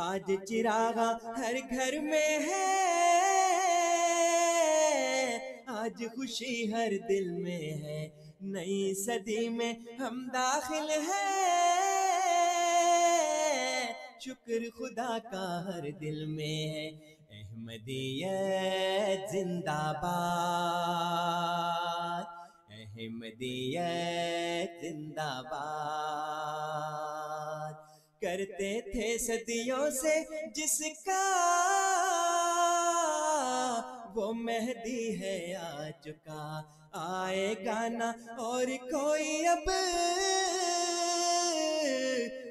آج چراغا ہر گھر میں ہے۔ آج خوشی ہر دل میں ہے۔ نئی صدی میں ہم داخل ہیں۔ شکر خدا کا ہر دل میں ہے۔ احمدیت زندہ باد۔ احمدیت زندہ باد۔ کرتے تھے صدیوں سے جس کا وہ مہدی ہے آ چکا۔ آئے گانا اور کوئی اب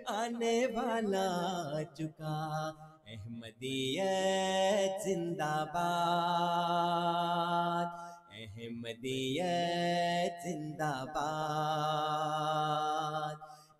آنے والا آ چکا۔ احمدیت زندہ باد۔ احمدیت زندہ باد۔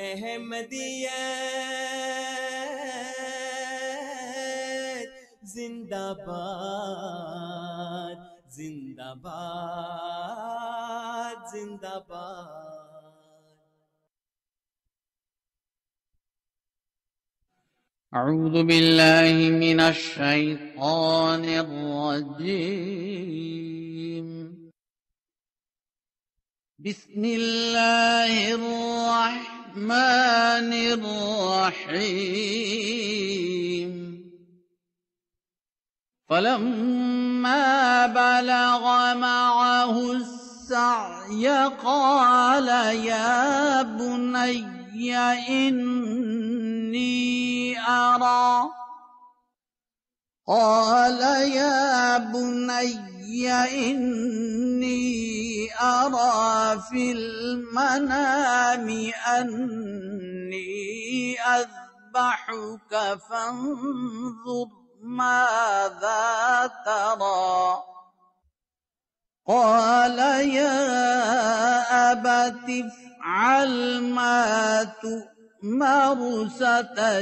احمدیت۔ زندہ باد زندہ باد زندہ باد۔ أعوذ بالله من الشيطان الرجيم بسم الله الرحمن الرحمن الرحيم. فلما بلغ معه السعي قال يا بني إني أرى. قال يا بني إني أرى في المنام أني أذبحك فانظر ماذا ترى. قال يا أبت افعل ما تؤمر، ستجدني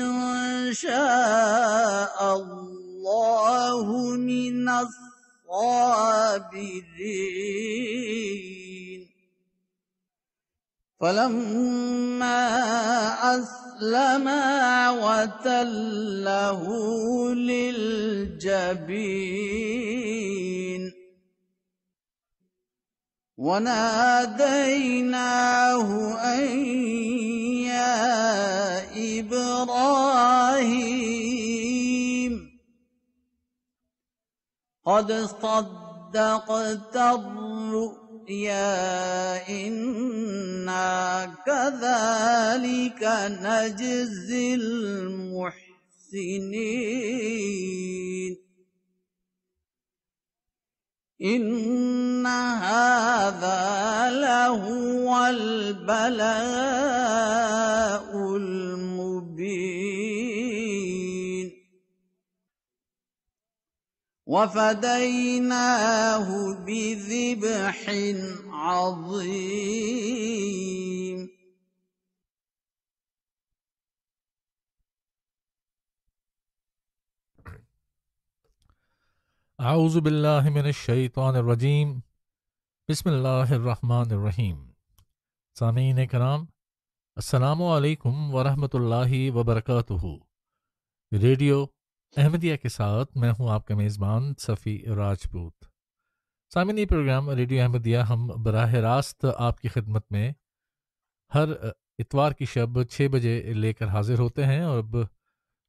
إن شاء الله. الله من الصابرين. فلما أسلما وتله للجبين. وناديناه أن يا إبراهيم. قد صدقت الرؤيا إنا كذلك نجزي المحسنين إن هذا لهو البلاء المبين وفديناه بذبح عظيم. اعوذ باللہ من الشیطان الرجیم بسم اللہ الرحمن الرحیم سامعین کرام، السلام علیکم ورحمۃ اللہ وبرکاتہ. ریڈیو احمدیہ کے ساتھ میں ہوں آپ کا میزبان صفی راجپوت۔ سامعین، یہ پروگرام ریڈیو احمدیہ ہم براہ راست آپ کی خدمت میں ہر اتوار کی شب چھ بجے لے کر حاضر ہوتے ہیں اور اب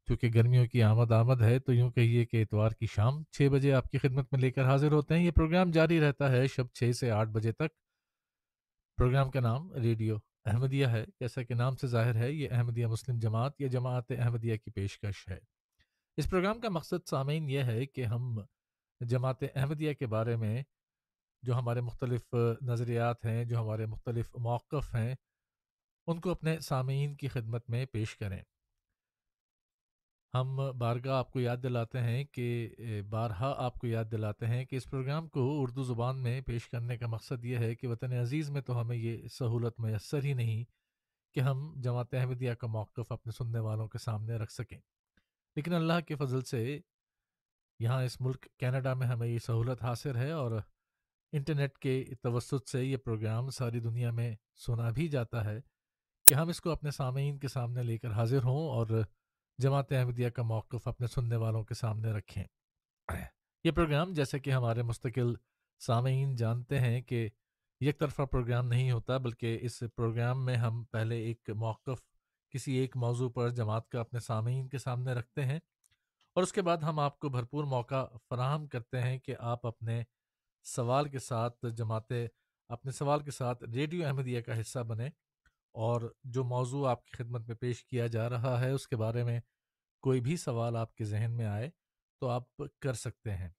چونکہ گرمیوں کی آمد آمد ہے تو یوں کہیے کہ اتوار کی شام چھ بجے آپ کی خدمت میں لے کر حاضر ہوتے ہیں۔ یہ پروگرام جاری رہتا ہے شب چھ سے آٹھ بجے تک۔ پروگرام کا نام ریڈیو احمدیہ ہے۔ جیسا کہ نام سے ظاہر ہے، یہ احمدیہ مسلم جماعت یا جماعت احمدیہ کی پیشکش ہے۔ اس پروگرام کا مقصد سامعین یہ ہے کہ ہم جماعت احمدیہ کے بارے میں جو ہمارے مختلف نظریات ہیں، جو ہمارے مختلف موقف ہیں، ان کو اپنے سامعین کی خدمت میں پیش کریں۔ ہم بارگاہ آپ کو یاد دلاتے ہیں کہ، بارہا آپ کو یاد دلاتے ہیں کہ اس پروگرام کو اردو زبان میں پیش کرنے کا مقصد یہ ہے کہ وطن عزیز میں تو ہمیں یہ سہولت میسر ہی نہیں کہ ہم جماعت احمدیہ کا موقف اپنے سننے والوں کے سامنے رکھ سکیں۔ لیکن اللہ کے فضل سے یہاں اس ملک کینیڈا میں ہمیں یہ سہولت حاصل ہے اور انٹرنیٹ کے توسط سے یہ پروگرام ساری دنیا میں سنا بھی جاتا ہے کہ ہم اس کو اپنے سامعین کے سامنے لے کر حاضر ہوں اور جماعت احمدیہ کا موقف اپنے سننے والوں کے سامنے رکھیں۔ یہ پروگرام جیسے کہ ہمارے مستقل سامعین جانتے ہیں کہ یک طرفہ پروگرام نہیں ہوتا بلکہ اس پروگرام میں ہم پہلے ایک موقف کسی ایک موضوع پر جماعت کا اپنے سامعین کے سامنے رکھتے ہیں اور اس کے بعد ہم آپ کو بھرپور موقع فراہم کرتے ہیں کہ آپ اپنے سوال کے ساتھ جماعت، اپنے سوال کے ساتھ ریڈیو احمدیہ کا حصہ بنے اور جو موضوع آپ کی خدمت میں پیش کیا جا رہا ہے اس کے بارے میں کوئی بھی سوال آپ کے ذہن میں آئے تو آپ کر سکتے ہیں۔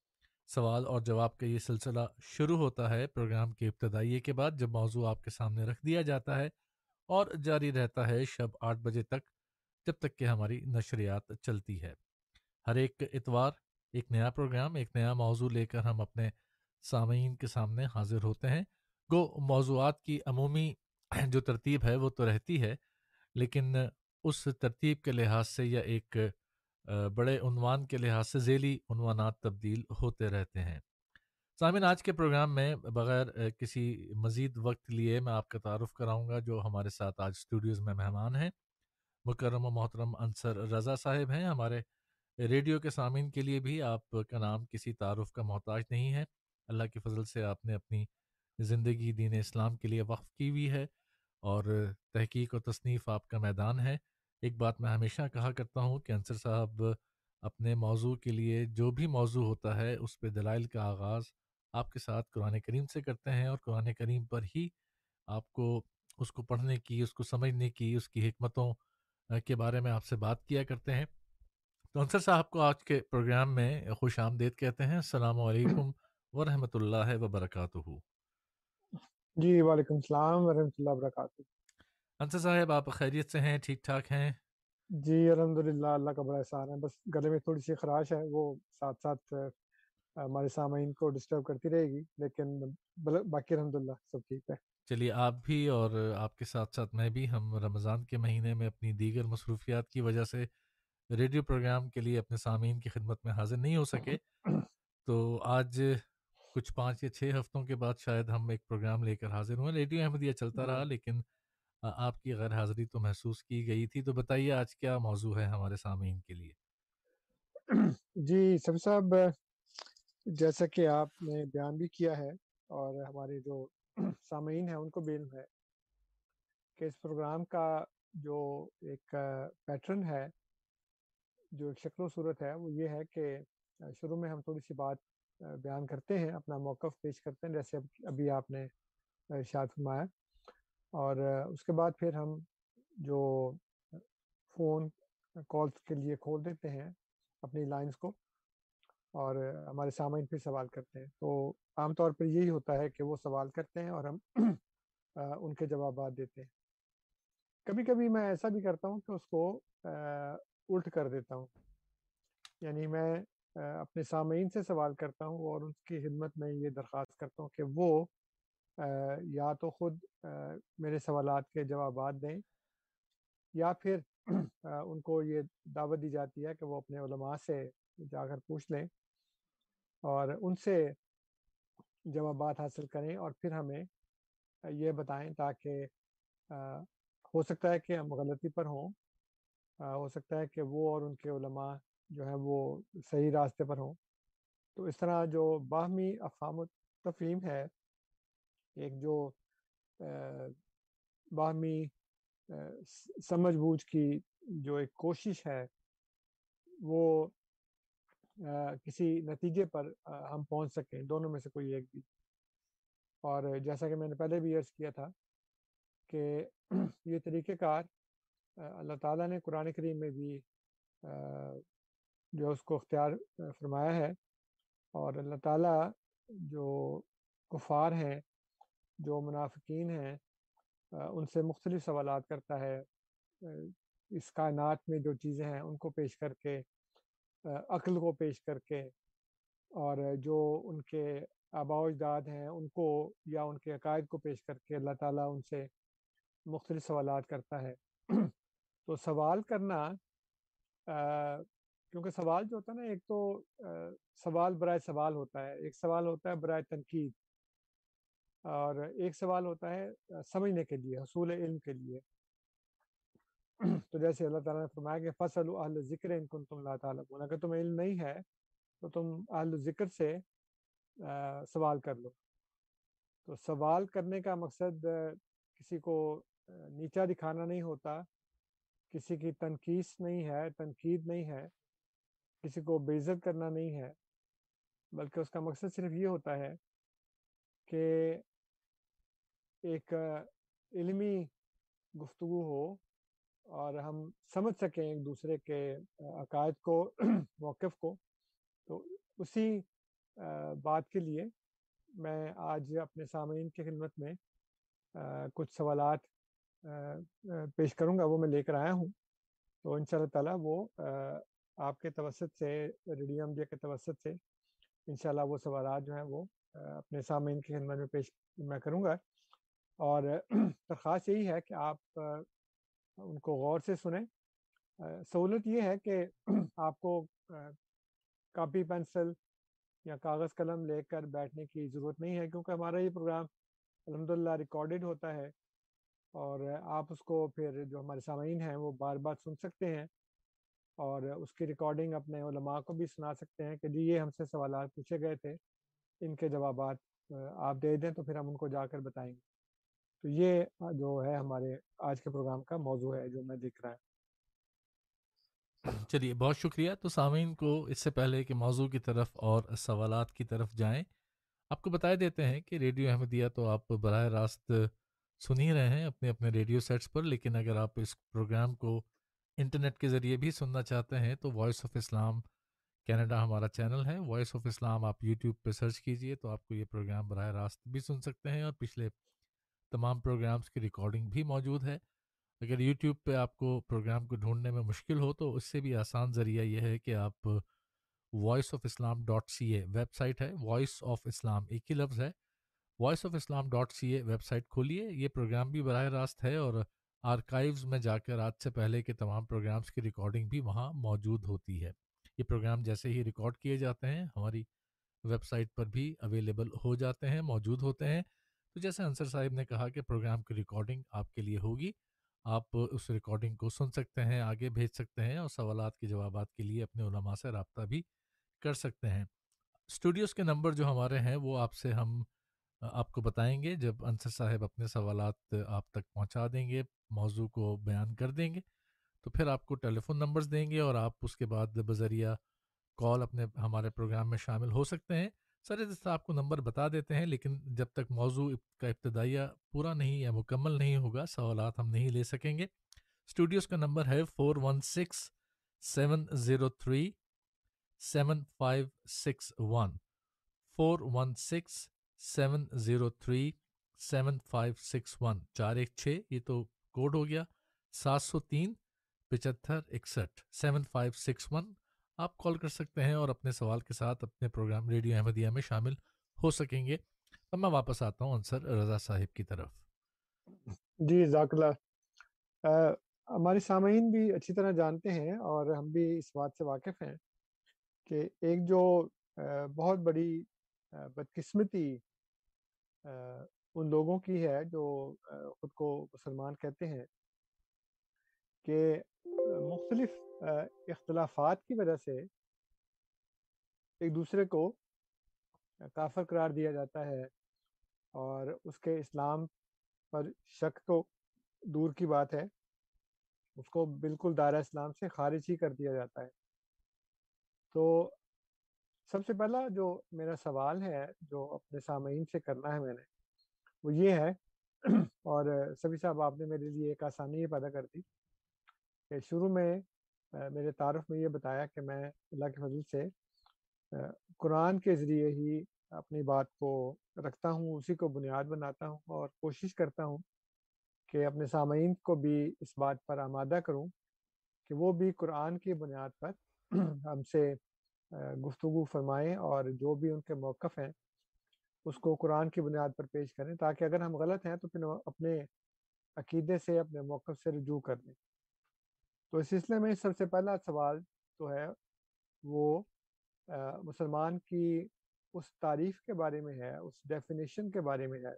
سوال اور جواب کا یہ سلسلہ شروع ہوتا ہے پروگرام کے ابتدائی کے بعد جب موضوع آپ کے سامنے رکھ دیا جاتا ہے اور جاری رہتا ہے شب آٹھ بجے تک، جب تک کہ ہماری نشریات چلتی ہے۔ ہر ایک اتوار، ایک نیا پروگرام، ایک نیا موضوع لے کر ہم اپنے سامعین کے سامنے حاضر ہوتے ہیں۔ گو، موضوعات کی عمومی جو ترتیب ہے وہ تو رہتی ہے، لیکن اس ترتیب کے لحاظ سے یا ایک بڑے عنوان کے لحاظ سے ذیلی عنوانات تبدیل ہوتے رہتے ہیں۔ سامعین، آج کے پروگرام میں بغیر کسی مزید وقت لیے میں آپ کا تعارف کراؤں گا، جو ہمارے ساتھ آج اسٹوڈیوز میں مہمان ہیں۔ مکرم و محترم انصر رضا صاحب ہیں۔ ہمارے ریڈیو کے سامعین کے لیے بھی آپ کا نام کسی تعارف کا محتاج نہیں ہے۔ اللہ کی فضل سے آپ نے اپنی زندگی دین اسلام کے لیے وقف کی ہوئی ہے اور تحقیق و تصنیف آپ کا میدان ہے۔ ایک بات میں ہمیشہ کہا کرتا ہوں کہ انصر صاحب اپنے موضوع کے لیے جو بھی موضوع ہوتا ہے، اس پہ دلائل کا آغاز آپ کے ساتھ قرآن کریم سے کرتے ہیں اور قرآن کریم پر ہی آپ کو اس کو پڑھنے کی اس کو سمجھنے کی اس کی حکمتوں کے بارے میں آپ سے بات کیا کرتے ہیں۔ تو انصر صاحب کو آج کے پروگرام میں خوش آمدید کہتے ہیں۔ السلام علیکم ورحمۃ اللہ وبرکاتہ۔ جی وعلیکم السلام ورحمۃ اللہ وبرکاتہ۔ انصر صاحب آپ خیریت سے ہیں؟ ٹھیک ٹھاک ہیں؟ جی الحمد للہ اللہ کا بڑا احسان ہے۔ بس گلے میں تھوڑی سی خراش ہے وہ ساتھ ساتھ ہمارے سامعین کو ڈسٹرب کرتی رہے گی لیکن باقی الحمد للہ سب ٹھیک ہے۔ چلیے آپ بھی اور آپ کے ساتھ ساتھ میں بھی ہم رمضان کے مہینے میں اپنی دیگر مصروفیات کی وجہ سے ریڈیو پروگرام کے لیے اپنے سامعین کی خدمت میں حاضر نہیں ہو سکے۔ تو آج کچھ پانچ یا چھ ہفتوں کے بعد شاید ہم ایک پروگرام لے کر حاضر ہوئے۔ ریڈیو احمدیہ چلتا رہا لیکن آپ کی غیر حاضری تو محسوس کی گئی تھی۔ تو بتائیے آج کیا موضوع ہے ہمارے سامعین کے لیے؟ جی سب صاحب جیسا کہ آپ نے بیان بھی کیا ہے اور ہمارے جو سامعین ہیں، ان کو بھی علم ہے کہ اس پروگرام کا جو ایک پیٹرن ہے، جو ایک شکل و صورت ہے، وہ یہ ہے کہ شروع میں ہم تھوڑی سی بات بیان کرتے ہیں، اپنا موقف پیش کرتے ہیں، جیسے ابھی آپ نے ارشاد فرمایا۔ اور اس کے بعد پھر ہم جو فون کالس کے لیے کھول دیتے ہیں اپنی لائنز کو۔ اور ہمارے سامعین پھر سوال کرتے ہیں۔ تو عام طور پر یہی ہوتا ہے کہ وہ سوال کرتے ہیں اور ہم ان کے جوابات دیتے ہیں۔ کبھی کبھی میں ایسا بھی کرتا ہوں کہ اس کو الٹ کر دیتا ہوں۔ یعنی میں اپنے سامعین سے سوال کرتا ہوں اور ان کی خدمت میں یہ درخواست کرتا ہوں کہ وہ یا تو خود میرے سوالات کے جوابات دیں یا پھر ان کو یہ دعوت دی جاتی ہے کہ وہ اپنے علماء سے جا کر پوچھ لیں۔ اور ان سے جوابات حاصل کریں اور پھر ہمیں یہ بتائیں تاکہ ہو سکتا ہے کہ ہم غلطی پر ہوں ہو سکتا ہے کہ وہ اور ان کے علماء جو ہے وہ صحیح راستے پر ہوں۔ تو اس طرح جو باہمی افہام و تفہیم ہے، ایک جو باہمی سمجھ بوجھ کی جو ایک کوشش ہے، وہ کسی نتیجے پر ہم پہنچ سکیں، دونوں میں سے کوئی ایک بھی۔ اور جیسا کہ میں نے پہلے بھی عرض کیا تھا کہ یہ طریقہ کار اللہ تعالیٰ نے قرآن کریم میں بھی جو اس کو اختیار فرمایا ہے اور اللہ تعالیٰ جو کفار ہیں، جو منافقین ہیں ان سے مختلف سوالات کرتا ہے۔ اس کائنات میں جو چیزیں ہیں، ان کو پیش کر کے عقل کو پیش کر کے اور جو ان کے آبا و اجداد ہیں، ان کو یا ان کے عقائد کو پیش کر کے اللہ تعالیٰ ان سے مختلف سوالات کرتا ہے۔ تو سوال کرنا کیونکہ سوال جو ہوتا ہے نا، ایک تو سوال برائے سوال ہوتا ہے، ایک سوال ہوتا ہے برائے تنقید اور ایک سوال ہوتا ہے سمجھنے کے لیے، حصول علم کے لیے۔ تو جیسے اللہ تعالیٰ نے فرمایا کہ فصل اہل ذکر ان کن تم اللہ تعالیٰ اگر تمہیں علم نہیں ہے، تو تم اہل ذکر سے سوال کر لو۔ تو سوال کرنے کا مقصد کسی کو نیچا دکھانا نہیں ہوتا۔ کسی کی تنقید نہیں ہے، تنقید نہیں ہے۔ کسی کو بے عزت کرنا نہیں ہے۔ بلکہ اس کا مقصد صرف یہ ہوتا ہے کہ ایک علمی گفتگو ہو۔ اور ہم سمجھ سکیں ایک دوسرے کے عقائد کو، موقف کو۔ تو اسی بات کے لیے میں آج اپنے سامعین کی خدمت میں کچھ سوالات پیش کروں گا، وہ میں لے کر آیا ہوں۔ تو ان شاء اللہ تعالیٰ وہ آپ کے توسط سے ریڈیو ایم کے توسط سے ان شاء اللہ وہ سوالات جو ہیں وہ اپنے سامعین کی خدمت میں پیش میں کروں گا۔ اور درخواست یہی ہے کہ آپ ان کو غور سے سنیں۔ سہولت یہ ہے کہ آپ کو کاپی پینسل یا کاغذ قلم لے کر بیٹھنے کی ضرورت نہیں ہے، کیونکہ ہمارا یہ پروگرام الحمد للہ ریکارڈڈ ہوتا ہے اور آپ اس کو پھر جو ہمارے سامعین ہیں وہ بار بار سن سکتے ہیں اور اس کی ریکارڈنگ اپنے علماء کو بھی سنا سکتے ہیں کہ جی یہ ہم سے سوالات پوچھے گئے تھے، ان کے جوابات آپ دے دیں تو پھر ہم ان کو جا کر بتائیں گے۔ تو یہ جو ہے ہمارے آج کے پروگرام کا موضوع ہے جو میں دیکھ رہا ہے چلیے، بہت شکریہ۔ تو سامعین کو اس سے پہلے کہ موضوع کی طرف اور سوالات کی طرف جائیں، آپ کو بتا دیتے ہیں کہ ریڈیو احمدیہ تو آپ براہ راست سن ہی رہے ہیں اپنے اپنے ریڈیو سیٹس پر، لیکن اگر آپ اس پروگرام کو انٹرنیٹ کے ذریعے بھی سننا چاہتے ہیں تو وائس آف اسلام کینیڈا ہمارا چینل ہے۔ وائس آف اسلام آپ یوٹیوب پہ سرچ کیجیے تو آپ کو یہ پروگرام براہ راست بھی سن سکتے ہیں اور پچھلے تمام پروگرامز کی ریکارڈنگ بھی موجود ہے۔ اگر یوٹیوب پہ آپ کو پروگرام کو ڈھونڈنے میں مشکل ہو تو اس سے بھی آسان ذریعہ یہ ہے کہ آپ voice of Islam dot C A website ہے۔ وائس آف اسلام ایک ہی لفظ ہے۔ Voice of Islam dot C A website کھولیے۔ یہ پروگرام بھی براہ راست ہے اور آرکائیوز میں جا کر آج سے پہلے کے تمام پروگرامز کی ریکارڈنگ بھی وہاں موجود ہوتی ہے۔ یہ پروگرام جیسے ہی ریکارڈ کیے جاتے ہیں، ہماری ویب سائٹ پر بھی اویلیبل ہو جاتے ہیں، موجود ہوتے ہیں۔ تو جیسے انصر صاحب نے کہا کہ پروگرام کی ریکارڈنگ آپ کے لیے ہوگی، آپ اس ریکارڈنگ کو سن سکتے ہیں، آگے بھیج سکتے ہیں اور سوالات کے جوابات کے لیے اپنے علماء سے رابطہ بھی کر سکتے ہیں۔ اسٹوڈیوز کے نمبر جو ہمارے ہیں وہ آپ سے ہم، آپ کو بتائیں گے، جب انصر صاحب اپنے سوالات آپ تک پہنچا دیں گے، موضوع کو بیان کر دیں گے، تو پھر آپ کو ٹیلی فون نمبرز دیں گے اور آپ اس کے بعد بذریعہ کال اپنے ہمارے پروگرام میں شامل ہو سکتے ہیں۔ سر آپ کو نمبر بتا دیتے ہیں، لیکن جب تک موضوع کا ابتدائیہ پورا نہیں یا مکمل نہیں ہوگا، سوالات ہم نہیں لے سکیں گے۔ اسٹوڈیوز کا نمبر ہے four one six seven zero three seven five six one. Four one six seven zero three seven five six one. چار ایک چھ، یہ تو کوڈ ہو گیا۔ سات سو تین پچہتر اکسٹھ سیون فائیو سکس ون۔ آپ کال کر سکتے ہیں اور اپنے سوال کے ساتھ اپنے پروگرام ریڈیو احمدیہ میں شامل ہو سکیں گے۔ اب میں واپس آتا ہوں انصر رضا صاحب کی طرف۔ جی ذاک اللہ۔ ہمارے سامعین بھی اچھی طرح جانتے ہیں اور ہم بھی اس بات سے واقف ہیں کہ ایک جو بہت بڑی بدقسمتی ان لوگوں کی ہے جو خود کو مسلمان کہتے ہیں۔ کہ مختلف اختلافات کی وجہ سے ایک دوسرے کو کافر قرار دیا جاتا ہے اور اس کے اسلام پر شک تو دور کی بات ہے، اس کو بالکل دائرہ اسلام سے خارج ہی کر دیا جاتا ہے۔ تو سب سے پہلا جو میرا سوال ہے، جو اپنے سامعین سے کرنا ہے میں نے، وہ یہ ہے، اور سبھی صاحب آپ نے میرے لیے ایک آسانی یہ پیدا کر دی۔ کہ شروع میں میرے تعارف میں یہ بتایا کہ میں اللہ کے فضل سے قرآن کے ذریعے ہی اپنی بات کو رکھتا ہوں، اسی کو بنیاد بناتا ہوں اور کوشش کرتا ہوں کہ اپنے سامعین کو بھی اس بات پر آمادہ کروں کہ وہ بھی قرآن کی بنیاد پر ہم سے گفتگو فرمائیں اور جو بھی ان کے موقف ہیں، اس کو قرآن کی بنیاد پر پیش کریں تاکہ اگر ہم غلط ہیں تو پھر اپنے عقیدے سے، اپنے موقف سے رجوع کر دیں تو اس سلسلے میں سب سے پہلا سوال تو ہے وہ مسلمان کی اس تعریف کے بارے میں ہے اس ڈیفینیشن کے بارے میں ہے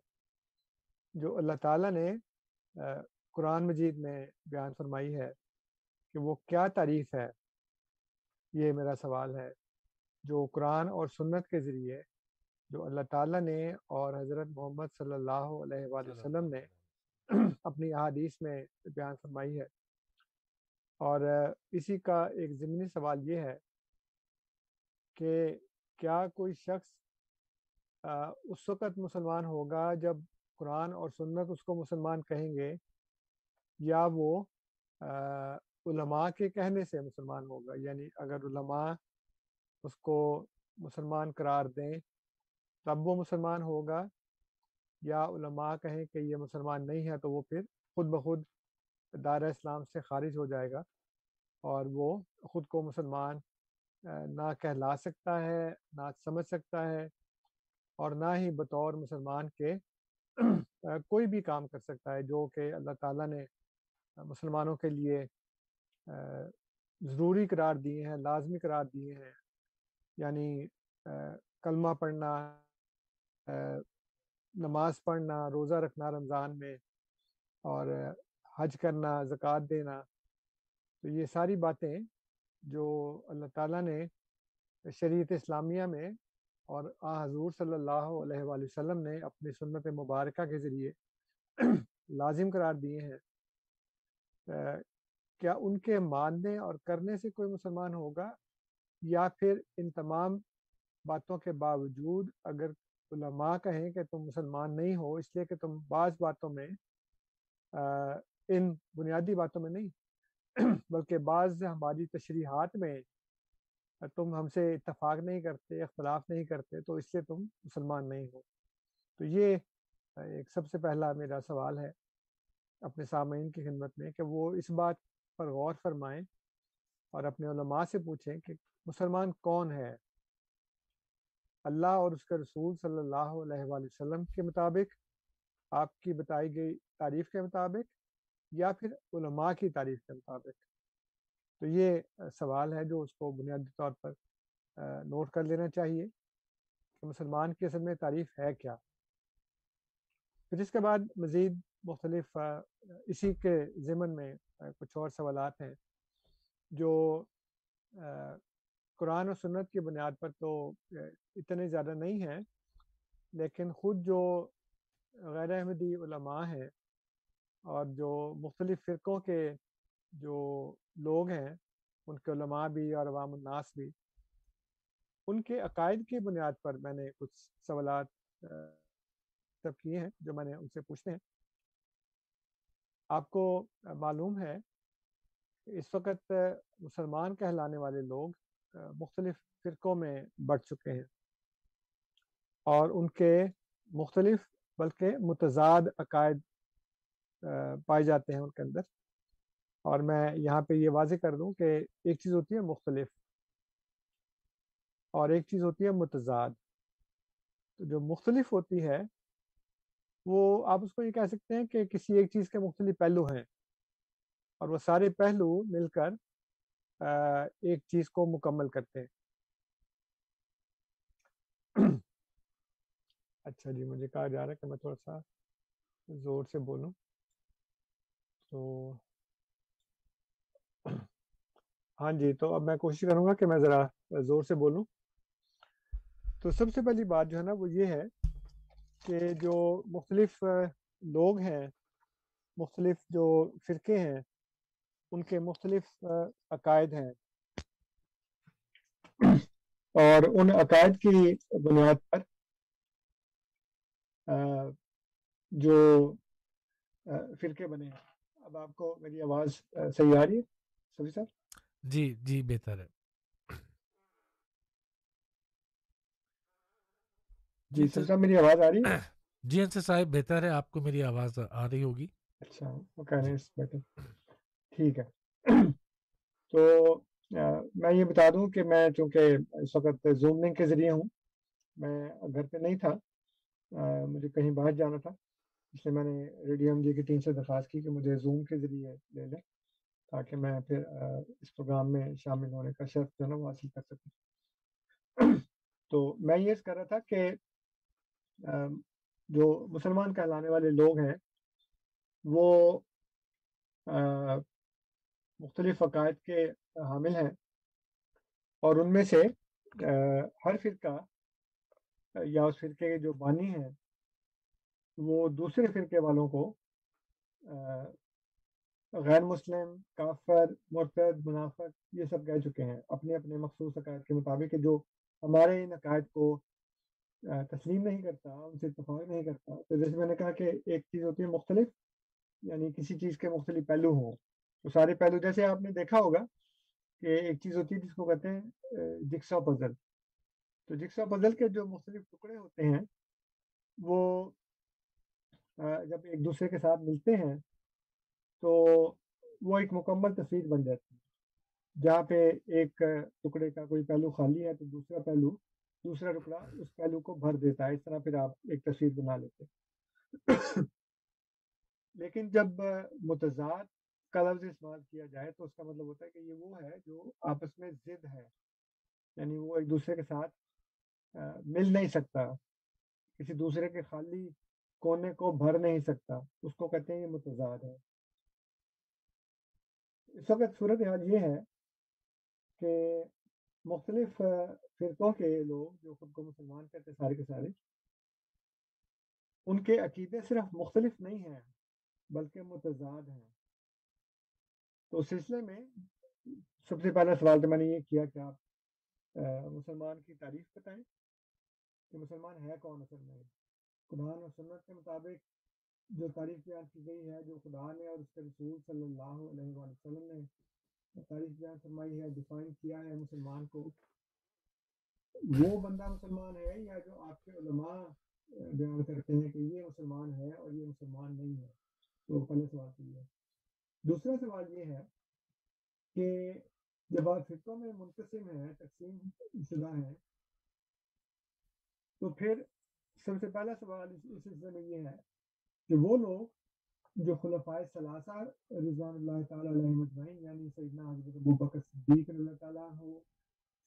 جو اللہ تعالیٰ نے قرآن مجید میں بیان فرمائی ہے کہ وہ کیا تعریف ہے؟ یہ میرا سوال ہے جو قرآن اور سنت کے ذریعے جو اللہ تعالیٰ نے اور حضرت محمد صلی اللہ علیہ وآلہ وسلم نے اپنی احادیث میں بیان فرمائی ہے۔ اور اسی کا ایک ضمنی سوال یہ ہے کہ کیا کوئی شخص اس وقت مسلمان ہوگا جب قرآن اور سنت اس کو مسلمان کہیں گے یا وہ علماء کے کہنے سے مسلمان ہوگا؟ یعنی اگر علماء اس کو مسلمان قرار دیں تب وہ مسلمان ہوگا یا علماء کہیں کہ یہ مسلمان نہیں ہے تو وہ پھر خود بخود دائرہ اسلام سے خارج ہو جائے گا اور وہ خود کو مسلمان نہ کہلا سکتا ہے، نہ سمجھ سکتا ہے اور نہ ہی بطور مسلمان کے کوئی بھی کام کر سکتا ہے جو کہ اللہ تعالیٰ نے مسلمانوں کے لیے ضروری قرار دیے ہیں، لازمی قرار دیے ہیں۔ یعنی کلمہ پڑھنا نماز پڑھنا، روزہ رکھنا رمضان میں اور حج کرنا، زکوٰۃ دینا، تو یہ ساری باتیں جو اللہ تعالیٰ نے شریعت اسلامیہ میں اور آ حضور صلی اللہ علیہ وآلہ وسلم نے اپنی سنت مبارکہ کے ذریعے لازم قرار دیے ہیں۔ کیا ان کے ماننے اور کرنے سے کوئی مسلمان ہوگا؟ یا پھر ان تمام باتوں کے باوجود اگر علماء کہیں کہ تم مسلمان نہیں ہو، اس لیے کہ تم بعض باتوں میں ان بنیادی باتوں میں نہیں، بلکہ بعض ہماری تشریحات میں تم ہم سے اتفاق نہیں کرتے، اختلاف نہیں کرتے، تو اس سے تم مسلمان نہیں ہو۔ تو یہ ایک سب سے پہلا میرا سوال ہے اپنے سامعین کی خدمت میں کہ وہ اس بات پر غور فرمائیں اور اپنے علماء سے پوچھیں کہ مسلمان کون ہے؟ اللہ اور اس کے رسول صلی اللہ علیہ وآلہ وسلم کے مطابق، آپ کی بتائی گئی تعریف کے مطابق یا پھر علماء کی تعریف کے مطابق۔ تو یہ سوال ہے جو اس کو بنیادی طور پر نوٹ کر لینا چاہیے کہ مسلمان کی اصل میں تعریف ہے کیا۔ پھر اس کے بعد مزید مختلف اسی کے ضمن میں کچھ اور سوالات ہیں جو قرآن و سنت کی بنیاد پر تو اتنے زیادہ نہیں ہیں، لیکن خود جو غیر احمدی علماء ہیں اور جو مختلف فرقوں کے جو لوگ ہیں، ان کے علماء بھی اور عوام الناس بھی، ان کے عقائد کی بنیاد پر میں نے کچھ سوالات سب کیے ہیں جو میں نے ان سے پوچھتے ہیں۔ آپ کو معلوم ہے اس وقت مسلمان کہلانے والے لوگ مختلف فرقوں میں بڑھ چکے ہیں اور ان کے مختلف بلکہ متضاد عقائد پائے جاتے ہیں ان کے اندر۔ اور میں یہاں پہ یہ واضح کر دوں کہ ایک چیز ہوتی ہے مختلف اور ایک چیز ہوتی ہے متضاد۔ تو جو مختلف ہوتی ہے، وہ آپ اس کو یہ کہہ سکتے ہیں کہ کسی ایک چیز کے مختلف پہلو ہیں اور وہ سارے پہلو مل کر ایک چیز کو مکمل کرتے ہیں۔ اچھا جی مجھے کہا جا رہا ہے کہ میں تھوڑا سا زور سے بولوں۔ تو ہاں جی تو اب میں کوشش کروں گا کہ میں ذرا زور سے بولوں۔ تو سب سے پہلی بات جو ہے نا، وہ یہ ہے کہ جو مختلف لوگ ہیں، مختلف جو فرقے ہیں، ان کے مختلف عقائد ہیں۔ اور ان عقائد کی بنیاد پر جو فرقے بنے ہیں۔ اب آپ کو میری آواز صحیح آ رہی ہے؟ سبھی صاحب؟ جی جی بہتر ہے۔ جی جی سر۔ صاحب میری آواز آ رہی ہے؟ جی انصر صاحب بہتر ہے۔ آپ کو میری آواز آ رہی ہوگی۔ اچھا وہ کہہ رہے ہیں اس بیٹر ٹھیک ہے۔ تو میں یہ بتا دوں کہ میں چونکہ اس وقت زوم لنک کے ذریعے ہوں میں گھر پہ نہیں تھا مجھے کہیں باہر جانا تھا۔ اس لیے میں نے ریڈیو ایم جی کی ٹیم سے درخواست کی کہ مجھے زوم کے ذریعے لے لیں تاکہ میں پھر اس پروگرام میں شامل ہونے کا شرط جو ہے نا وہ حاصل کر سکوں۔ تو میں یہ کر رہا تھا کہ جو مسلمان کہلانے والے لوگ ہیں، وہ مختلف عقائد کے حامل ہیں اور ان میں سے ہر فرقہ یا اس فرقے کے جو بانی ہیں وہ دوسرے فرقے والوں کو غیر مسلم، کافر، مرتد، منافق، یہ سب کہہ چکے ہیں، اپنے اپنے مخصوص عقائد کے مطابق کہ جو ہمارے ان عقائد کو تسلیم نہیں کرتا، ان سے اتفاق نہیں کرتا۔ تو جیسے میں نے کہا کہ ایک چیز ہوتی ہے مختلف یعنی کسی چیز کے مختلف پہلو ہوں۔ تو سارے پہلو، جیسے آپ نے دیکھا ہوگا کہ ایک چیز ہوتی ہے جس کو کہتے ہیں جکسا پزل۔ تو جکسا پزل کے جو مختلف ٹکڑے ہوتے ہیں، وہ جب ایک دوسرے کے ساتھ ملتے ہیں، تو وہ ایک مکمل تصویر بن جاتی ہے۔ جہاں پہ ایک ٹکڑے کا کوئی پہلو خالی ہے تو دوسرا پہلو، دوسرا ٹکڑا اس پہلو کو بھر دیتا ہے۔ اس طرح پھر آپ ایک تصویر بنا لیتے ہیں۔ لیکن جب متضاد کا لفظ استعمال کیا جائے تو اس کا مطلب ہوتا ہے کہ یہ وہ ہے جو آپس میں ضد ہے۔ یعنی وہ ایک دوسرے کے ساتھ مل نہیں سکتا۔ کسی دوسرے کے خالی کونے کو بھر نہیں سکتا، اس کو کہتے ہیں یہ متضاد ہے۔ اس وقت صورت حال یہ ہے کہ مختلف فرقوں کے لوگ جو خود کو مسلمان کہتے سارے کے سارے، ان کے عقیدے صرف مختلف نہیں ہیں بلکہ متضاد ہیں۔ تو اس سلسلے میں سب سے پہلا سوال تو میں نے یہ کیا کہ آپ مسلمان کی تعریف بتائیں کہ مسلمان ہے کون اصل میں؟ قرآن اور سنت کے مطابق جو تعریف بیان کی گئی ہے، جو خدا نے اور اس کے رسول صلی اللہ علیہ وآلہ وسلم نے تعریف بیان فرمائی ہے ڈیفائن کیا ہے مسلمان کو۔ وہ بندہ مسلمان ہے یا جو آپ کے علماء بیان کرتے ہیں کہ یہ مسلمان ہے اور یہ مسلمان نہیں ہے؟ تو پہلے سوال یہ ہے۔ دوسرا سوال یہ ہے کہ جب آپ فرقوں میں منقسم ہیں، تقسیم شدہ ہیں، تو پھر سب سے پہلا سوال اس سلسلے میں یہ ہے کہ وہ لوگ جو خلفائے ثلاثہ رضوان اللہ تعالیٰ علیہ مجمعین یعنی سیدنا حضرت ابو بکر صدیق رضی اللہ تعالیٰ ہو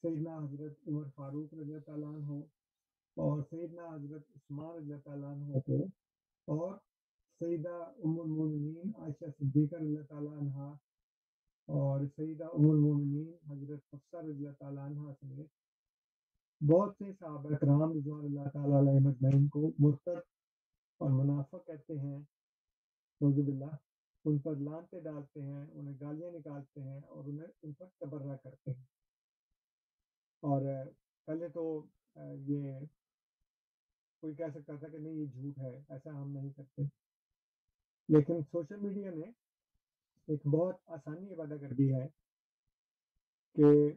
سیدنا حضرت عمر فاروق رضی اللہ تعالیٰ ہو اور سیدنا حضرت عثمان رضی اللہ تعالیٰ عنہ کو اور سیدہ ام المومنین عائشہ صدیقہ رضی اللہ تعالیٰ عنہ اور سیدہ ام المومنین حضرت حفصہ رضی اللہ تعالیٰ عنہ سمیت بہت سے صحابہ کرام رضوان اللہ تعالیٰ علیہ مجمعین کو مرتد اور منافق کہتے ہیں۔ نعوذ باللہ۔ ان پر لانتے ڈالتے ہیں، انہیں گالیاں نکالتے ہیں اور انہیں ان پر تبرہ کرتے ہیں۔ اور پہلے تو یہ کوئی کہہ سکتا تھا کہ نہیں، یہ جھوٹ ہے، ایسا ہم نہیں کرتے۔ لیکن سوشل میڈیا نے ایک بہت آسانی پیدا کر دی ہے کہ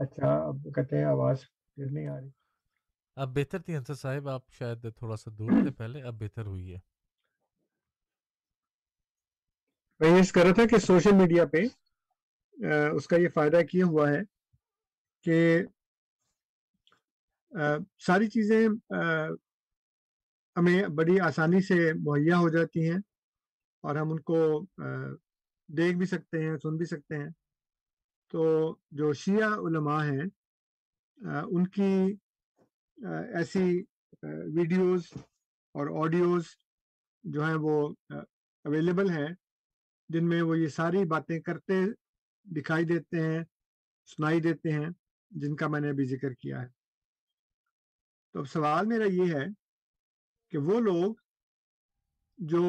اچھا اب کہتے ہیں آواز پھر نہیں آ رہی۔ اب بہتر تھی انصر صاحب آپ شاید تھوڑا سا دور تھے پہلے اب بہتر ہوئی ہے۔ میں یہ کر رہا تھا کہ سوشل میڈیا پہ اس کا یہ فائدہ کیا ہوا ہے کہ ساری چیزیں ہمیں بڑی آسانی سے مہیا ہو جاتی ہیں اور ہم ان کو دیکھ بھی سکتے ہیں سن بھی سکتے ہیں۔ تو جو شیعہ علماء ہیں ان کی ایسی ویڈیوز اور آڈیوز جو ہیں وہ اویلیبل ہیں، جن میں وہ یہ ساری باتیں کرتے دکھائی دیتے ہیں، سنائی دیتے ہیں، جن کا میں نے ابھی ذکر کیا ہے۔ تو اب سوال میرا یہ ہے کہ وہ لوگ جو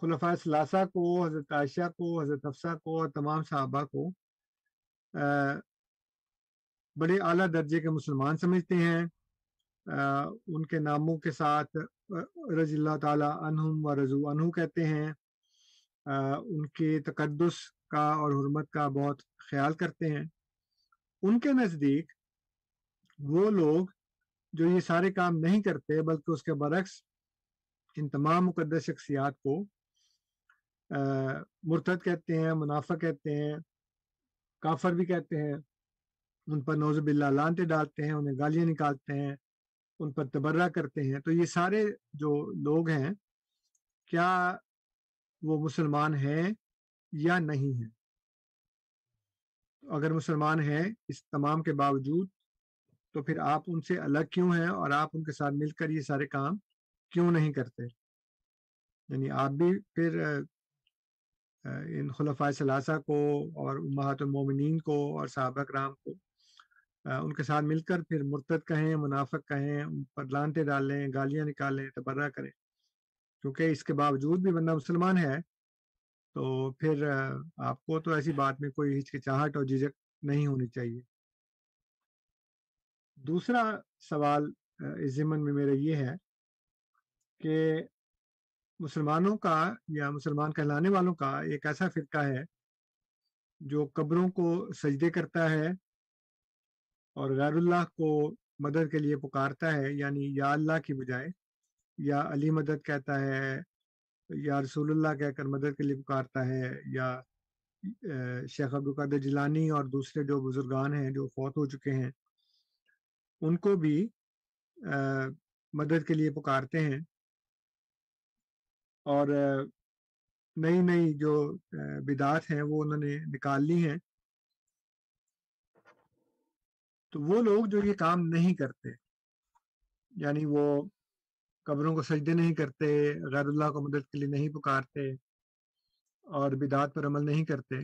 خلفۂ ثلاثہ کو، حضرت عائشہ کو، حضرت حفصہ کو اور تمام صحابہ کو بڑے اعلیٰ درجے کے مسلمان سمجھتے ہیں۔ ان کے ناموں کے ساتھ رضی اللہ تعالیٰ عنہم و رضو عنہ کہتے ہیں۔ ان کے تقدس کا اور حرمت کا بہت خیال کرتے ہیں۔ ان کے نزدیک وہ لوگ جو یہ سارے کام نہیں کرتے، بلکہ اس کے برعکس ان تمام مقدس شخصیات کو مرتد کہتے ہیں، منافع کہتے ہیں، کافر بھی کہتے ہیں۔ ان پر نوز باللہ لانتے ڈالتے ہیں، انہیں گالیاں نکالتے ہیں، ان پر تبرہ کرتے ہیں۔ تو یہ سارے جو لوگ ہیں، کیا وہ مسلمان ہیں یا نہیں ہیں؟ اگر مسلمان ہیں اس تمام کے باوجود، تو پھر آپ ان سے الگ کیوں ہیں اور آپ ان کے ساتھ مل کر یہ سارے کام کیوں نہیں کرتے؟ یعنی آپ بھی پھر ان خلفۂ ثلاثہ کو اور امہات المومنین کو اور صحابہ کرام کو ان کے ساتھ مل کر پھر مرتد کہیں، منافق کہیں، ان پر لانتے ڈالیں، گالیاں نکالیں، تبرہ کریں۔ کیونکہ اس کے باوجود بھی بندہ مسلمان ہے، تو پھر آپ کو تو ایسی بات میں کوئی ہچکچاہٹ اور جھجک نہیں ہونی چاہیے۔ دوسرا سوال اس ضمن میں میرا یہ ہے کہ مسلمانوں کا یا مسلمان کہلانے والوں کا ایک ایسا فرقہ ہے جو قبروں کو سجدے کرتا ہے اور غیر اللہ کو مدد کے لیے پکارتا ہے یعنی یا اللہ کی بجائے یا علی مدد کہتا ہے، یا رسول اللہ کہہ کر مدد کے لیے پکارتا ہے، یا شیخ عبدالقادر جیلانی اور دوسرے جو بزرگان ہیں جو فوت ہو چکے ہیں، ان کو بھی مدد کے لیے پکارتے ہیں۔ اور نئی نئی جو اہ، بدعات ہیں وہ انہوں نے نکال لی ہیں۔ تو وہ لوگ جو یہ کام نہیں کرتے یعنی وہ قبروں کو سجدے نہیں کرتے غیر اللہ کو مدد کے لیے نہیں پکارتے اور بدعات پر عمل نہیں کرتے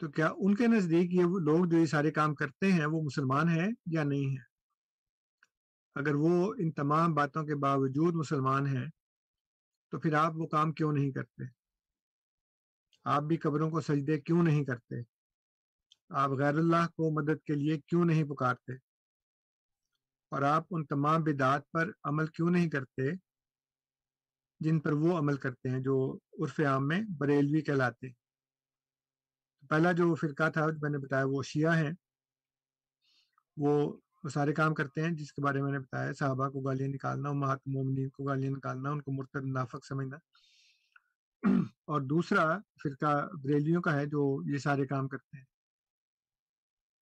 تو کیا ان کے نزدیک یہ لوگ جو یہ سارے کام کرتے ہیں وہ مسلمان ہیں یا نہیں ہیں؟ اگر وہ ان تمام باتوں کے باوجود مسلمان ہیں تو پھر آپ وہ کام کیوں نہیں کرتے؟ آپ بھی قبروں کو سجدے کیوں نہیں کرتے؟ آپ غیر اللہ کو مدد کے لیے کیوں نہیں پکارتے؟ اور آپ ان تمام بدعات پر عمل کیوں نہیں کرتے؟ جن پر وہ عمل کرتے ہیں جو عرف عام میں بریلوی کہلاتے پہلا جو فرقہ تھا، جو میں نے بتایا، وہ شیعہ ہیں۔ وہ وہ سارے کام کرتے ہیں جس کے بارے میں نے بتایا، صحابہ کو گالیاں نکالنا امہات مومنین کو گالیاں نکالنا، ان کو مرتد نافق سمجھنا۔ اور دوسرا فرقہ بریلیوں کا ہے جو یہ سارے کام کرتے ہیں۔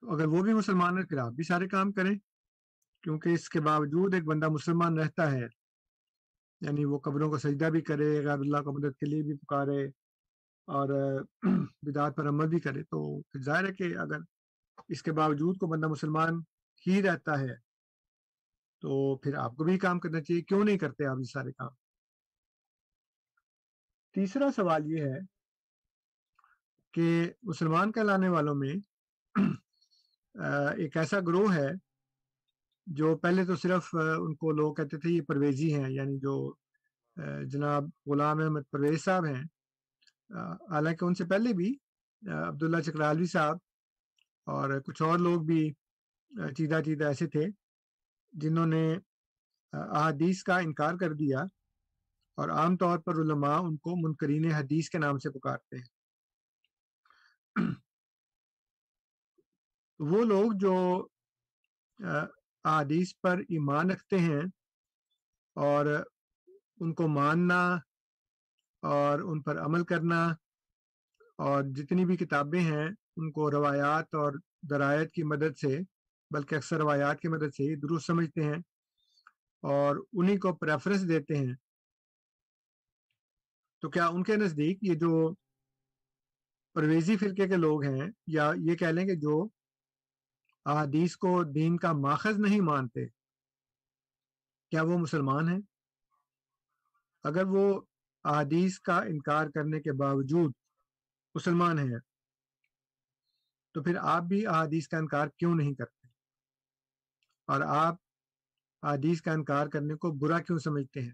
تو اگر وہ بھی مسلمان ہیں، پھر آپ بھی سارے کام کریں۔ کیونکہ اس کے باوجود ایک بندہ مسلمان رہتا ہے یعنی وہ قبروں کو سجدہ بھی کرے غیر اللہ کو مدد کے لیے بھی پکارے اور بدعات پر عمل بھی کرے۔ تو پھر ظاہر ہے کہ اگر اس کے باوجود کو بندہ مسلمان ہی رہتا ہے۔ تو پھر آپ کو بھی کام کرنا چاہیے، کیوں نہیں کرتے آپ یہ سارے کام؟ تیسرا سوال یہ ہے کہ مسلمان کہلانے والوں میں ایک ایسا گروہ ہے جو پہلے تو صرف ان کو لوگ کہتے تھے یہ پرویزی ہیں یعنی جو جناب غلام احمد پرویز صاحب ہیں۔ حالانکہ ان سے پہلے بھی عبداللہ چکرالوی صاحب اور کچھ اور لوگ بھی چیدہ چیدہ ایسے تھے جنہوں نے احادیث کا انکار کر دیا اور عام طور پر علماء ان کو منکرین حدیث کے نام سے پکارتے ہیں۔ وہ لوگ جو احادیث پر ایمان رکھتے ہیں اور ان کو ماننا اور ان پر عمل کرنا اور جتنی بھی کتابیں ہیں ان کو روایات اور درایت کی مدد سے بلکہ اکثر روایات کی مدد سے ہی درست سمجھتے ہیں اور انہی کو پریفرنس دیتے ہیں۔ تو کیا ان کے نزدیک یہ جو پرویزی فرقے کے لوگ ہیں یا یہ کہہ لیں کہ جو احادیث کو دین کا ماخذ نہیں مانتے، کیا وہ مسلمان ہیں؟ اگر وہ احادیث کا انکار کرنے کے باوجود مسلمان ہیں، تو پھر آپ بھی احادیث کا انکار کیوں نہیں کرتے؟ اور آپ احادیث کا انکار کرنے کو برا کیوں سمجھتے ہیں؟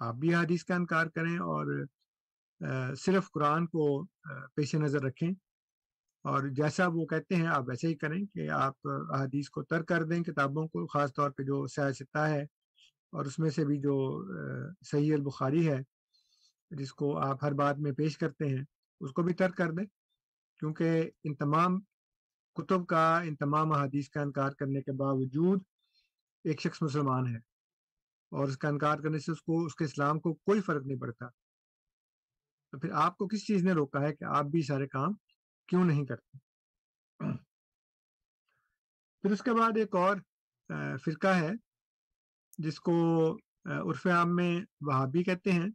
آپ بھی حدیث کا انکار کریں اور صرف قرآن کو پیش نظر رکھیں اور جیسا وہ کہتے ہیں آپ ویسے ہی کریں کہ آپ احادیث کو ترک کر دیں، کتابوں کو، خاص طور پہ جو سیاستہ ہے اور اس میں سے بھی جو صحیح البخاری ہے جس کو آپ ہر بات میں پیش کرتے ہیں، اس کو بھی ترک کر دیں کیونکہ ان تمام کتب کا، ان تمام احادیث کا انکار کرنے کے باوجود ایک شخص مسلمان ہے اور اس کا انکار کرنے سے اس کو، اس کے اسلام کو کوئی فرق نہیں پڑتا۔ تو پھر آپ کو کس چیز نے روکا ہے کہ آپ بھی سارے کام کیوں نہیں کرتے؟ پھر اس کے بعد ایک اور فرقہ ہے جس کو عرف عام میں وہابی کہتے ہیں،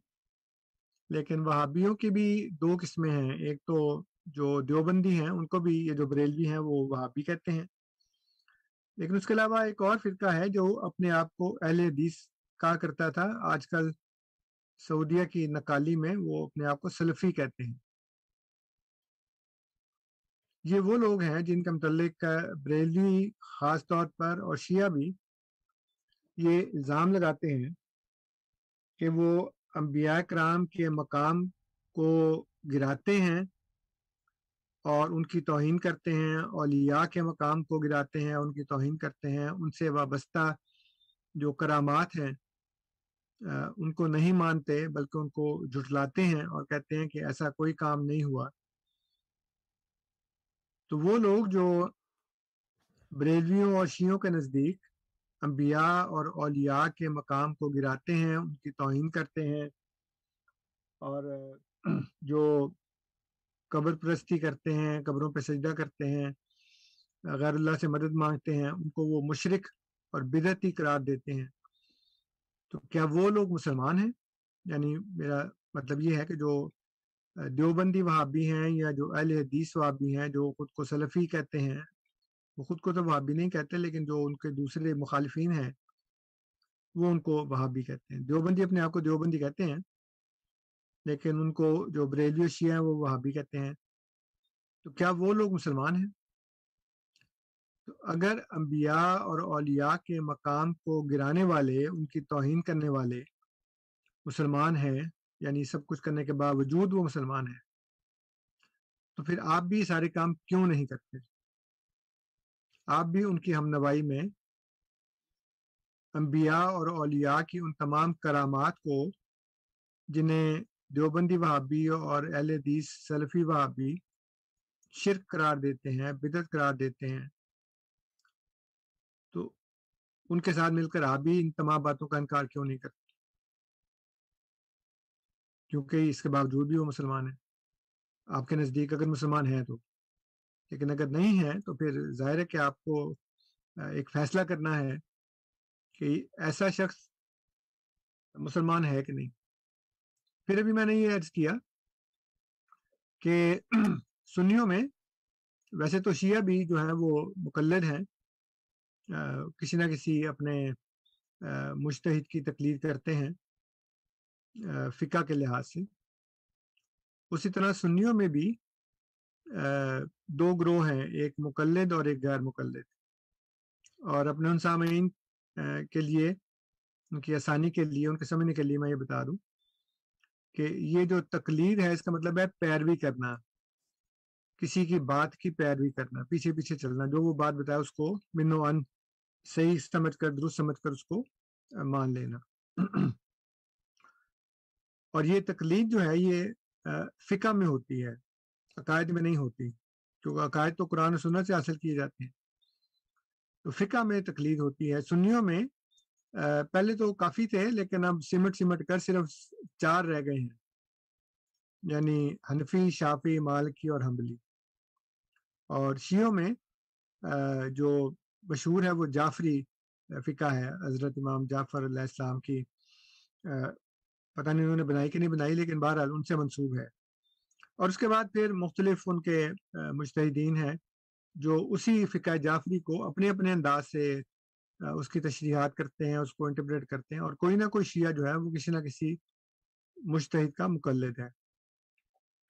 لیکن وہابیوں کی بھی دو قسمیں ہیں۔ ایک تو جو دیوبندی ہیں، ان کو بھی یہ جو بریلوی ہیں، وہ وہابی کہتے ہیں۔ لیکن اس کے علاوہ ایک اور فرقہ ہے جو اپنے آپ کو اہل حدیث کہا کرتا تھا۔ آج کل سعودیہ کی نکالی میں وہ اپنے آپ کو سلفی کہتے ہیں۔ یہ وہ لوگ ہیں جن کے متعلق بریلوی خاص طور پر اور شیعہ بھی یہ الزام لگاتے ہیں کہ وہ انبیاء کرام کے مقام کو گراتے ہیں اور ان کی توہین کرتے ہیں، اولیاء کے مقام کو گراتے ہیں، ان کی توہین کرتے ہیں، ان سے وابستہ جو کرامات ہیں ان کو نہیں مانتے بلکہ ان کو جھٹلاتے ہیں اور کہتے ہیں کہ ایسا کوئی کام نہیں ہوا۔ تو وہ لوگ جو بریلویوں اور شیوں کے نزدیک انبیاء اور اولیاء کے مقام کو گراتے ہیں، ان کی توہین کرتے ہیں اور جو قبر پرستی کرتے ہیں، قبروں پہ سجدہ کرتے ہیں غیر اللہ سے مدد مانگتے ہیں، ان کو وہ مشرق اور بدعتی قرار دیتے ہیں۔ تو کیا وہ لوگ مسلمان ہیں؟ یعنی میرا مطلب یہ ہے کہ جو دیوبندی وہابی ہیں یا جو اہل حدیث وہابی ہیں، جو خود کو سلفی کہتے ہیں، وہ خود کو تو وہابی نہیں کہتے، لیکن جو ان کے دوسرے مخالفین ہیں، وہ ان کو وہابی کہتے ہیں۔ دیوبندی اپنے آپ کو دیوبندی کہتے ہیں لیکن ان کو جو بریلیو شیعہ ہیں وہ وہابی کہتے ہیں۔ تو کیا وہ لوگ مسلمان ہیں؟ تو اگر انبیاء اور اولیاء کے مقام کو گرانے والے، ان کی توہین کرنے والے مسلمان ہیں یعنی سب کچھ کرنے کے باوجود وہ مسلمان ہیں، تو پھر آپ بھی سارے کام کیوں نہیں کرتے؟ آپ بھی ان کی ہم نوائی میں انبیاء اور اولیاء کی ان تمام کرامات کو، جنہیں دیوبندی وہابی اور اہل حدیث سلفی وہابی شرک قرار دیتے ہیں بدت قرار دیتے ہیں۔ تو ان کے ساتھ مل کر آپ بھی ان تمام باتوں کا انکار کیوں نہیں کرتے؟ کیونکہ اس کے باوجود بھی وہ مسلمان ہیں۔ آپ کے نزدیک اگر مسلمان ہیں تو، لیکن اگر نہیں ہے تو پھر ظاہر ہے کہ آپ کو ایک فیصلہ کرنا ہے کہ ایسا شخص مسلمان ہے کہ نہیں۔ پھر ابھی میں نے یہ عرض کیا کہ سنیوں میں ویسے تو شیعہ بھی جو ہے وہ مقلد ہیں کسی نہ کسی اپنے مشتحد کی تقلید کرتے ہیں فقہ کے لحاظ سے۔ اسی طرح سنیوں میں بھی دو گروہ ہیں، ایک مقلد اور ایک غیر مقلد۔ اور اپنے ان سامعین کے لیے، ان کی آسانی کے لیے، ان کے سمجھنے کے لیے میں یہ بتا دوں کہ یہ جو تقلید ہے اس کا مطلب ہے پیروی کرنا، کسی کی بات کی پیروی کرنا، پیچھے پیچھے چلنا، جو وہ بات بتایا اس کو منو ان، صحیح سمجھ کر، درست سمجھ کر اس کو مان لینا۔ اور یہ تقلید جو ہے یہ فقہ میں ہوتی ہے، عقائد میں نہیں ہوتی، کیونکہ عقائد تو قرآن و سنت سے حاصل کیے جاتے ہیں۔ تو فقہ میں تقلید ہوتی ہے، سنیوں میں پہلے تو کافی تھے لیکن اب سمٹ سمٹ کر صرف چار رہ گئے ہیں۔ یعنی حنفی شافی مالکی اور حمبلی اور شیعوں میں جو مشہور ہے وہ جعفری فقہ ہے، حضرت امام جعفر علیہ السلام کی۔ پتہ نہیں انہوں نے بنائی کہ نہیں بنائی، لیکن بہرحال ان سے منسوب ہے۔ اور اس کے بعد پھر مختلف ان کے مشتحدین ہیں جو اسی فقہ جعفری کو اپنے اپنے انداز سے اس کی تشریحات کرتے ہیں، اس کو انٹرپریٹ کرتے ہیں اور کوئی نہ کوئی شیعہ جو ہے وہ کسی نہ کسی مشتحد کا مقلد ہے۔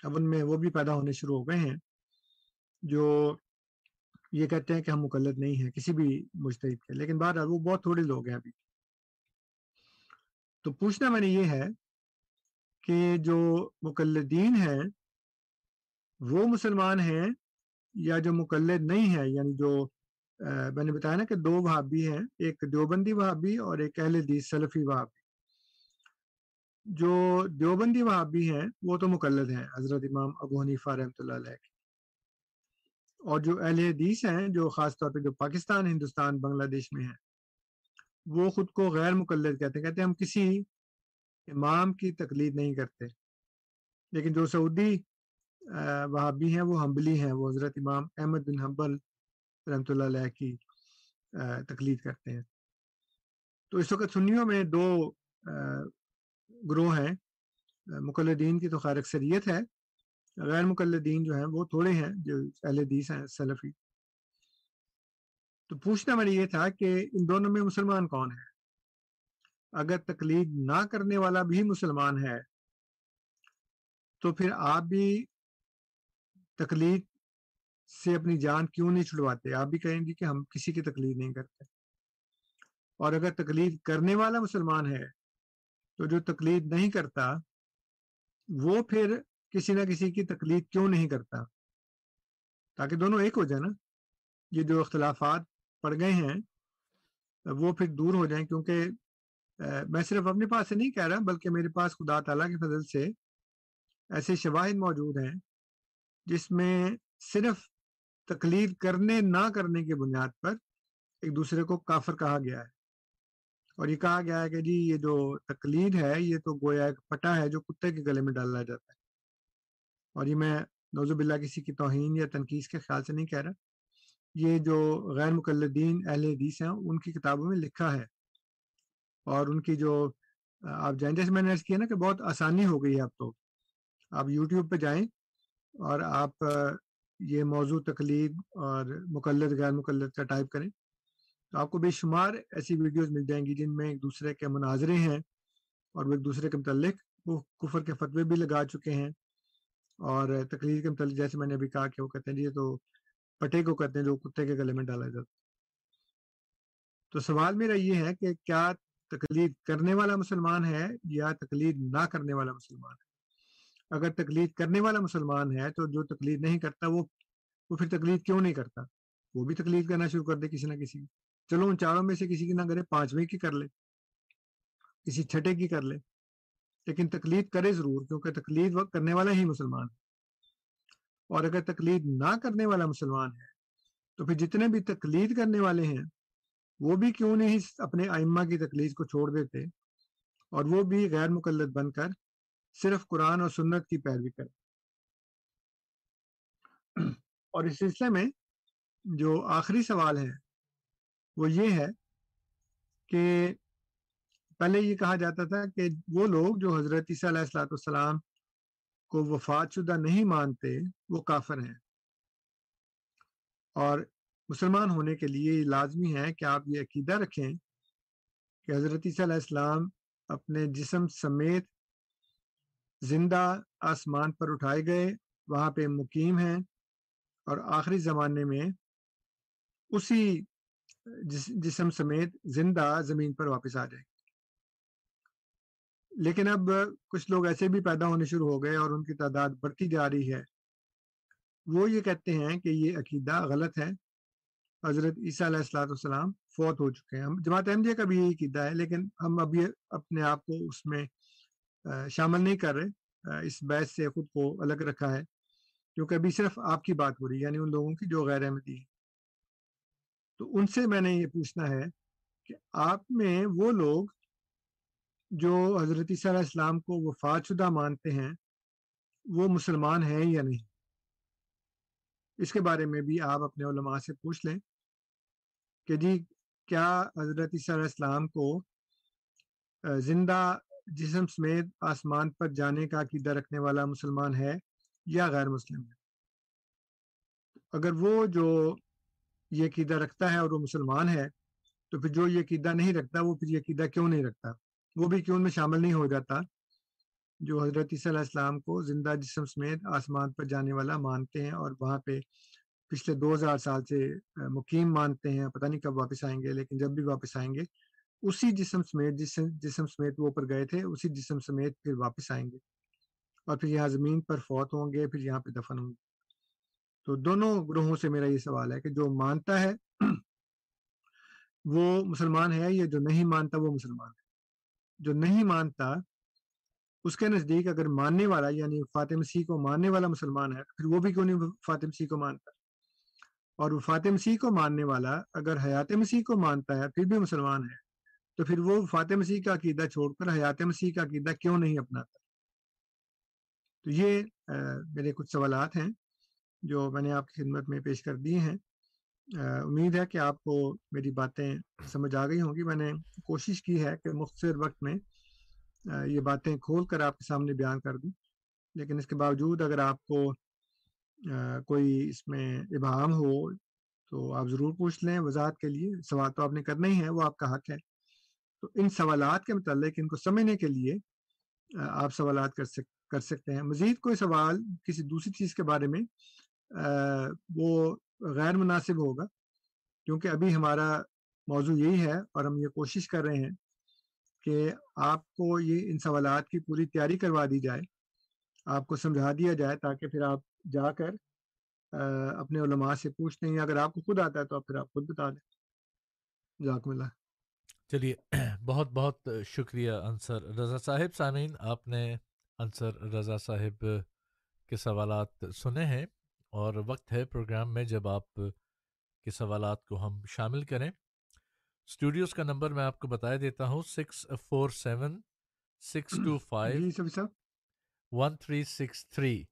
اب ان میں وہ بھی پیدا ہونے شروع ہو گئے ہیں جو یہ کہتے ہیں کہ ہم مقلد نہیں ہیں کسی بھی مشتحد کے، لیکن بہرحال وہ بہت تھوڑے لوگ ہیں ابھی۔ تو پوچھنا میں نے یہ ہے کہ جو مقلدین ہیں، وہ مسلمان ہیں یا جو مقلد نہیں ہے یعنی جو میں نے بتایا نا کہ دو وہابی ہیں، ایک دیوبندی وہابی اور ایک اہل حدیث سلفی وہابی۔ جو دیوبندی وہابی ہیں، وہ تو مقلد ہیں، حضرت امام ابو حنیفہ رحمۃ اللہ علیہ کی۔ اور جو اہل حدیث ہیں، جو خاص طور پہ جو پاکستان، ہندوستان، بنگلہ دیش میں ہیں، وہ خود کو غیر مقلد کہتے ہیں۔ کہتے ہیں ہم کسی امام کی تقلید نہیں کرتے۔ لیکن جو سعودی وہابی ہیں، وہ حنبلی ہیں۔ وہ حضرت امام احمد بن حنبل رحمۃ اللہ علیہ کی تقلید کرتے ہیں۔ تو اس وقت سنیوں میں دو گروہ ہیں۔ مقلدین کی تو خیر اکثریت ہے۔ غیر مقلدین جو ہیں وہ تھوڑے ہیں جو اہل حدیث ہیں، سلفی۔ تو پوچھنا میرا یہ تھا کہ ان دونوں میں مسلمان کون ہے؟ اگر تقلید نہ کرنے والا بھی مسلمان ہے، تو پھر آپ بھی تقلید سے اپنی جان کیوں نہیں چھڑواتے؟ آپ بھی کہیں گے کہ ہم کسی کی تقلید نہیں کرتے۔ اور اگر تقلید کرنے والا مسلمان ہے، تو جو تقلید نہیں کرتا، وہ پھر کسی نہ کسی کی تقلید کیوں نہیں کرتا؟ تاکہ دونوں ایک ہو جائے نا۔ یہ جو اختلافات پڑ گئے ہیں، وہ پھر دور ہو جائیں، کیونکہ میں صرف اپنے پاس سے نہیں کہہ رہا، بلکہ میرے پاس خدا تعالیٰ کے فضل سے ایسے شواہد موجود ہیں، جس میں صرف تقلید کرنے نہ کرنے کی بنیاد پر ایک دوسرے کو کافر کہا گیا ہے۔ اور یہ کہا گیا ہے کہ جی یہ جو تقلید ہے، یہ تو گویا ایک پٹا ہے جو کتے کے گلے میں ڈالا جاتا ہے۔ اور یہ میں نوزب اللہ کسی کی توہین یا تنقید کے خیال سے نہیں کہہ رہا۔ یہ جو غیر مقلدین اہل حدیث ہیں، ان کی کتابوں میں لکھا ہے۔ اور ان کی جو، آپ جائیں، جیسے میں نے کیا نا کہ بہت آسانی ہو گئی ہے اب تو۔ آپ یوٹیوب پہ جائیں اور آپ یہ موضوع تقلید اور مقلد، غیر مقلد کا ٹائپ کریں۔ تو آپ کو بے شمار ایسی ویڈیوز مل جائیں گی جن میں ایک دوسرے کے مناظرے ہیں اور وہ ایک دوسرے کے متعلق وہ کفر کے فتوے بھی لگا چکے ہیں اور تقلید کے متعلق جیسے میں نے ابھی کہا کہ وہ کہتے ہیں جی تو پٹے کو کہتے ہیں جو کتے کے گلے میں ڈالا جاتا تو سوال میرا یہ ہے کہ کیا تقلید کرنے والا مسلمان ہے یا تقلید نہ کرنے والا مسلمان ہے؟ اگر تقلید کرنے والا مسلمان ہے تو جو تقلید نہیں کرتا وہ وہ پھر تقلید کیوں نہیں کرتا؟ وہ بھی تقلید کرنا شروع کر دے کسی نہ کسی چلو ان چاروں میں سے کسی کی نہ کرے، پانچویں کی کر لے۔ کسی چھٹے کی کر لے۔ لیکن تقلید کرے ضرور، کیونکہ تقلید کرنے والا ہی مسلمان ہے۔ اور اگر تقلید نہ کرنے والا مسلمان ہے، تو پھر جتنے بھی تقلید کرنے والے ہیں، وہ بھی کیوں نہیں اپنے آئمہ کی تقلید کو چھوڑ دیتے؟ اور وہ بھی غیر مقلد بن کر صرف قرآن اور سنت کی پیروی کرے۔ اور اس سلسلے میں جو آخری سوال ہے، وہ یہ ہے کہ پہلے یہ کہا جاتا تھا کہ وہ لوگ جو حضرت عیسیٰ علیہ السلاۃ والسلام کو وفات شدہ نہیں مانتے، وہ کافر ہیں۔ اور مسلمان ہونے کے لیے لازمی ہے کہ آپ یہ عقیدہ رکھیں کہ حضرت عیسیٰ علیہ السلام اپنے جسم سمیت زندہ آسمان پر اٹھائے گئے، وہاں پہ مقیم ہیں۔ اور آخری زمانے میں اسی جسم سمیت زندہ زمین پر واپس آ جائے لیکن اب کچھ لوگ ایسے بھی پیدا ہونے شروع ہو گئے اور ان کی تعداد بڑھتی جا رہی ہے۔ وہ یہ کہتے ہیں کہ یہ عقیدہ غلط ہے۔ حضرت عیسیٰ علیہ السلاۃ والسلام فوت ہو چکے ہیں۔ ہم جماعت احمدیہ کا بھی یہی عقیدہ ہے، لیکن ہم ابھی اپنے آپ کو اس میں شامل نہیں کر رہے اس بحث سے خود کو الگ رکھا ہے کیونکہ ابھی صرف آپ کی بات ہو رہی ہے یعنی ان لوگوں کی جو غیر احمدی ہے تو ان سے میں نے یہ پوچھنا ہے کہ آپ میں وہ لوگ جو حضرت عیسیٰ علیہ السلام کو وفات شدہ مانتے ہیں، وہ مسلمان ہیں یا نہیں؟ اس کے بارے میں بھی آپ اپنے علماء سے پوچھ لیں کہ جی کیا حضرت عیسیٰ علیہ السلام کو زندہ جسم سمیت آسمان پر جانے کا عقیدہ رکھنے والا مسلمان ہے یا غیر مسلم ہے؟ اگر وہ جو یہ عقیدہ رکھتا ہے اور وہ مسلمان ہے، تو پھر جو یہ عقیدہ نہیں رکھتا، وہ پھر یہ عقیدہ کیوں نہیں رکھتا؟ وہ بھی کیوں میں شامل نہیں ہو جاتا؟ جو حضرت عیسیٰ علیہ السلام کو زندہ جسم سمیت آسمان پر جانے والا مانتے ہیں اور وہاں پہ پچھلے دو ہزار سال سے مقیم مانتے ہیں، پتہ نہیں کب واپس آئیں گے، لیکن جب بھی واپس آئیں گے اسی جسم سمیت، جسم جسم سمیت وہ اوپر گئے تھے، اسی جسم سمیت پھر واپس آئیں گے اور پھر یہاں زمین پر فوت ہوں گے، پھر یہاں پہ دفن ہوں گے۔ تو دونوں گروہوں سے میرا یہ سوال ہے کہ جو مانتا ہے، وہ مسلمان ہے یا جو نہیں مانتا وہ مسلمان ہے؟ جو نہیں مانتا، اس کے نزدیک اگر ماننے والا یعنی فاطم مسیح کو ماننے والا مسلمان ہے، پھر وہ بھی کیوں نہیں فاطم مسیح کو مانتا؟ اور وہ فاطم مسیح کو ماننے والا اگر حیات مسیح کو مانتا ہے، پھر بھی مسلمان ہے تو پھر وہ فاطم مسیح کا عقیدہ چھوڑ کر حیات مسیح کا عقیدہ کیوں نہیں اپناتا؟ تو یہ میرے کچھ سوالات ہیں جو میں نے آپ کی خدمت میں پیش کر دیے ہیں۔ امید ہے کہ آپ کو میری باتیں سمجھ آ گئی ہوں گی۔ میں نے کوشش کی ہے کہ مختصر وقت میں یہ باتیں کھول کر آپ کے سامنے بیان کر دوں۔ لیکن اس کے باوجود اگر آپ کو کوئی اس میں ابہام ہو تو آپ ضرور پوچھ لیں۔ وضاحت کے لیے سوال تو آپ نے کرنا ہی ہے، وہ آپ کا حق ہے۔ تو ان سوالات کے متعلق، ان کو سمجھنے کے لیے آپ سوالات کر سک، کر سکتے ہیں۔ مزید کوئی سوال کسی دوسری چیز کے بارے میں وہ غیر مناسب ہوگا، کیونکہ ابھی ہمارا موضوع یہی ہے اور ہم یہ کوشش کر رہے ہیں کہ آپ کو یہ، ان سوالات کی پوری تیاری کروا دی جائے، آپ کو سمجھا دیا جائے تاکہ پھر آپ جا کر اپنے علماء سے پوچھ لیں اگر آپ کو خود آتا ہے تو آپ پھر آپ خود بتا دیں۔ جاک ملا چلیے بہت بہت شکریہ انصر رضا صاحب۔ سامعین آپ نے انصر رضا صاحب کے سوالات سنے ہیں اور وقت ہے پروگرام میں جب آپ کے سوالات کو ہم شامل کریں۔ اسٹوڈیوز کا نمبر میں آپ کو بتا دیتا ہوں six four seven six two five one three six three.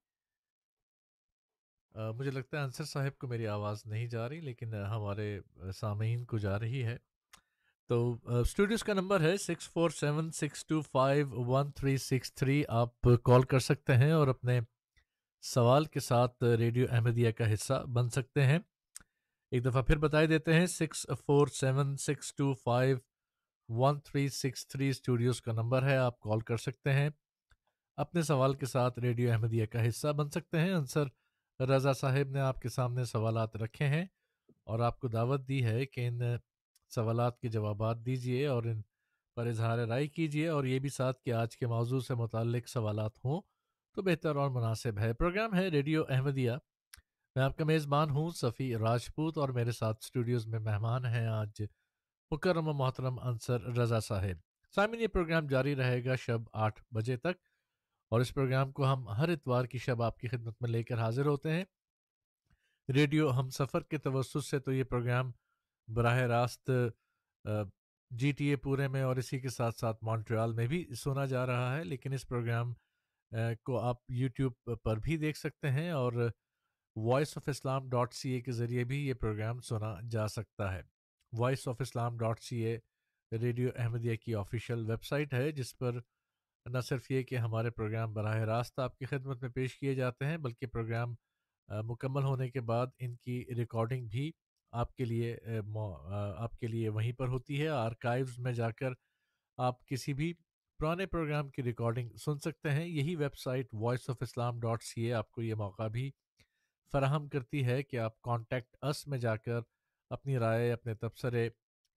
مجھے لگتا ہے انصر صاحب کو میری آواز نہیں جا رہی لیکن ہمارے سامعین کو جا رہی ہے۔ تو اسٹوڈیوز کا نمبر ہے six four seven six two five one three six three آپ کال کر سکتے ہیں اور اپنے سوال کے ساتھ ریڈیو احمدیہ کا حصہ بن سکتے ہیں۔ ایک دفعہ پھر بتائی دیتے ہیں six four seven six two five one three six three studios کا نمبر ہے، آپ کال کر سکتے ہیں۔ اپنے سوال کے ساتھ ریڈیو احمدیہ کا حصہ بن سکتے ہیں۔ انصر رضا صاحب نے آپ کے سامنے سوالات رکھے ہیں اور آپ کو دعوت دی ہے کہ ان سوالات کے جوابات دیجیے اور ان پر اظہار رائے کیجیے اور یہ بھی ساتھ کہ آج کے موضوع سے متعلق سوالات ہوں تو بہتر اور مناسب ہے۔ پروگرام ہے ریڈیو احمدیہ۔ میں آپ کا میزبان ہوں صفی راجپوت اور میرے ساتھ اسٹوڈیوز میں مہمان ہیں آج مکرم و محترم انصر رضا صاحب۔ سامعین، یہ پروگرام جاری رہے گا شب آٹھ بجے تک اور اس پروگرام کو ہم ہر اتوار کی شب آپ کی خدمت میں لے کر حاضر ہوتے ہیں۔ ریڈیو ہم سفر کے توسط سے تو یہ پروگرام براہ راست جی ٹی اے پورے میں اور اسی کے ساتھ ساتھ مونٹریال میں بھی سنا جا رہا ہے، لیکن اس پروگرام کو آپ یوٹیوب پر بھی دیکھ سکتے ہیں اور voice of Islam dot C A کے ذریعے بھی یہ پروگرام سنا جا سکتا ہے۔ Voice of Islam dot C A radio Ahmadiyya کی آفیشیل ویب سائٹ ہے، جس پر نہ صرف یہ کہ ہمارے پروگرام براہ راست آپ کی خدمت میں پیش کیے جاتے ہیں، بلکہ پروگرام مکمل ہونے کے بعد ان کی ریکارڈنگ بھی آپ کے لیے آپ کے لیے وہیں پر ہوتی ہے۔ آرکائیوز میں جا کر آپ کسی بھی پرانے پروگرام کی ریکارڈنگ سن سکتے ہیں۔ یہی website voice of Islam dot C A آپ کو یہ موقع بھی فراہم کرتی ہے کہ آپ کانٹیکٹ اس میں جا کر اپنی رائے، اپنے تبصرے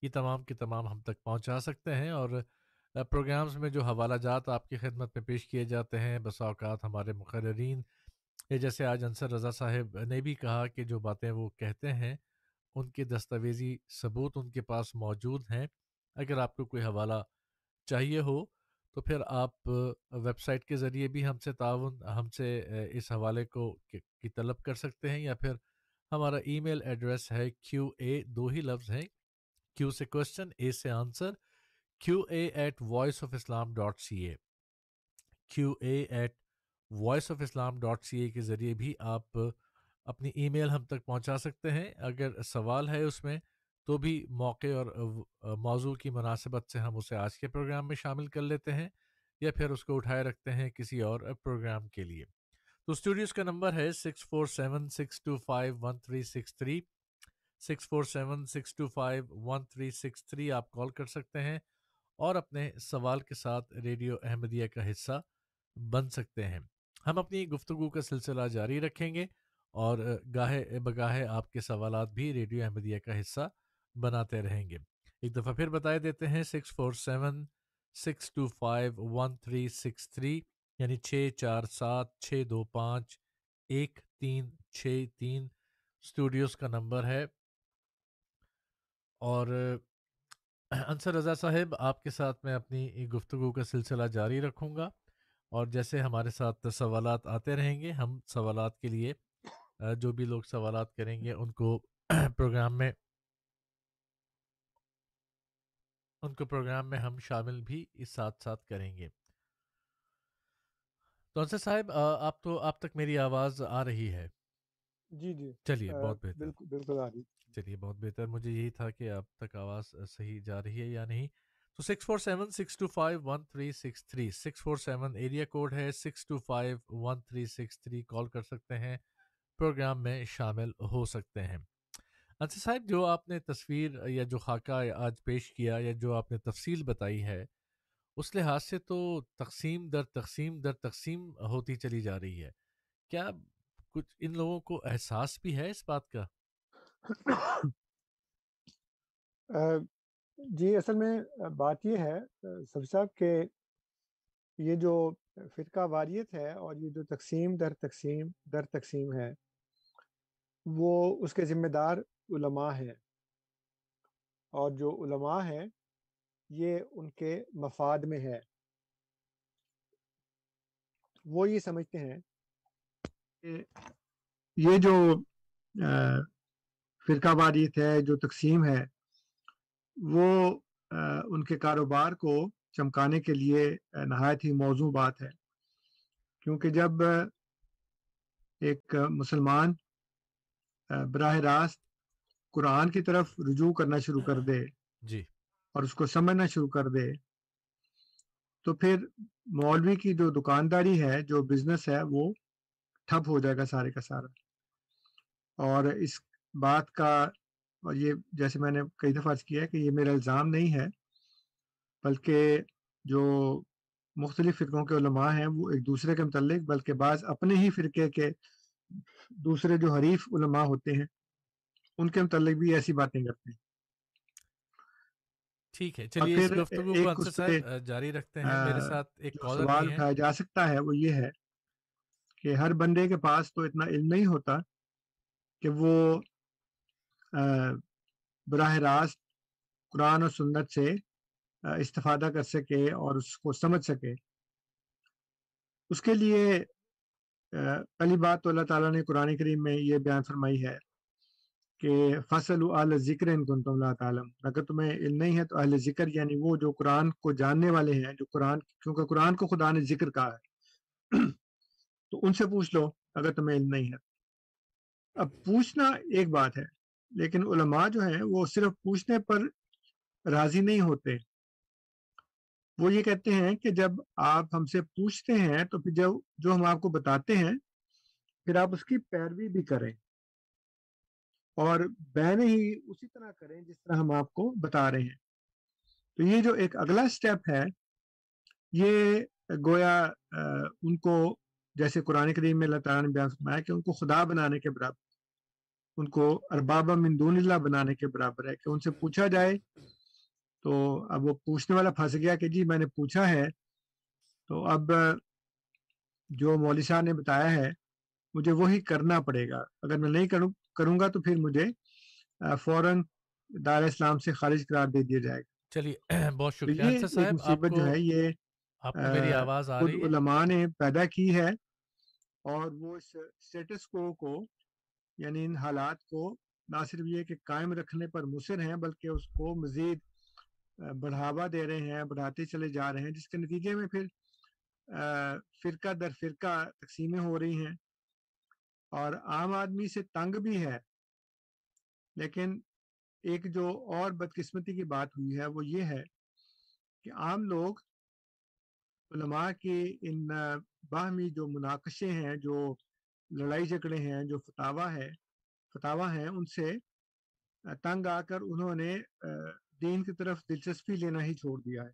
یہ تمام کے تمام ہم تک پہنچا سکتے ہیں اور پروگرامز میں جو حوالہ جات آپ کی خدمت میں پیش کیے جاتے ہیں بس اوقات ہمارے مقررین جیسے آج انصر رضا صاحب نے بھی کہا کہ جو باتیں وہ کہتے ہیں ان کے دستاویزی ثبوت ان کے پاس موجود ہیں، اگر آپ کو کوئی حوالہ چاہیے ہو تو پھر آپ ویب سائٹ کے ذریعے بھی ہم سے تعاون، ہم سے اس حوالے کو کی طلب کر سکتے ہیں یا پھر ہمارا ای میل ایڈریس ہے کیو اے، دو ہی لفظ ہیں، کیو سے کوشچن اے سے answer Q A at voice of Islam dot C A. Q A at voice of Islam dot C A کے ذریعے بھی آپ اپنی ای میل ہم تک پہنچا سکتے ہیں۔ اگر سوال ہے اس میں تو بھی موقع اور موضوع کی مناسبت سے ہم اسے آج کے پروگرام میں شامل کر لیتے ہیں یا پھر اس کو اٹھائے رکھتے ہیں کسی اور پروگرام کے لیے۔ تو اسٹوڈیوز کا نمبر ہے six four seven six two five one three six three. Six four seven six two five one three six three آپ کال کر سکتے ہیں اور اپنے سوال کے ساتھ ریڈیو احمدیہ کا حصہ بن سکتے ہیں۔ ہم اپنی گفتگو کا سلسلہ جاری رکھیں گے۔ اور گاہے، بگاہے آپ کے سوالات بھی ریڈیو احمدیہ کا حصہ بناتے رہیں گے۔ ایک دفعہ پھر بتائے دیتے ہیں six four seven, six two five, one three six three یعنی چھ چار سات، چھ دو پانچ، ایک تین، چھ تین اسٹوڈیوز کا نمبر ہے۔ اور انصر رضا صاحب، آپ کے ساتھ میں اپنی گفتگو کا سلسلہ جاری رکھوں گا اور جیسے ہمارے ساتھ سوالات آتے رہیں گے، ہم سوالات کے لیے جو بھی لوگ سوالات کریں گے ان کو پروگرام میں ان کو پروگرام میں ہم شامل بھی اس ساتھ ساتھ کریں گے۔ تو انصر صاحب آپ تو آپ تک میری آواز آ رہی ہے۔ جی جی۔ چلیے بہت بہتر۔ بالکل بالکل آ رہی چلیے بہت بہتر۔ مجھے یہی تھا کہ آپ تک آواز صحیح جا رہی ہے یا نہیں۔ تو six four seven six two five one three six three six four seven area code ہے six two five one three six three call کر سکتے ہیں۔ پروگرام میں شامل ہو سکتے ہیں۔ انصر صاحب، جو آپ نے تصویر یا جو خاکہ آج پیش کیا یا جو آپ نے تفصیل بتائی ہے، اس لحاظ سے تو تقسیم در تقسیم در تقسیم ہوتی چلی جا رہی ہے۔ کیا کچھ ان لوگوں کو احساس بھی ہے اس بات کا؟ جی اصل میں بات یہ ہے سب صاحب، کہ یہ جو فرقہ واریت ہے اور یہ جو تقسیم در تقسیم در تقسیم ہے وہ اس کے ذمہ دار علماء ہیں۔ اور جو علماء ہیں، یہ ان کے مفاد میں ہے۔ وہ یہ سمجھتے ہیں کہ یہ جو فرقہ واریت ہے، جو تقسیم ہے، وہ ان کے کاروبار کو چمکانے کے لیے نہایت ہی موضوع بات ہے۔ کیونکہ جب ایک مسلمان براہ راست قرآن کی طرف رجوع کرنا شروع کر دے جی۔ اور اس کو سمجھنا شروع کر دے تو پھر مولوی کی جو دکانداری ہے جو بزنس ہے وہ ٹھپ ہو جائے گا سارے کا سارا۔ اور اس بات کا اور یہ جیسے میں نے کئی دفعہ کیا ہے کہ یہ میرا الزام نہیں ہے بلکہ جو مختلف فرقوں کے علماء ہیں وہ ایک دوسرے کے متعلق بلکہ بعض اپنے ہی فرقے کے دوسرے جو حریف علماء ہوتے ہیں ان کے متعلق بھی ایسی باتیں کرتے ہیں۔ ٹھیک ہے چلیے اس گفتگو کو انصر صاحب جاری رکھتے ہیں۔ میرے ساتھ ایک کالر سوال اٹھایا جا سکتا ہے وہ یہ ہے کہ ہر بندے کے پاس تو اتنا علم نہیں ہوتا کہ وہ براہ راست قرآن و سنت سے استفادہ کر سکے اور اس کو سمجھ سکے۔ اس کے لیے پہلی بات تو اللہ تعالیٰ نے قرآن کریم میں یہ بیان فرمائی ہے کہ فصل ذکر ان اللہ اگر تمہیں علم نہیں ہے تو اہل ذکر یعنی وہ جو قرآن کو جاننے والے ہیں، جو قرآن، کیونکہ قرآن کو خدا نے ذکر کہا ہے۔ تو ان سے پوچھ لو اگر تمہیں علم نہیں ہے۔ اب پوچھنا ایک بات ہے، لیکن علماء جو ہیں وہ صرف پوچھنے پر راضی نہیں ہوتے۔ وہ یہ کہتے ہیں کہ جب آپ ہم سے پوچھتے ہیں تو پھر جب جو ہم آپ کو بتاتے ہیں، پھر آپ اس کی پیروی بھی کریں۔ اور بہنیں ہی اسی طرح کریں جس طرح ہم آپ کو بتا رہے ہیں۔ تو یہ جو ایک اگلا سٹیپ ہے، یہ گویا ان کو جیسے قرآن کریم میں اللہ تعالیٰ نے بیان فرمایا کہ ان کو خدا بنانے کے برابر، ان کو ارباب من دون اللہ بنانے کے برابر ہے کہ ان سے پوچھا جائے تو اب وہ پوچھنے والا پھنس گیا کہ جی میں نے پوچھا ہے تو اب جو مولوی صاحب نے بتایا ہے مجھے وہی کرنا پڑے گا۔ اگر میں نہیں کروں کروں گا تو پھر مجھے فوراً دار اسلام سے خارج قرار دے دیا جائے گا۔ چلیے بہت شکریہ مصیبت جو ہے یہ علماء نے پیدا کی ہے اور وہ اسٹیٹس کو کو یعنی ان حالات کو نہ صرف یہ کہ قائم رکھنے پر مصر ہیں بلکہ اس کو مزید بڑھاوا دے رہے ہیں، بڑھاتے چلے جا رہے ہیں، جس کے نتیجے میں پھر فرقہ در فرقہ تقسیمیں ہو رہی ہیں۔ اور عام آدمی سے تنگ بھی ہے، لیکن ایک جو اور بدقسمتی کی بات ہوئی ہے، وہ یہ ہے کہ عام لوگ علماء کے ان باہمی جو مناقشے ہیں، جو لڑائی جھگڑے ہیں، جو فتوا ہے فتوا ہیں، ان سے تنگ آ کر انہوں نے دین کی طرف دلچسپی لینا ہی چھوڑ دیا ہے۔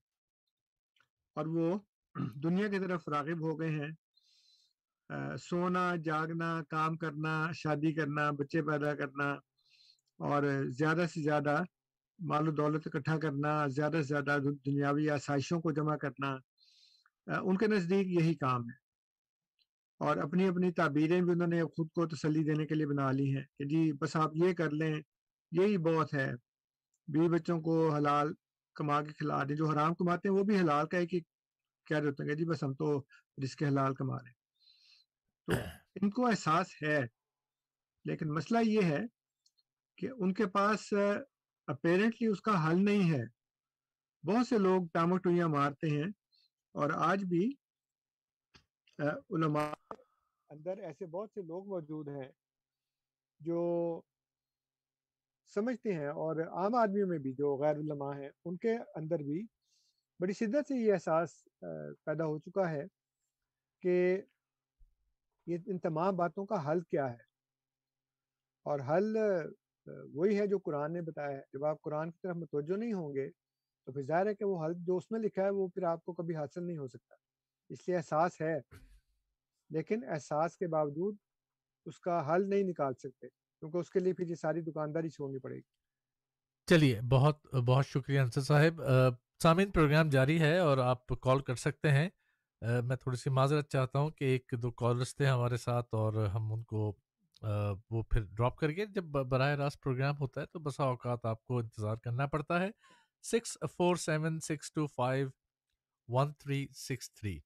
اور وہ دنیا کی طرف راغب ہو گئے ہیں۔ سونا، جاگنا، کام کرنا، شادی کرنا، بچے پیدا کرنا اور زیادہ سے زیادہ مال و دولت اکٹھا کرنا، زیادہ سے زیادہ دنیاوی آسائشوں کو جمع کرنا۔ ان کے نزدیک یہی کام ہے۔ اور اپنی اپنی تعبیریں بھی انہوں نے خود کو تسلی دینے کے لیے بنا لی ہیں کہ جی بس آپ یہ کر لیں، یہی بہت ہے۔ بیوی بچوں کو حلال کما کے کھلا دیں جو حرام کماتے ہیں وہ بھی حلال کا ایک کہہ دیتے ہیں کہ جی بس ہم تو کے حلال کما رہے ہیں۔ تو ان کو احساس ہے لیکن مسئلہ یہ ہے کہ ان کے پاس اپیرنٹلی اس کا حل نہیں ہے۔ بہت سے لوگ ٹامٹویاں مارتے ہیں اور آج بھی علماء اندر ایسے بہت سے لوگ موجود ہیں جو سمجھتے ہیں اور عام آدمیوں میں بھی جو غیر علماء ہیں، ان کے اندر بھی بڑی شدت سے یہ احساس پیدا ہو چکا ہے کہ یہ ان تمام باتوں کا حل کیا ہے۔ اور حل وہی ہے جو قرآن نے بتایا ہے، جب آپ قرآن کی طرف متوجہ نہیں ہوں گے تو پھر ظاہر ہے کہ وہ حل جو اس میں لکھا ہے وہ پھر آپ کو کبھی حاصل نہیں ہو سکتا۔ اس لیے احساس ہے، لیکن احساس کے باوجود اس کا حل نہیں نکال سکتے۔ کیونکہ اس کے لیے پھر یہ ساری دکانداری چھوڑنی پڑے گی۔ چلیے، بہت بہت شکریہ انصر صاحب۔ سامعین، پروگرام جاری ہے اور آپ کال کر سکتے ہیں۔ میں تھوڑی سی معذرت چاہتا ہوں کہ ایک دو کالرس تھے ہمارے ساتھ اور ہم ان کو وہ پھر ڈراپ کر کے جب براہ راست پروگرام ہوتا ہے تو بسا اوقات آپ کو انتظار کرنا پڑتا ہے۔ Six four seven six two five one three six three.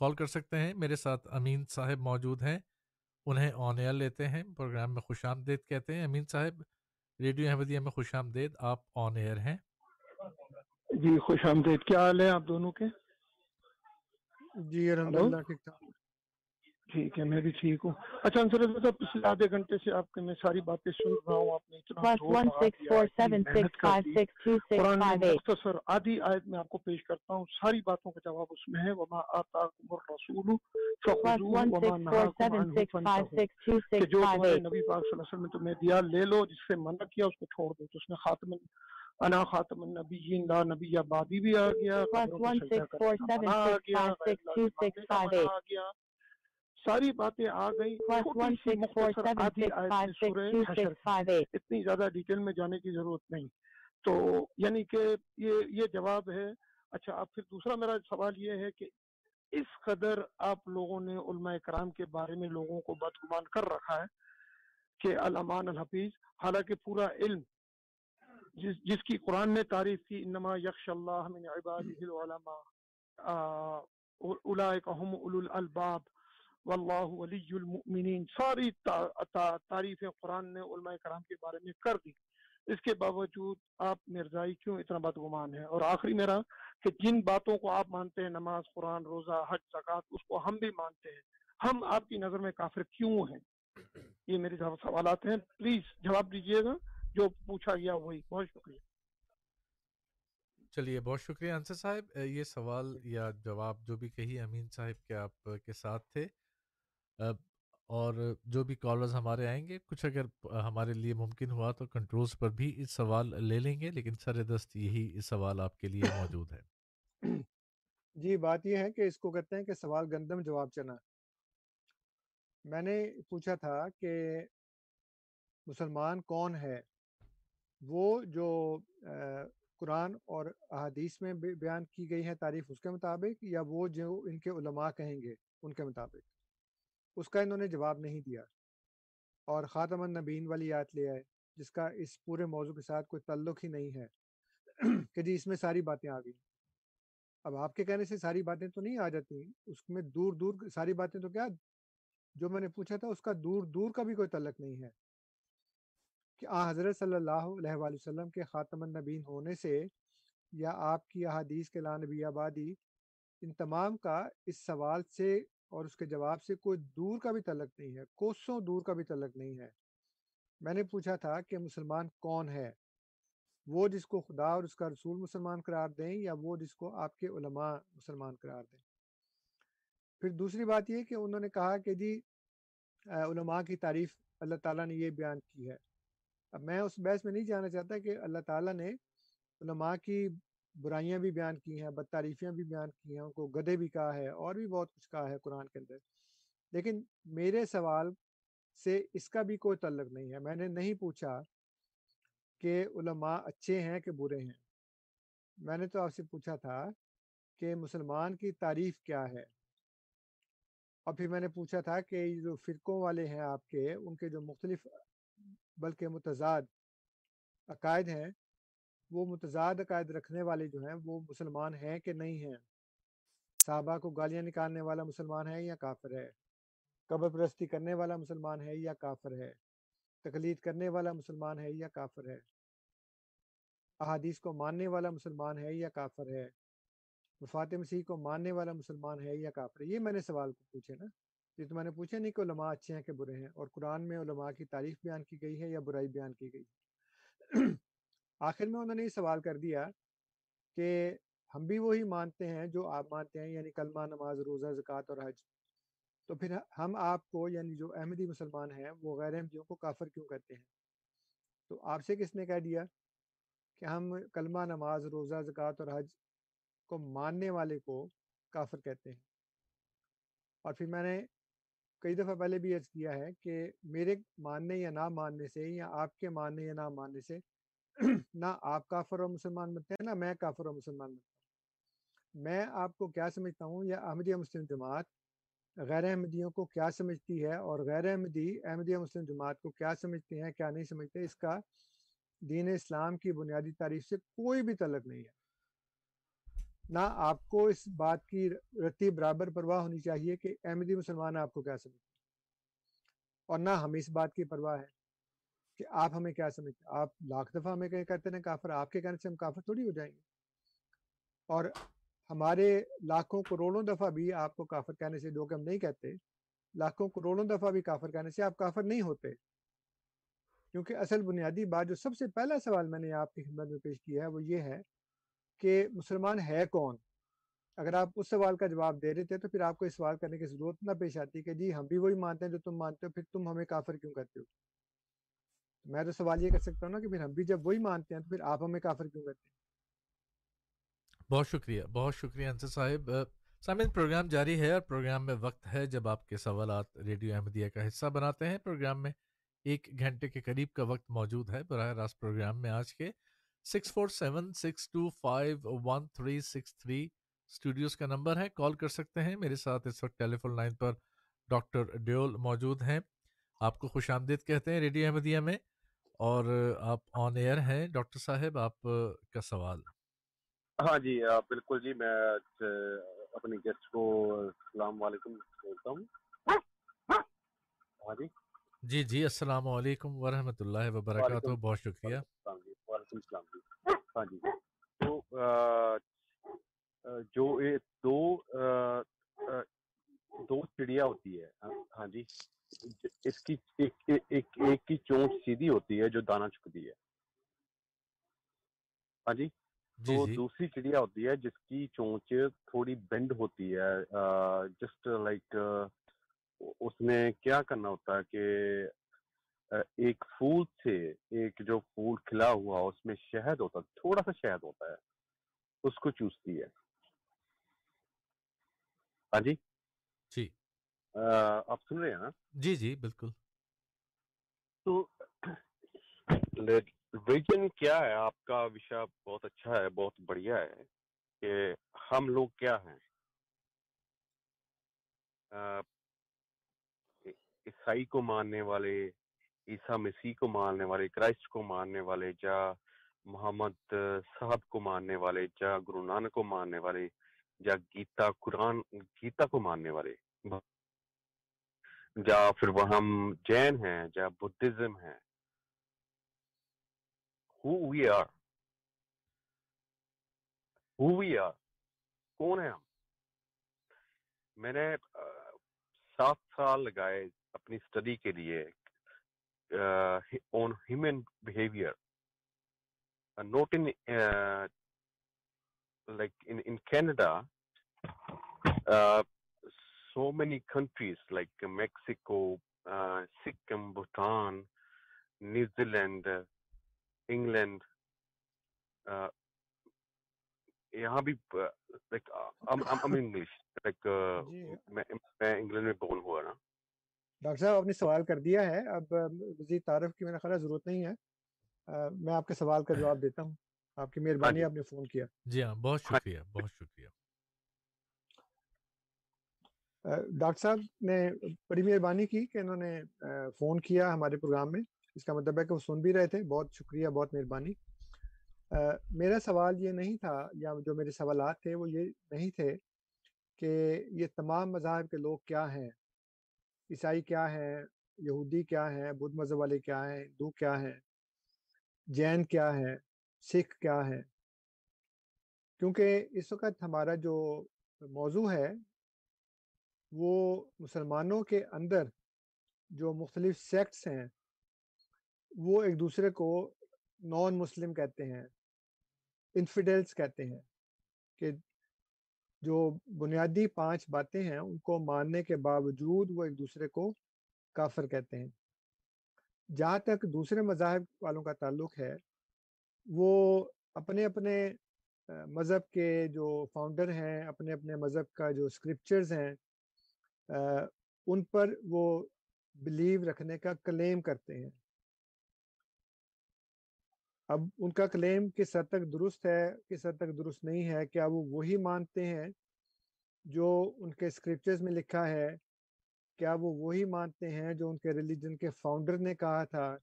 Call کر سکتے ہیں۔ میرے ساتھ امین صاحب موجود ہیں۔ انہیں آن ایئر لیتے ہیں پروگرام میں خوش آمدید کہتے ہیں۔ امین صاحب ریڈیو احمدیہ میں خوش آمدید آپ آن ایئر ہیں۔ جی خوش آمدید۔ کیا حال ہے آپ دونوں کے؟ جی الحمد للہ ٹھیک ہے میں بھی ٹھیک ہوں۔ اچھا انصر صاحب پچھلے آدھے گھنٹے سے آپ کے میں ساری باتیں سن رہا ہوں آپ نے مختصر آدھی آیت میں آپ کو پیش کرتا ہوں۔ ساری باتوں کا جواب اس میں ہے۔ وما آتاکم الرسول کہ جو تمہارے نبی پاک صلی اللہ علیہ وسلم نے تمہیں دیا لے لو جس سے منع کیا اس کو چھوڑ دو تو اس میں خاتم انا خاتم النبیین لا نبی آبادی بھی آ گیا آ گیا۔ ساری باتیں آ گئی اتنی زیادہ ڈیٹیل میں جانے کی ضرورت نہیں۔ تو یعنی کہ یہ یہ جواب ہے۔ اچھا اب پھر دوسرا میرا سوال یہ ہے کہ اس قدر آپ لوگوں نے علماء کرام کے بارے میں لوگوں کو بدگمان کر رکھا ہے کہ الامان الحفیظ حالانکہ پورا علم جس جس کی قرآن نے تعریف کی انما یکش اللہ من عباده العلماء اولئک هم اولو الالباب۔ واللہ ولی المؤمنین ساری تعریف قرآن نے علماء کرام کے بارے میں کر دی۔ اس کے باوجود آپ مرزائی کیوں اتنا بدگمان ہے اور آخری میرا کہ جن باتوں کو آپ مانتے ہیں نماز قرآن روزہ حج زکات اس کو ہم بھی مانتے ہیں۔ ہم آپ کی نظر میں کافر کیوں ہیں؟ یہ میرے سوالات ہیں۔ پلیز جواب دیجیے گا جو پوچھا گیا وہی۔ بہت شکریہ۔ چلیے بہت شکریہ انصر صاحب۔ یہ سوال یا جواب جو بھی کہی امین صاحب کے آپ کے ساتھ تھے۔ اور جو بھی کالرز ہمارے آئیں گے کچھ اگر ہمارے لیے ممکن ہوا تو کنٹرولز پر بھی اس سوال لے لیں گے لیکن سر دست یہی سوال آپ کے لیے موجود ہے جی بات یہ ہے کہ اس کو کہتے ہیں کہ سوال گندم جواب چنا۔ میں نے پوچھا تھا کہ مسلمان کون ہے؟ وہ جو قرآن اور احادیث میں بیان کی گئی ہے تعریف اس کے مطابق یا وہ جو ان کے علماء کہیں گے ان کے مطابق؟ اس کا انہوں نے جواب نہیں دیا۔ اور خاتم النبین والی یاد لے آئے، جس کا اس پورے موضوع کے ساتھ کوئی تعلق ہی نہیں ہے۔ کہ جی اس میں ساری باتیں آ گئی اب آپ کے کہنے سے ساری باتیں تو نہیں آ جاتی اس میں دور دور ساری باتیں تو کیا جو میں نے پوچھا تھا، اس کا دور دور کا بھی کوئی تعلق نہیں ہے۔ کہ آ، حضرت صلی اللہ علیہ وآلہ وسلم کے خاتم النبین ہونے سے یا آپ کی احادیث کے لانبی آبادی، ان تمام کا اس سوال سے اور اس کے جواب سے کوئی دور کا بھی تعلق نہیں ہے، کوسوں دور کا بھی تعلق نہیں ہے۔ میں نے پوچھا تھا کہ مسلمان کون ہے؟ وہ جس کو خدا اور اس کا رسول مسلمان قرار دیں یا وہ جس کو آپ کے علماء مسلمان قرار دیں؟ پھر دوسری بات یہ کہ انہوں نے کہا کہ جی علماء کی تعریف اللہ تعالیٰ نے یہ بیان کی ہے۔ اب میں اس بحث میں نہیں جانا چاہتا کہ اللہ تعالیٰ نے علماء کی برائیاں بھی بیان کی ہیں بدتعریفیاں بھی بیان کی ہیں، ان کو گدے بھی کہا ہے، اور بھی بہت کچھ کہا ہے قرآن کے اندر۔ لیکن میرے سوال سے اس کا بھی کوئی تعلق نہیں ہے۔ میں نے نہیں پوچھا کہ علماء اچھے ہیں کہ برے ہیں۔ میں نے تو آپ سے پوچھا تھا کہ مسلمان کی تعریف کیا ہے۔ اور پھر میں نے پوچھا تھا کہ یہ جو فرقوں والے ہیں آپ کے، ان کے جو مختلف بلکہ متضاد عقائد ہیں وہ متضاد عقائد رکھنے والے جو ہیں، وہ مسلمان ہیں کہ نہیں ہیں؟ صحابہ کو گالیاں نکالنے والا مسلمان ہے یا کافر ہے؟ قبر پرستی کرنے والا مسلمان ہے یا کافر ہے؟ تقلید کرنے والا مسلمان ہے یا کافر ہے؟ احادیث کو ماننے والا مسلمان ہے یا کافر ہے؟ وفات مسیح کو ماننے والا مسلمان ہے یا کافر ہے؟ یہ میں نے سوال کو پوچھے نا۔ یہ تو میں نے پوچھا نہیں کہ علماء اچھے ہیں کہ برے ہیں، اور قرآن میں علماء کی تعریف بیان کی گئی ہے یا برائی بیان کی گئی آخر میں انہوں نے یہ سوال کر دیا کہ ہم بھی وہی مانتے ہیں جو آپ مانتے ہیں یعنی کلمہ، نماز، روزہ، زکوٰۃ اور حج۔ تو پھر ہم آپ کو یعنی جو احمدی مسلمان ہیں، وہ غیر احمدیوں کو کافر کیوں کرتے ہیں؟ تو آپ سے کس نے کہہ دیا کہ ہم کلمہ، نماز، روزہ، زکوٰۃ اور حج کو ماننے والے کو کافر کہتے ہیں؟ اور پھر میں نے کئی دفعہ پہلے بھی عرض کیا ہے کہ میرے ماننے یا نہ ماننے سے یا آپ کے ماننے یا نہ ماننے سے نہ آپ کافر و مسلمان بنتے ہیں نہ میں کافر و مسلمان بنتا ہوں میں آپ کو کیا سمجھتا ہوں یا احمدیہ مسلم جماعت غیر احمدیوں کو کیا سمجھتی ہے اور غیر احمدی احمدیہ مسلم جماعت کو کیا سمجھتے ہیں کیا نہیں سمجھتے اس کا دین اسلام کی بنیادی تاریخ سے کوئی بھی تعلق نہیں ہے نہ آپ کو اس بات کی رتی برابر پرواہ ہونی چاہیے کہ احمدی مسلمان آپ کو کیا سمجھتے اور نہ ہمیں اس بات کی پرواہ ہے کہ آپ ہمیں کیا سمجھتے آپ لاکھ دفعہ ہمیں کہتے ہیں کافر آپ کے کہنے سے ہم کافر تھوڑی ہو جائیں گے۔ اور ہمارے لاکھوں کروڑوں دفعہ بھی آپ کو کافر کہنے سے، جو کہ ہم نہیں کہتے، لاکھوں کروڑوں دفعہ بھی کافر کہنے سے آپ کافر نہیں ہوتے۔ کیونکہ اصل بنیادی بات، جو سب سے پہلا سوال میں نے آپ کی خدمت میں پیش کیا ہے، وہ یہ ہے کہ مسلمان ہے کون؟ اگر آپ اس سوال کا جواب دے رہے تھے تو پھر آپ کو اس سوال کرنے کی ضرورت نہ پیش آتی کہ جی ہم بھی وہی مانتے ہیں جو تم مانتے ہو، پھر تم ہمیں کافر کیوں کرتے ہو؟ میں تو سوال یہ کر سکتا ہوں نا کہ پھر ہم بھی جب وہی مانتے ہیں تو پھر آپ ہمیں کافر کیوں کرتے ہیں؟ بہت شکریہ بہت شکریہ انصر صاحب۔ سامعین، پروگرام جاری ہے اور پروگرام میں وقت ہے جب آپ کے سوالات ریڈیو احمدیہ کا حصہ بناتے ہیں۔ پروگرام میں ایک گھنٹے کے قریب کا وقت موجود ہے۔ براہ راست پروگرام میں آج کے six four seven six two five one three six three studios کا نمبر ہے۔ کال کر سکتے ہیں۔ میرے ساتھ اس وقت ٹیلی فون لائن پر ڈاکٹر ڈیول موجود ہیں۔ آپ کو خوش آمدید کہتے ہیں ریڈیو احمدیہ میں۔ اور آپ آن ایئر ہیں ڈاکٹر صاحب آپ کا سوال۔ ہاں جی بالکل جی میں اپنے گیسٹ کو السلام علیکم بولتا ہوں۔ ہاں جی۔ جی جی السلام علیکم ورحمۃ اللہ وبرکاتہ بہت شکریہ۔ وعلیکم السلام جی۔ ہاں جی۔ تو جو دو دو چڑیا ہوتی ہے ہاں جی۔ اس کی ایک کی چونچ سیدھی ہوتی ہے جو دانا چکتی ہے۔ ہاں جی؟ تو جی۔ جی دوسری چڑیا ہوتی ہے جس کی چونچ تھوڑی بینڈ ہوتی ہے جسٹ لائک اس میں کیا کرنا ہوتا ہے کہ ایک پھول سے ایک جو پھول کھلا ہوا اس میں شہد ہوتا ہے تھوڑا سا شہد ہوتا ہے اس کو چوستی ہے۔ ہاں جی جی؟ آپ سن رہے ہیں نا؟ جی جی بالکل۔ تو ریلیجن کیا ہے؟ آپ کا وشا بہت اچھا ہے بہت بڑھیا ہے کہ ہم لوگ کیا ہیں؟ عیسائی کو ماننے والے عیسیٰ مسیح کو ماننے والے کرائسٹ کو ماننے والے جا محمد صاحب کو ماننے والے جا گرو نانک کو ماننے والے جا گیتا قرآن گیتا کو ماننے والے۔ جا پھر وہ ہم جین ہیں، جا بدھزم ہیں۔ Who we are. Who we are. کون ہیں ہم؟ میں نے سات سال لگائے اپنی اسٹڈی کے لیے on human behaviour not in like in Canada so many countries like Mexico Sikkim Bhutan New Zealand England یہاں بھی انگلش لائک میں انگلینڈ میں بورن ہوا نا ڈاکٹر صاحب آپ نے سوال کر دیا ہے اب مزید تعارف کی میرا خیال ضرورت نہیں ہے میں آپ کے سوال کا جواب دیتا ہوں آپ کی مہربانی۔ آپ نے فون کیا جی ہاں بہت۔ شکریہ بہت شکریہ ڈاکٹر صاحب نے بڑی مہربانی کی کہ انہوں نے فون کیا ہمارے پروگرام میں، اس کا مطلب ہے کہ وہ سن بھی رہے تھے۔ بہت شکریہ، بہت مہربانی۔ میرا سوال یہ نہیں تھا، یا جو میرے سوالات تھے، وہ یہ نہیں تھے کہ یہ تمام مذاہب کے لوگ کیا ہیں؟ عیسائی کیا ہیں؟ یہودی کیا ہیں؟ بدھ مذہب والے کیا ہیں؟ ہندو کیا ہیں؟ جین کیا ہیں؟ سکھ کیا ہیں؟ کیونکہ اس وقت ہمارا جو موضوع ہے وہ مسلمانوں کے اندر جو مختلف سیکٹس ہیں، وہ ایک دوسرے کو نان مسلم کہتے ہیں انفیڈلس کہتے ہیں کہ جو بنیادی پانچ باتیں ہیں، ان کو ماننے کے باوجود وہ ایک دوسرے کو کافر کہتے ہیں۔ جہاں تک دوسرے مذاہب والوں کا تعلق ہے، وہ اپنے اپنے مذہب کے جو فاؤنڈر ہیں، اپنے اپنے مذہب کا جو اسکرپچرز ہیں ان پر وہ بلیو رکھنے کا کلیم کرتے ہیں۔ اب ان کا کلیم کس حد تک درست ہے، کس حد تک درست نہیں ہے، کیا وہ وہی مانتے ہیں جو ان کے اسکرپچرز میں لکھا ہے؟ کیا وہ وہی مانتے ہیں جو ان کے ریلیجن کے فاؤنڈر نے کہا تھا؟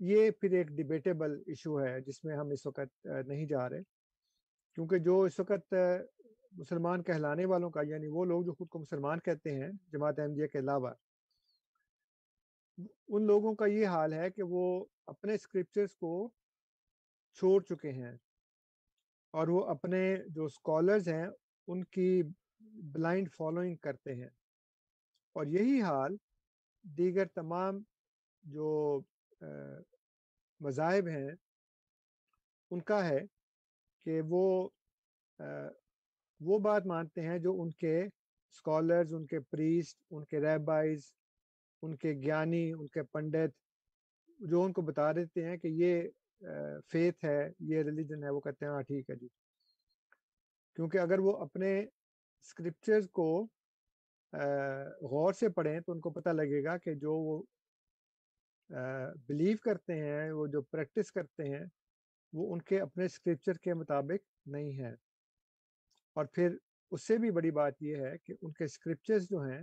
یہ پھر ایک ڈیبیٹیبل ایشو ہے جس میں ہم اس وقت نہیں جا رہے۔ کیونکہ جو اس وقت مسلمان کہلانے والوں کا یعنی وہ لوگ جو خود کو مسلمان کہتے ہیں جماعت احمدیہ کے علاوہ۔ ان لوگوں کا یہ حال ہے کہ وہ اپنے اسکرپچرز کو چھوڑ چکے ہیں اور وہ اپنے جو اسکالرز ہیں، ان کی بلائنڈ فالوئنگ کرتے ہیں۔ اور یہی حال دیگر تمام جو مذاہب ہیں، ان کا ہے کہ وہ وہ بات مانتے ہیں جو ان کے اسکالرز ان کے پریسٹ ان کے ریبائز ان کے گیانی، ان کے پنڈت جو ان کو بتا دیتے ہیں کہ یہ فیتھ ہے، یہ ریلیجن ہے، وہ کہتے ہیں ہاں ٹھیک ہے جی. کیونکہ اگر وہ اپنے اسکرپچرز کو غور سے پڑھیں تو ان کو پتہ لگے گا کہ جو وہ بلیو کرتے ہیں، وہ جو پریکٹس کرتے ہیں، وہ ان کے اپنے اسکرپچر کے مطابق نہیں ہے۔ اور پھر اس سے بھی بڑی بات یہ ہے کہ ان کے اسکرپچرز جو ہیں،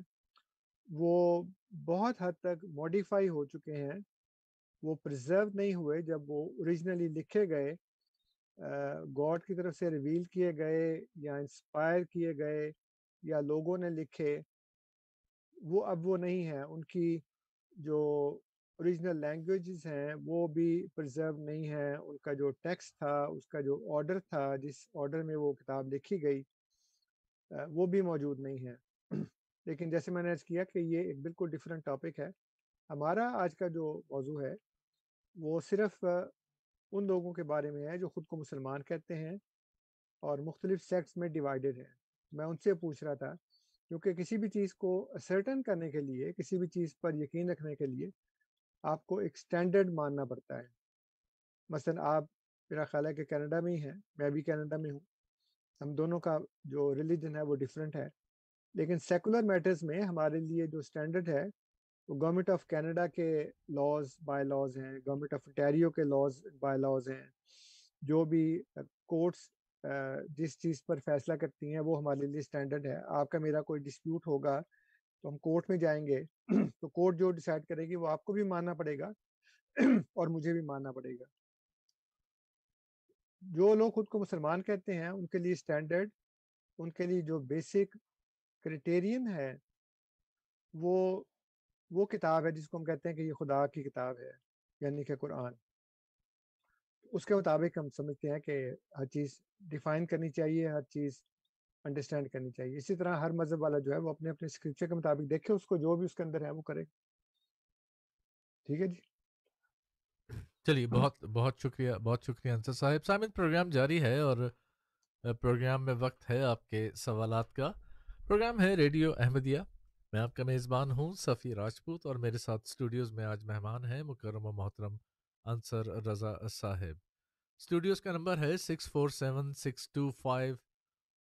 وہ بہت حد تک ماڈیفائی ہو چکے ہیں۔ وہ پرزرو نہیں ہوئے جب وہ اوریجنلی لکھے گئے گاڈ کی طرف سے ریویل کیے گئے یا انسپائر کیے گئے یا لوگوں نے لکھے، وہ اب وہ نہیں ہیں۔ ان کی جو اوریجنل لینگویجز ہیں، وہ بھی پرزرو نہیں ہیں۔ ان کا جو ٹیکسٹ تھا، اس کا جو آرڈر تھا، جس آرڈر میں وہ کتاب لکھی گئی وہ بھی موجود نہیں ہے لیکن جیسے میں نے عرض کیا کہ یہ ایک بالکل ڈفرینٹ ٹاپک ہے۔ ہمارا آج کا جو موضوع ہے، وہ صرف ان لوگوں کے بارے میں ہے جو خود کو مسلمان کہتے ہیں اور مختلف سیکٹس میں ڈیوائیڈڈ ہیں۔ میں ان سے پوچھ رہا تھا، کیونکہ کسی بھی چیز کو اسرٹن کرنے کے لیے، کسی بھی چیز پر یقین رکھنے کے لیے آپ کو ایکسٹینڈڈ ماننا پڑتا ہے۔ مثلا آپ، میرا خیال ہے کہ کینیڈا میں ہی ہیں، میں بھی کینیڈا میں ہوں۔ ہم دونوں کا جو ریلیجن ہے وہ ڈفرینٹ ہے۔ لیکن سیکولر میٹرز میں ہمارے لیے جو سٹینڈرڈ ہے، وہ گورنمنٹ آف کینیڈا کے لاز بائی لاز ہیں۔ گورنمنٹ آف انٹیریو کے لاز بائی لاز ہیں۔ جو بھی کورٹس جس چیز پر فیصلہ کرتی ہیں، وہ ہمارے لیے سٹینڈرڈ ہے۔ آپ کا میرا کوئی ڈسپیوٹ ہوگا تو ہم کورٹ میں جائیں گے، تو کورٹ جو ڈیسائیڈ کرے گی وہ آپ کو بھی ماننا پڑے گا، اور مجھے بھی ماننا پڑے گا۔ جو لوگ خود کو مسلمان کہتے ہیں، ان کے لیے سٹینڈرڈ ان کے لیے جو بیسک کرائٹیرین ہے، وہ وہ کتاب ہے جس کو ہم کہتے ہیں کہ یہ خدا کی کتاب ہے یعنی کہ قرآن۔ اس کے مطابق ہم سمجھتے ہیں کہ ہر چیز ڈیفائن کرنی چاہیے، ہر چیز انڈرسٹینڈ کرنی چاہیے۔ اسی طرح ہر مذہب والا جو ہے وہ اپنے اپنے اسکرپچر کے مطابق دیکھے اس کو جو بھی اس کے اندر ہے وہ کرے۔ ٹھیک ہے جی؟ چلیے بہت بہت شکریہ بہت شکریہ انصر صاحب۔ سامن پروگرام جاری ہے اور پروگرام میں وقت ہے آپ کے سوالات کا۔ پروگرام ہے ریڈیو احمدیہ۔ میں آپ کا میزبان ہوں صفی راجپوت اور میرے ساتھ اسٹوڈیوز میں آج مہمان ہیں مکرم و محترم انصر رضا صاحب۔ اسٹوڈیوز کا نمبر ہے six four seven six two five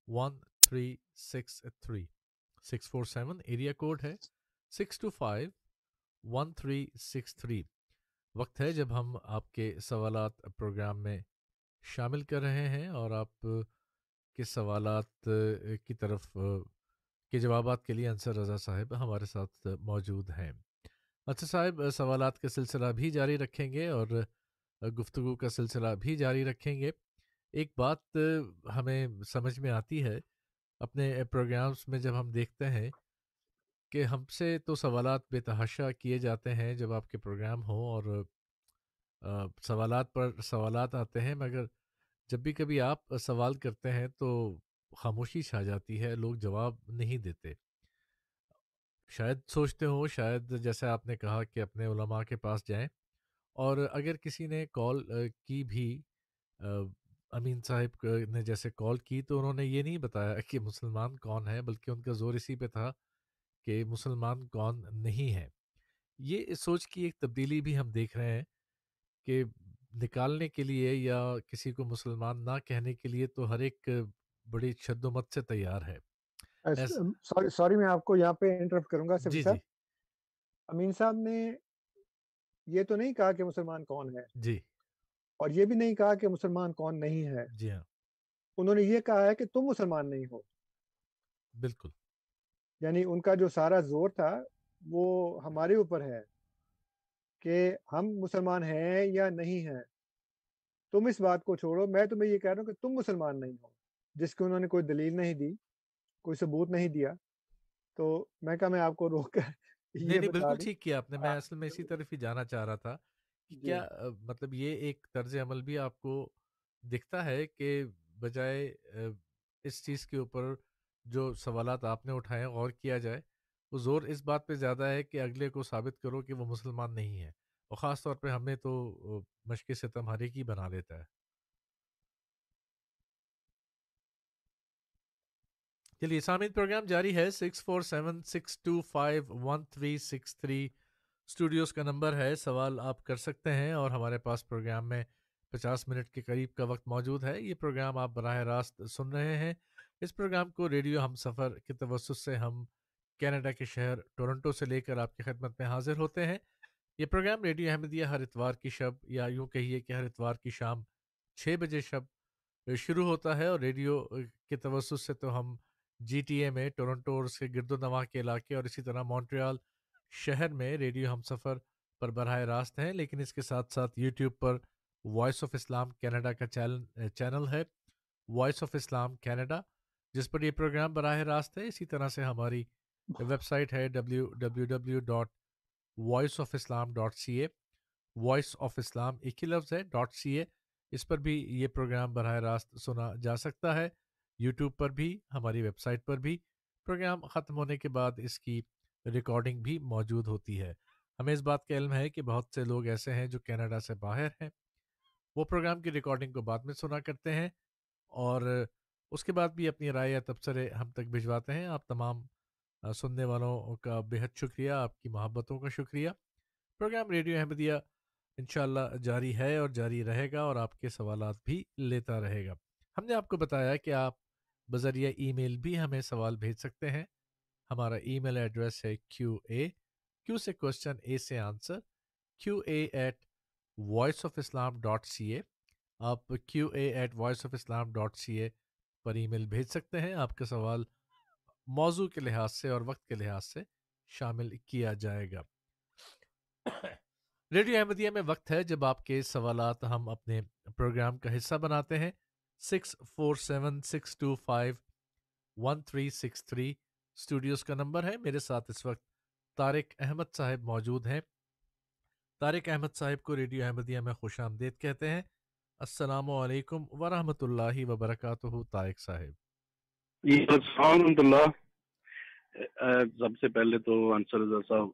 one three six three six four seven area code ہے six two five one three six three وقت ہے جب ہم آپ کے سوالات پروگرام میں شامل کر رہے ہیں اور آپ کے سوالات کی طرف کے جوابات کے لیے انصر رضا صاحب ہمارے ساتھ موجود ہیں انصر صاحب سوالات کا سلسلہ بھی جاری رکھیں گے اور گفتگو کا سلسلہ بھی جاری رکھیں گے ایک بات ہمیں سمجھ میں آتی ہے اپنے پروگرامز میں جب ہم دیکھتے ہیں کہ ہم سے تو سوالات بے تحاشا کیے جاتے ہیں جب آپ کے پروگرام ہوں اور سوالات پر سوالات آتے ہیں، مگر جب بھی کبھی آپ سوال کرتے ہیں تو خاموشی چھا جاتی ہے، لوگ جواب نہیں دیتے۔ شاید سوچتے ہوں، شاید جیسے آپ نے کہا کہ اپنے علماء کے پاس جائیں اور اگر کسی نے کال کی بھی امین صاحب نے جیسے کال کی تو انہوں نے یہ نہیں بتایا کہ مسلمان کون ہے بلکہ ان کا زور اسی پہ تھا کہ مسلمان کون نہیں ہے۔ یہ سوچ کی ایک تبدیلی بھی ہم دیکھ رہے ہیں کہ نکالنے کے لیے یا کسی کو مسلمان نہ کہنے کے لیے تو ہر ایک بڑی شد و مت سے تیار ہے۔ سوری میں آپ کو یہاں پہ انٹرپٹ کروں گا جی جی۔ امین صاحب نے یہ تو نہیں کہا کہ مسلمان کون ہے۔ جی۔ اور یہ بھی نہیں کہا کہ مسلمان کون نہیں ہے۔ جی ہاں۔ انہوں نے یہ کہا ہے کہ تم مسلمان نہیں ہو۔ بالکل۔ یعنی ان کا جو سارا زور تھا وہ ہمارے اوپر ہے کہ ہم مسلمان ہیں یا نہیں ہیں۔ تم اس بات کو چھوڑو میں تمہیں یہ کہہ رہا ہوں کہ تم مسلمان نہیں ہو جس کی انہوں نے کوئی دلیل نہیں دی کوئی ثبوت نہیں دیا۔ تو میں کہا میں آپ کو روک کر نہیں بالکل ٹھیک کیا آپ نے۔ میں اصل میں اسی طرف ہی جانا چاہ رہا تھا۔ کہ جی۔ کیا مطلب یہ ایک طرز عمل بھی آپ کو دکھتا ہے کہ بجائے اس چیز کے اوپر جو سوالات آپ نے اٹھائے غور کیا جائے وہ زور اس بات پہ زیادہ ہے کہ اگلے کو ثابت کرو کہ وہ مسلمان نہیں ہے۔ اور خاص طور پہ ہمیں تو مشق ستم ہر ایک ہی بنا لیتا ہے۔ چلیے سامعین پروگرام جاری ہے۔ Six four seven six two five one three six three studios کا نمبر ہے، سوال آپ کر سکتے ہیں اور ہمارے پاس پروگرام میں پچاس منٹ کے قریب کا وقت موجود ہے۔ یہ پروگرام آپ براہ راست سن رہے ہیں۔ اس پروگرام کو ریڈیو ہم سفر کے توسط سے ہم کینیڈا کے شہر ٹورنٹو سے لے کر آپ کی خدمت میں حاضر ہوتے ہیں۔ یہ پروگرام ریڈیو احمدیہ ہر اتوار کی شب یا یوں کہیے کہ ہر اتوار کی شام چھ بجے شب شروع ہوتا ہے اور ریڈیو کے توسط سے تو ہم جی ٹی اے میں ٹورنٹو اور اس کے گرد و نواح کے علاقے اور اسی طرح مونٹریال شہر میں ریڈیو ہم سفر پر براہ راست ہیں، لیکن اس کے ساتھ ساتھ یوٹیوب پر وائس آف اسلام کینیڈا کا چینل ہے، وائس آف اسلام کینیڈا، جس پر یہ پروگرام براہ راست ہے۔ اسی طرح سے ہماری ویب سائٹ ہے W W W dot voice of Islam dot C A voice of Islam ایک ہی لفظ ہے ڈاٹ سی اے اس پر بھی یہ پروگرام براہ راست سنا جا سکتا ہے۔ یوٹیوب پر بھی، ہماری ویب سائٹ پر بھی۔ پروگرام ختم ہونے کے بعد اس کی ریکارڈنگ بھی موجود ہوتی ہے۔ ہمیں اس بات کا علم ہے کہ بہت سے لوگ ایسے ہیں جو کینیڈا سے باہر ہیں۔ وہ پروگرام کی ریکارڈنگ کو بعد میں سنا کرتے ہیں اور اس کے بعد بھی اپنی رائے یا تبصرے ہم تک بھجواتے ہیں۔ آپ تمام سننے والوں کا بہت شکریہ، آپ کی محبتوں کا شکریہ۔ پروگرام ریڈیو احمدیہ انشاءاللہ جاری ہے اور جاری رہے گا اور آپ کے سوالات بھی لیتا رہے گا۔ ہم نے آپ کو بتایا کہ آپ بذریعہ ای میل بھی ہمیں سوال بھیج سکتے ہیں۔ ہمارا ای میل ایڈریس ہے کیو اے، کیو سے کوشچن اے سے answer Q A at voice of Islam dot C A آپ Q A at voice of Islam dot C A per email بھیج سکتے ہیں۔ آپ کا سوال موضوع کے لحاظ سے اور وقت کے لحاظ سے شامل کیا جائے گا۔ ریڈیو احمدیہ میں وقت ہے جب آپ کے سوالات ہم اپنے پروگرام کا حصہ بناتے ہیں۔ Six four seven six two five one three six three studios کا نمبر ہے۔ میرے ساتھ اس وقت طارق احمد صاحب موجود ہیں۔ طارق احمد صاحب کو ریڈیو احمدیہ میں خوش آمدید کہتے ہیں۔ السلام علیکم ورحمۃ اللہ وبرکاتہ، طارق صاحب۔ السلام ورحمۃ اللہ۔ سب سے پہلے تو انصر رضا صاحب،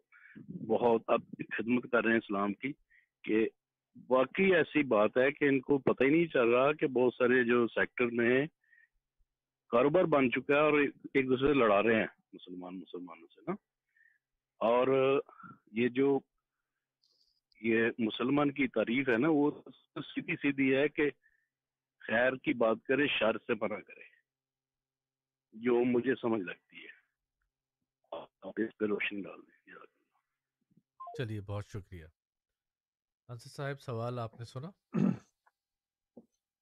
بہت اب خدمت کر رہے ہیں اسلام کی کہ واقعی ایسی بات ہے کہ ان کو پتہ ہی نہیں چل رہا کہ بہت سارے جو سیکٹر میں کاروبار بن چکا ہے اور ایک دوسرے سے لڑا رہے ہیں۔ مسلمان مسلمانوں سے نا۔ اور یہ جو یہ مسلمان کی تعریف ہے نا وہ سیدھی سیدھی ہے کہ خیر کی بات کرے شر سے منع کرے۔ جو مجھے سمجھ لگتی ہے۔ آپ اس پہ روشنی ڈال دیں۔ چلیے بہت شکریہ۔ انصر صاحب سوال آپ نے سنا؟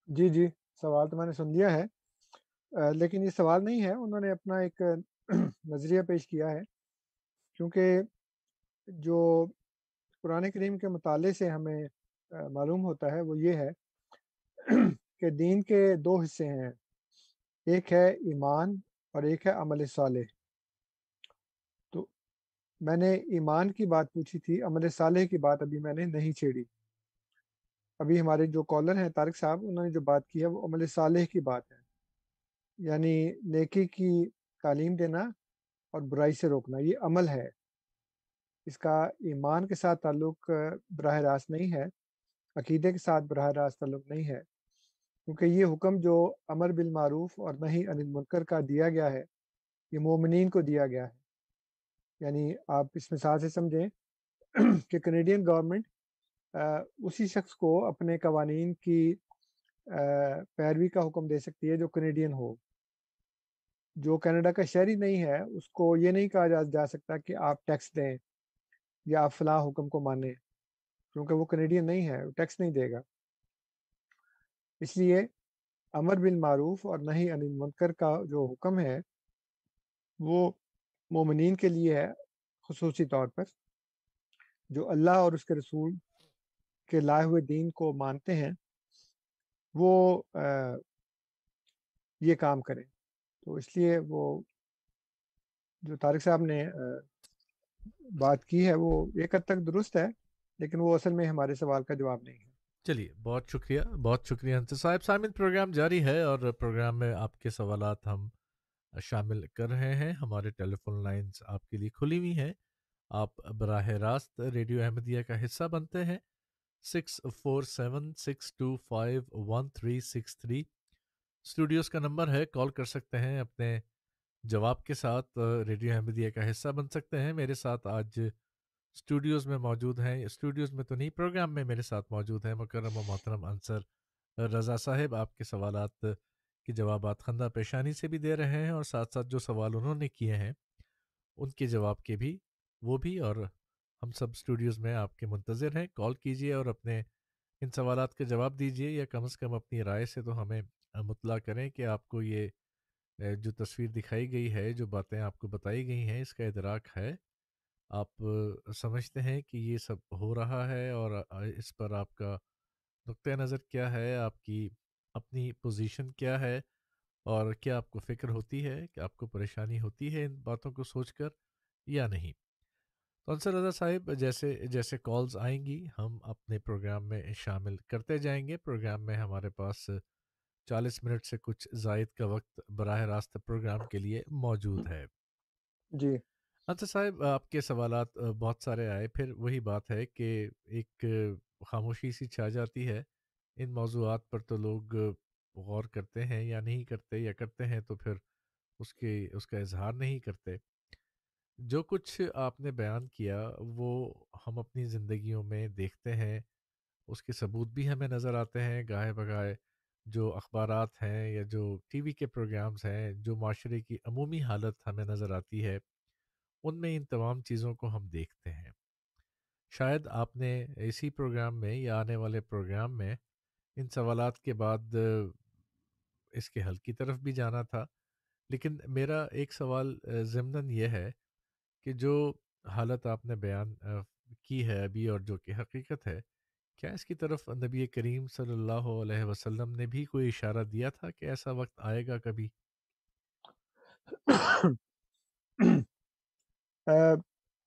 جی جی سوال تو میں نے سن لیا ہے۔ لیکن یہ سوال نہیں ہے۔ انہوں نے اپنا ایک نظریہ پیش کیا ہے۔ کیونکہ جو قرآن کریم کے مطالعے سے ہمیں معلوم ہوتا ہے، وہ یہ ہے کہ دین کے دو حصے ہیں۔ ایک ہے ایمان اور ایک ہے عمل صالح۔ تو میں نے ایمان کی بات پوچھی تھی، عمل صالح کی بات ابھی میں نے نہیں چھیڑی۔ ابھی ہمارے جو کالر ہیں، طارق صاحب، انہوں نے جو بات کی ہے، وہ عمل صالح کی بات ہے۔ یعنی نیکی کی تعلیم دینا اور برائی سے روکنا، یہ عمل ہے۔ اس کا ایمان کے ساتھ تعلق براہ راست نہیں ہے، عقیدے کے ساتھ براہ راست تعلق نہیں ہے۔ کیونکہ یہ حکم جو امر بالمعروف اور نہیں عن المنکر کا دیا گیا ہے، یہ مومنین کو دیا گیا ہے۔ یعنی آپ اس مثال سے سمجھیں کہ کینیڈین گورنمنٹ اسی شخص کو اپنے قوانین کی پیروی کا حکم دے سکتی ہے جو کینیڈین ہو۔ جو کینیڈا کا شہری نہیں ہے اس کو یہ نہیں کہا جا جا سکتا کہ آپ ٹیکس دیں یا آپ فلاں حکم کو مانیں کیونکہ وہ کینیڈین نہیں ہے وہ ٹیکس نہیں دے گا۔ اس لیے امر بالمعروف اور نہیں عن المنکر کا جو حکم ہے وہ مومنین کے لیے ہے خصوصی طور پر جو اللہ اور اس کے رسول کے لائے ہوئے دین کو مانتے ہیں وہ آ، یہ کام کریں۔ تو اس لیے وہ جو طارق صاحب نے بات کی ہے، وہ ایک حد تک درست ہے، لیکن وہ اصل میں ہمارے سوال کا جواب نہیں ہے۔ چلیے، بہت شکریہ بہت شکریہ انصر صاحب۔ سامن پروگرام جاری ہے اور پروگرام میں آپ کے سوالات ہم شامل کر رہے ہیں۔ ہمارے ٹیلی فون لائنز آپ کے لیے کھلی ہوئی ہیں۔ آپ براہ راست ریڈیو احمدیہ کا حصہ بنتے ہیں۔ Six four seven, six two five, one three six three. Studios کا نمبر ہے، کال کر سکتے ہیں، اپنے جواب کے ساتھ ریڈیو احمدیہ کا حصہ بن سکتے ہیں۔ میرے ساتھ آج اسٹوڈیوز میں موجود ہیں۔ اسٹوڈیوز میں تو نہیں، پروگرام میں میرے ساتھ موجود ہیں۔ مکرم و محترم انصر رضا صاحب، آپ کے سوالات کے جوابات خندہ پیشانی سے بھی دے رہے ہیں اور ساتھ ساتھ جو سوال انہوں نے کیے ہیں، ان کے جواب کے بھی، وہ بھی اور ہم سب اسٹوڈیوز میں آپ کے منتظر ہیں۔ کال کیجیے اور اپنے ان سوالات کے جواب دیجیے یا کم از کم اپنی رائے سے تو ہمیں مطلع کریں کہ آپ کو یہ جو تصویر دکھائی گئی ہے، جو باتیں آپ کو بتائی گئی ہیں، اس کا ادراک ہے۔ آپ سمجھتے ہیں کہ یہ سب ہو رہا ہے اور اس پر آپ کا نقطۂ نظر کیا ہے، آپ کی اپنی پوزیشن کیا ہے اور کیا آپ کو فکر ہوتی ہے کہ آپ کو پریشانی ہوتی ہے ان باتوں کو سوچ کر یا نہیں؟ تو انصر رضا صاحب، جیسے جیسے کالز آئیں گی، ہم اپنے پروگرام میں شامل کرتے جائیں گے۔ پروگرام میں ہمارے پاس چالیس منٹ سے کچھ زائد کا وقت براہ راست پروگرام کے لیے موجود ہے۔ جی۔ انصر صاحب آپ کے سوالات بہت سارے آئے پھر وہی بات ہے کہ ایک خاموشی سی چھا جاتی ہے۔ ان موضوعات پر تو لوگ غور کرتے ہیں یا نہیں کرتے یا کرتے ہیں تو پھر اس کے اس کا اظہار نہیں کرتے۔ جو کچھ آپ نے بیان کیا وہ ہم اپنی زندگیوں میں دیکھتے ہیں اس کے ثبوت بھی ہمیں نظر آتے ہیں گاہے بگائے جو اخبارات ہیں یا جو ٹی وی کے پروگرامز ہیں جو معاشرے کی عمومی حالت ہمیں نظر آتی ہے ان میں ان تمام چیزوں کو ہم دیکھتے ہیں۔ شاید آپ نے اسی پروگرام میں یا آنے والے پروگرام میں ان سوالات کے بعد اس کے حل کی طرف بھی جانا تھا لیکن میرا ایک سوال آ، ضمناً یہ ہے کہ جو حالت آپ نے بیان کی ہے ابھی اور جو کہ حقیقت ہے کیا اس کی طرف نبی کریم صلی اللہ علیہ وسلم نے بھی کوئی اشارہ دیا تھا کہ ایسا وقت آئے گا کبھی؟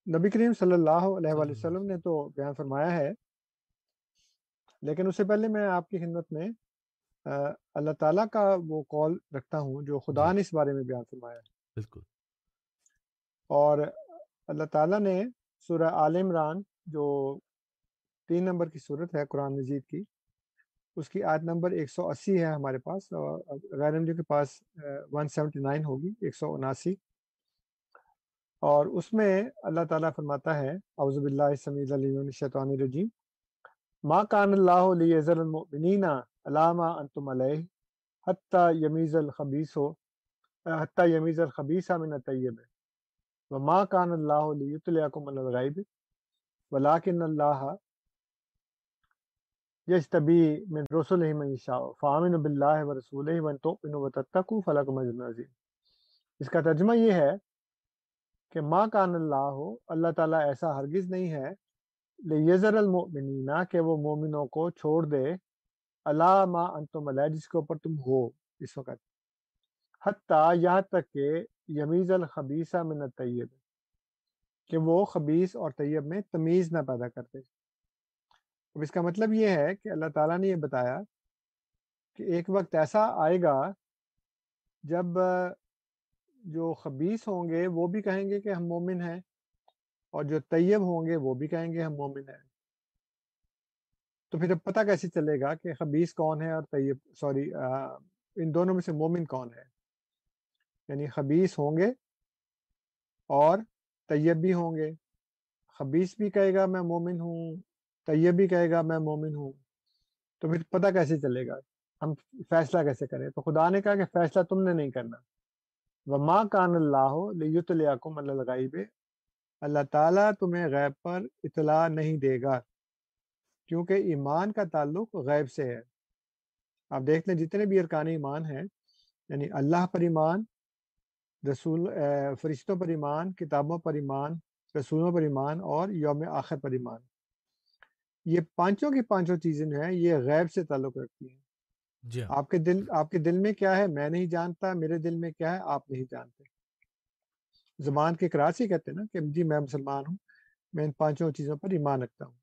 نبی کریم صلی اللہ علیہ وآلہ وسلم نے تو بیان فرمایا ہے لیکن اس سے پہلے میں آپ کی خدمت میں اللہ تعالیٰ کا وہ قول رکھتا ہوں جو خدا جی۔ نے اس بارے میں بیان فرمایا ہے۔ بالکل۔ اور اللہ تعالیٰ نے سورہ آل عمران جو تین نمبر کی صورت ہے قرآن مجید کی۔ اس کی آیت نمبر 180 ہے ہمارے پاس، اور غیر امجد کے پاس ون سیونٹی نائن ہوگی، ایک سو اناسی۔ اور اس میں اللہ تعالیٰ فرماتا ہے، اعوذ باللہ السمیع العلیم الشیطان الرجیم۔ ما کان اللہ لیذر المؤمنین علامہ انتم علیہ حتی یمیز الخبیث ہو حتی یمیز الخبیث من الطیب وما کان اللہ لیطلعکم علی الغیب ولکن اللہ یجتبی من رسول من یشاء فامن باللہ و رسول من تؤمن و تتقوا فلکم اجر عظیم۔ اس کا ترجمہ یہ ہے کہ ما کان اللہ ہو اللہ تعالیٰ ایسا ہرگز نہیں ہے لیزر المؤمنین کہ وہ مومنوں کو چھوڑ دے۔ اللہ ما انتم علیہ جس کے اوپر تم ہو۔ اس وقت حتیٰ یہاں تک کہ یمیز الخبیثہ من الطیب، کہ وہ خبیث اور طیب میں تمیز نہ پیدا کرتے۔ اب اس کا مطلب یہ ہے کہ اللہ تعالیٰ نے یہ بتایا کہ ایک وقت ایسا آئے گا جب جو خبیص ہوں گے وہ بھی کہیں گے کہ ہم مومن ہیں اور جو طیب ہوں گے وہ بھی کہیں گے ہم مومن ہیں۔ تو پھر اب پتہ کیسے چلے گا کہ خبیص کون ہے اور طیب، سوری ان دونوں میں سے مومن کون ہے؟ یعنی خبیص ہوں گے اور طیب بھی ہوں گے۔ خبیص بھی کہے گا میں مومن ہوں طیب بھی کہے گا، میں مومن ہوں۔ تو پھر پتہ کیسے چلے گا؟ ہم فیصلہ کیسے کریں؟ تو خدا نے کہا کہ فیصلہ تم نے نہیں کرنا۔ وما کان اللہ لیطلعکم الغیب اللہ تعالیٰ تمہیں غیب پر اطلاع نہیں دے گا، کیونکہ ایمان کا تعلق غیب سے ہے۔ آپ دیکھ لیں، جتنے بھی ارکان ایمان ہیں یعنی اللہ پر ایمان، رسول فرشتوں پر ایمان، کتابوں پر ایمان، رسولوں پر ایمان اور یوم آخر پر ایمان۔ یہ پانچوں کی پانچوں چیزیں ہیں یہ غیب سے تعلق رکھتی ہیں۔ جی ہاں۔ آپ کے دل آپ کے دل میں کیا ہے؟ میں نہیں جانتا میرے دل میں کیا ہے؟ آپ نہیں جانتے۔ زبان کے اقرار سے کہتے ہیں نا کہ جی میں مسلمان ہوں میں ان پانچوں چیزوں پر ایمان رکھتا ہوں۔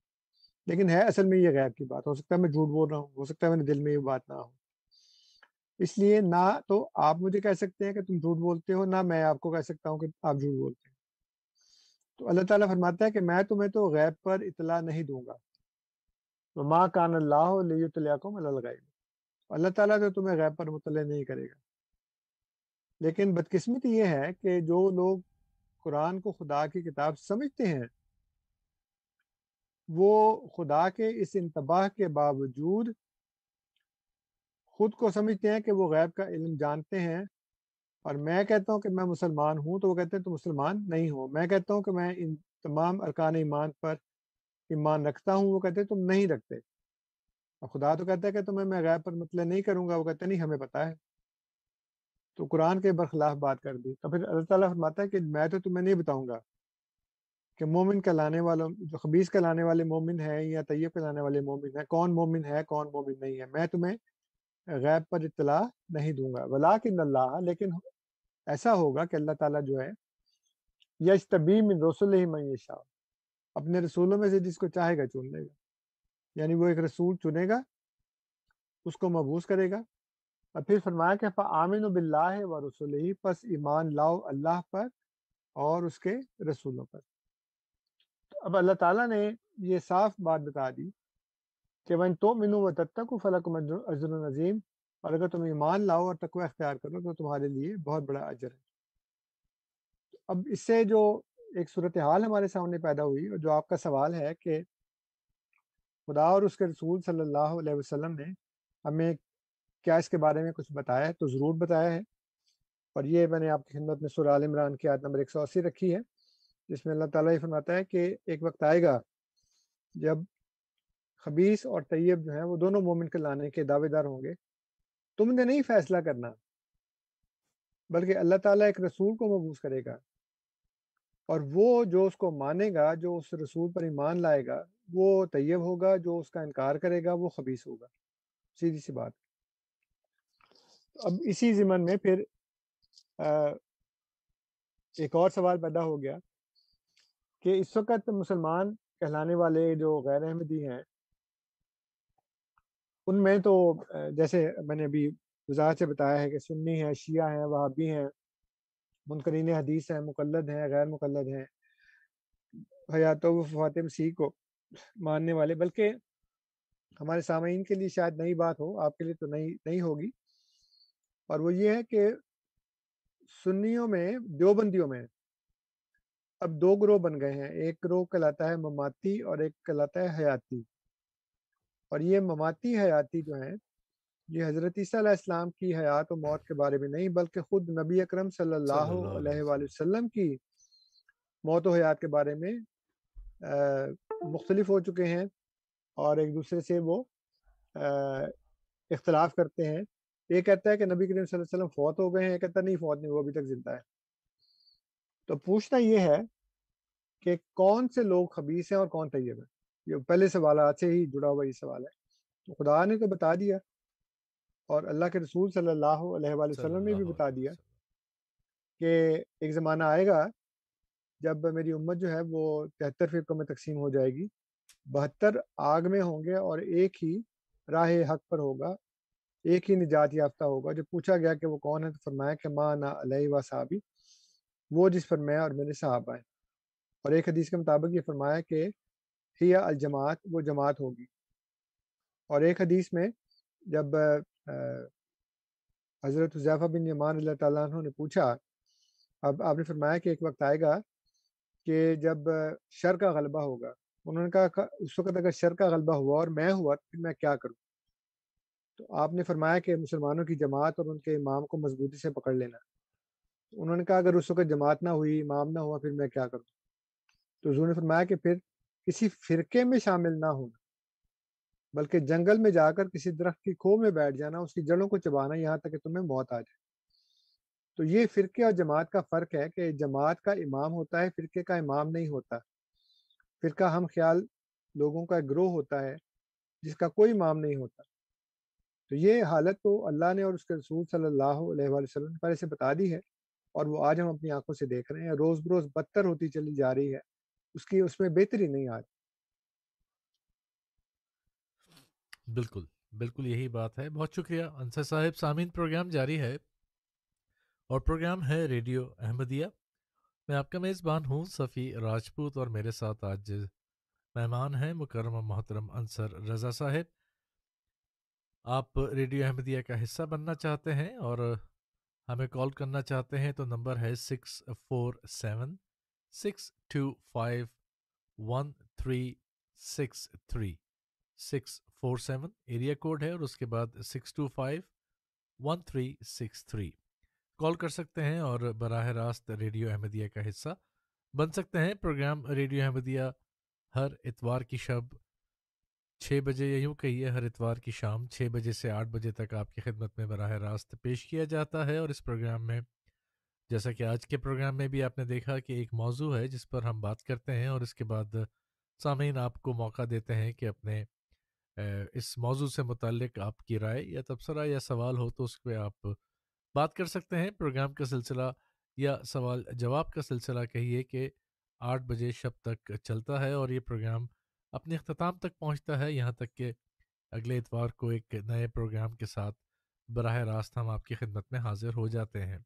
لیکن ہے اصل میں یہ غیب کی بات۔ ہو سکتا ہے میں جھوٹ بول رہا ہوں ہو سکتا ہے میرے دل میں یہ بات نہ ہو۔ اس لیے نہ تو آپ مجھے کہہ سکتے ہیں کہ تم جھوٹ بولتے ہو نہ میں آپ کو کہہ سکتا ہوں کہ آپ جھوٹ بولتے ہیں۔ تو اللہ تعالیٰ فرماتا ہے کہ میں تمہیں تو غیب پر اطلاع نہیں دوں گا۔ ماں کان اللہ لیطلعکم علی الغیب اللہ تعالیٰ تو تمہیں غیب پر مطلع نہیں کرے گا۔ لیکن بدقسمتی یہ ہے کہ جو لوگ قرآن کو خدا کی کتاب سمجھتے ہیں، وہ خدا کے اس انتباہ کے باوجود خود کو سمجھتے ہیں کہ وہ غیب کا علم جانتے ہیں۔ اور میں کہتا ہوں کہ میں مسلمان ہوں تو وہ کہتے ہیں تو مسلمان نہیں ہو۔ میں کہتا ہوں کہ میں ان تمام ارکان ایمان پر ایمان رکھتا ہوں، وہ کہتے ہیں تم نہیں رکھتے۔ اور خدا تو کہتا ہے کہ تمہیں میں غیب پر مطلب نہیں کروں گا، وہ کہتے نہیں، ہمیں پتا ہے۔ تو قرآن کے برخلاف بات کر دی۔ تو پھر اللہ تعالیٰ فرماتا ہے کہ میں تو تمہیں نہیں بتاؤں گا کہ مومن کہلانے والوں، جو خبیص کہلانے والے مومن ہیں یا طیب کہلانے والے مومن ہیں، کون مومن ہے، کون مومن نہیں ہے، میں تمہیں غیب پر اطلاع نہیں دوں گا۔ ولاکن اللہ لیکن ایسا ہوگا کہ اللہ تعالیٰ جو ہے یش طبیم رسول ہی معیشہ اپنے رسولوں میں سے جس کو چاہے گا چن لے گا۔ یعنی وہ ایک رسول چنے گا، اس کو محبوس کرے گا۔ اور پھر فرمایا کہ آمین و بلّہ و رسول ہی پس ایمان لاؤ اللہ پر اور اس کے رسولوں پر۔ تو اب اللہ تعالیٰ نے یہ صاف بات بتا دی کہ ون تو منو و تک فلک عظر النظیم اور اگر تم ایمان لاؤ اور تقوی اختیار کرو تو تمہارے لیے بہت بڑا اجر ہے۔ اب اس سے جو ایک صورتحال ہمارے سامنے پیدا ہوئی، اور جو آپ کا سوال ہے کہ خدا اور اس کے رسول صلی اللہ علیہ وسلم نے ہمیں کیا اس کے بارے میں کچھ بتایا ہے، تو ضرور بتایا ہے۔ اور یہ میں نے آپ کی خدمت میں سر عال عمران کی عادت نمبر ایک سو اسی رکھی ہے، جس میں اللہ تعالیٰ یہ فرماتا ہے کہ ایک وقت آئے گا جب خبیص اور طیب جو ہیں وہ دونوں مومن کے لانے کے دعوے دار ہوں گے۔ تم نے نہیں فیصلہ کرنا، بلکہ اللہ تعالیٰ ایک رسول کو مبوس کرے گا۔ اور وہ جو اس کو مانے گا، جو اس رسول پر ایمان لائے گا، وہ طیب ہوگا، جو اس کا انکار کرے گا، وہ خبیص ہوگا۔ سیدھی سی بات۔ اب اسی ضمن میں پھر ایک اور سوال پیدا ہو گیا کہ اس وقت مسلمان کہلانے والے جو غیر احمدی ہیں، ان میں تو جیسے میں نے ابھی وضاحت سے بتایا ہے کہ سنی ہیں، شیعہ ہیں، وہابی ہیں منکرین حدیث ہیں، مقلد ہیں، غیر مقلد ہیں۔ حیات و فاتح مسیح کو ماننے والے، بلکہ ہمارے سامعین کے لیے شاید نئی بات ہو، آپ کے لیے تو نئی نہیں ہوگی۔ اور وہ یہ ہے کہ سنیوں میں، دیوبندیوں میں اب دو گروہ بن گئے ہیں۔ ایک گروہ کہلاتا ہے مماتی اور ایک کہلاتا ہے حیاتی۔ اور یہ مماتی حیاتی جو ہیں یہ حضرت عیسیٰ علیہ السلام کی حیات و موت کے بارے میں نہیں بلکہ خود نبی اکرم صلی اللہ علیہ وآلہ وسلم۔ کی موت و حیات کے بارے میں مختلف ہو چکے ہیں اور ایک دوسرے سے وہ اختلاف کرتے ہیں۔ ایک کہتا ہے کہ نبی کریم صلی اللہ علیہ وسلم فوت ہو گئے ہیں کہتا نہیں فوت نہیں وہ ابھی تک زندہ ہے۔ تو پوچھنا یہ ہے کہ کون سے لوگ خبیص ہیں اور کون طیب ہیں؟ یہ پہلے سوالات سے ہی جڑا ہوا یہ سوال ہے۔ خدا نے تو بتا دیا۔ اور اللہ کے رسول صلی اللہ علیہ وآلہ وسلم نے بھی بتا دیا کہ ایک زمانہ آئے گا جب میری امت جو ہے وہ تہتر فرقوں میں تقسیم ہو جائے گی۔ بہتر آگ میں ہوں گے اور ایک ہی راہ حق پر ہوگا ایک ہی نجات یافتہ ہوگا۔ جو پوچھا گیا کہ وہ کون ہے تو فرمایا کہ ماں نا علیہ و صحابی وہ جس پر میں اور میرے صحابہ ہیں۔ اور ایک حدیث کے مطابق یہ فرمایا کہ ہی الجماعت وہ جماعت ہوگی۔ اور ایک حدیث میں جب حضرت حضیفہ بن یمان اللہ تعالیٰ عنہ نے پوچھا، اب آپ نے فرمایا کہ ایک وقت آئے گا کہ جب شر کا غلبہ ہوگا، انہوں نے کہا اس وقت اگر شر کا غلبہ ہوا اور میں ہوا تو پھر میں کیا کروں؟ تو آپ نے فرمایا کہ مسلمانوں کی جماعت اور ان کے امام کو مضبوطی سے پکڑ لینا۔ انہوں نے کہا اگر اس وقت جماعت نہ ہوئی، امام نہ ہوا، پھر میں کیا کروں؟ تو حضور نے فرمایا کہ پھر کسی فرقے میں شامل نہ ہونا۔ بلکہ جنگل میں جا کر کسی درخت کی کھو میں بیٹھ جانا، اس کی جڑوں کو چبانا یہاں تک کہ تمہیں موت آ جائے۔ تو یہ فرقے اور جماعت کا فرق ہے کہ جماعت کا امام ہوتا ہے، فرقے کا امام نہیں ہوتا۔ فرقہ ہم خیال لوگوں کا گروہ ہوتا ہے جس کا کوئی امام نہیں ہوتا۔ تو یہ حالت تو اللہ نے اور اس کے رسول صلی اللہ علیہ وآلہ وسلم نے پہلے سے بتا دی ہے اور وہ آج ہم اپنی آنکھوں سے دیکھ رہے ہیں۔ روز بروز بدتر ہوتی چلی جا رہی ہے۔ اس کی، اس میں بہتری نہیں آ رہی۔ بالکل بالکل یہی بات ہے۔ بہت شکریہ۔ انصر صاحب، سامعین پروگرام جاری ہے اور پروگرام ہے ریڈیو احمدیہ۔ میں آپ کا میزبان ہوں صفی راجپوت اور میرے ساتھ آج مہمان ہیں مکرمہ محترم انصر رضا صاحب۔ آپ ریڈیو احمدیہ کا حصہ بننا چاہتے ہیں اور ہمیں کال کرنا چاہتے ہیں تو نمبر ہے six four seven, six two five, one three six three. Six four seven area code ہے اور اس کے بعد six two five one three six three. Call کر سکتے ہیں اور براہ راست ریڈیو احمدیہ کا حصہ بن سکتے ہیں۔ پروگرام ریڈیو احمدیہ ہر اتوار کی شب چھ بجے یا یوں کہیے ہر اتوار کی شام چھ بجے سے آٹھ بجے تک آپ کی خدمت میں براہ راست پیش کیا جاتا ہے اور اس پروگرام میں جیسا کہ آج کے پروگرام میں بھی آپ نے دیکھا کہ ایک موضوع ہے جس پر ہم بات کرتے ہیں اور اس کے بعد سامعین آپ کو موقع دیتے ہیں کہ اپنے اس موضوع سے متعلق آپ کی رائے یا تبصرہ یا سوال ہو تو اس پہ آپ بات کر سکتے ہیں۔ پروگرام کا سلسلہ یا سوال جواب کا سلسلہ کہیے کہ آٹھ بجے شب تک چلتا ہے اور یہ پروگرام اپنے اختتام تک پہنچتا ہے۔ یہاں تک کہ اگلے اتوار کو ایک نئے پروگرام کے ساتھ براہ راست ہم آپ کی خدمت میں حاضر ہو جاتے ہیں۔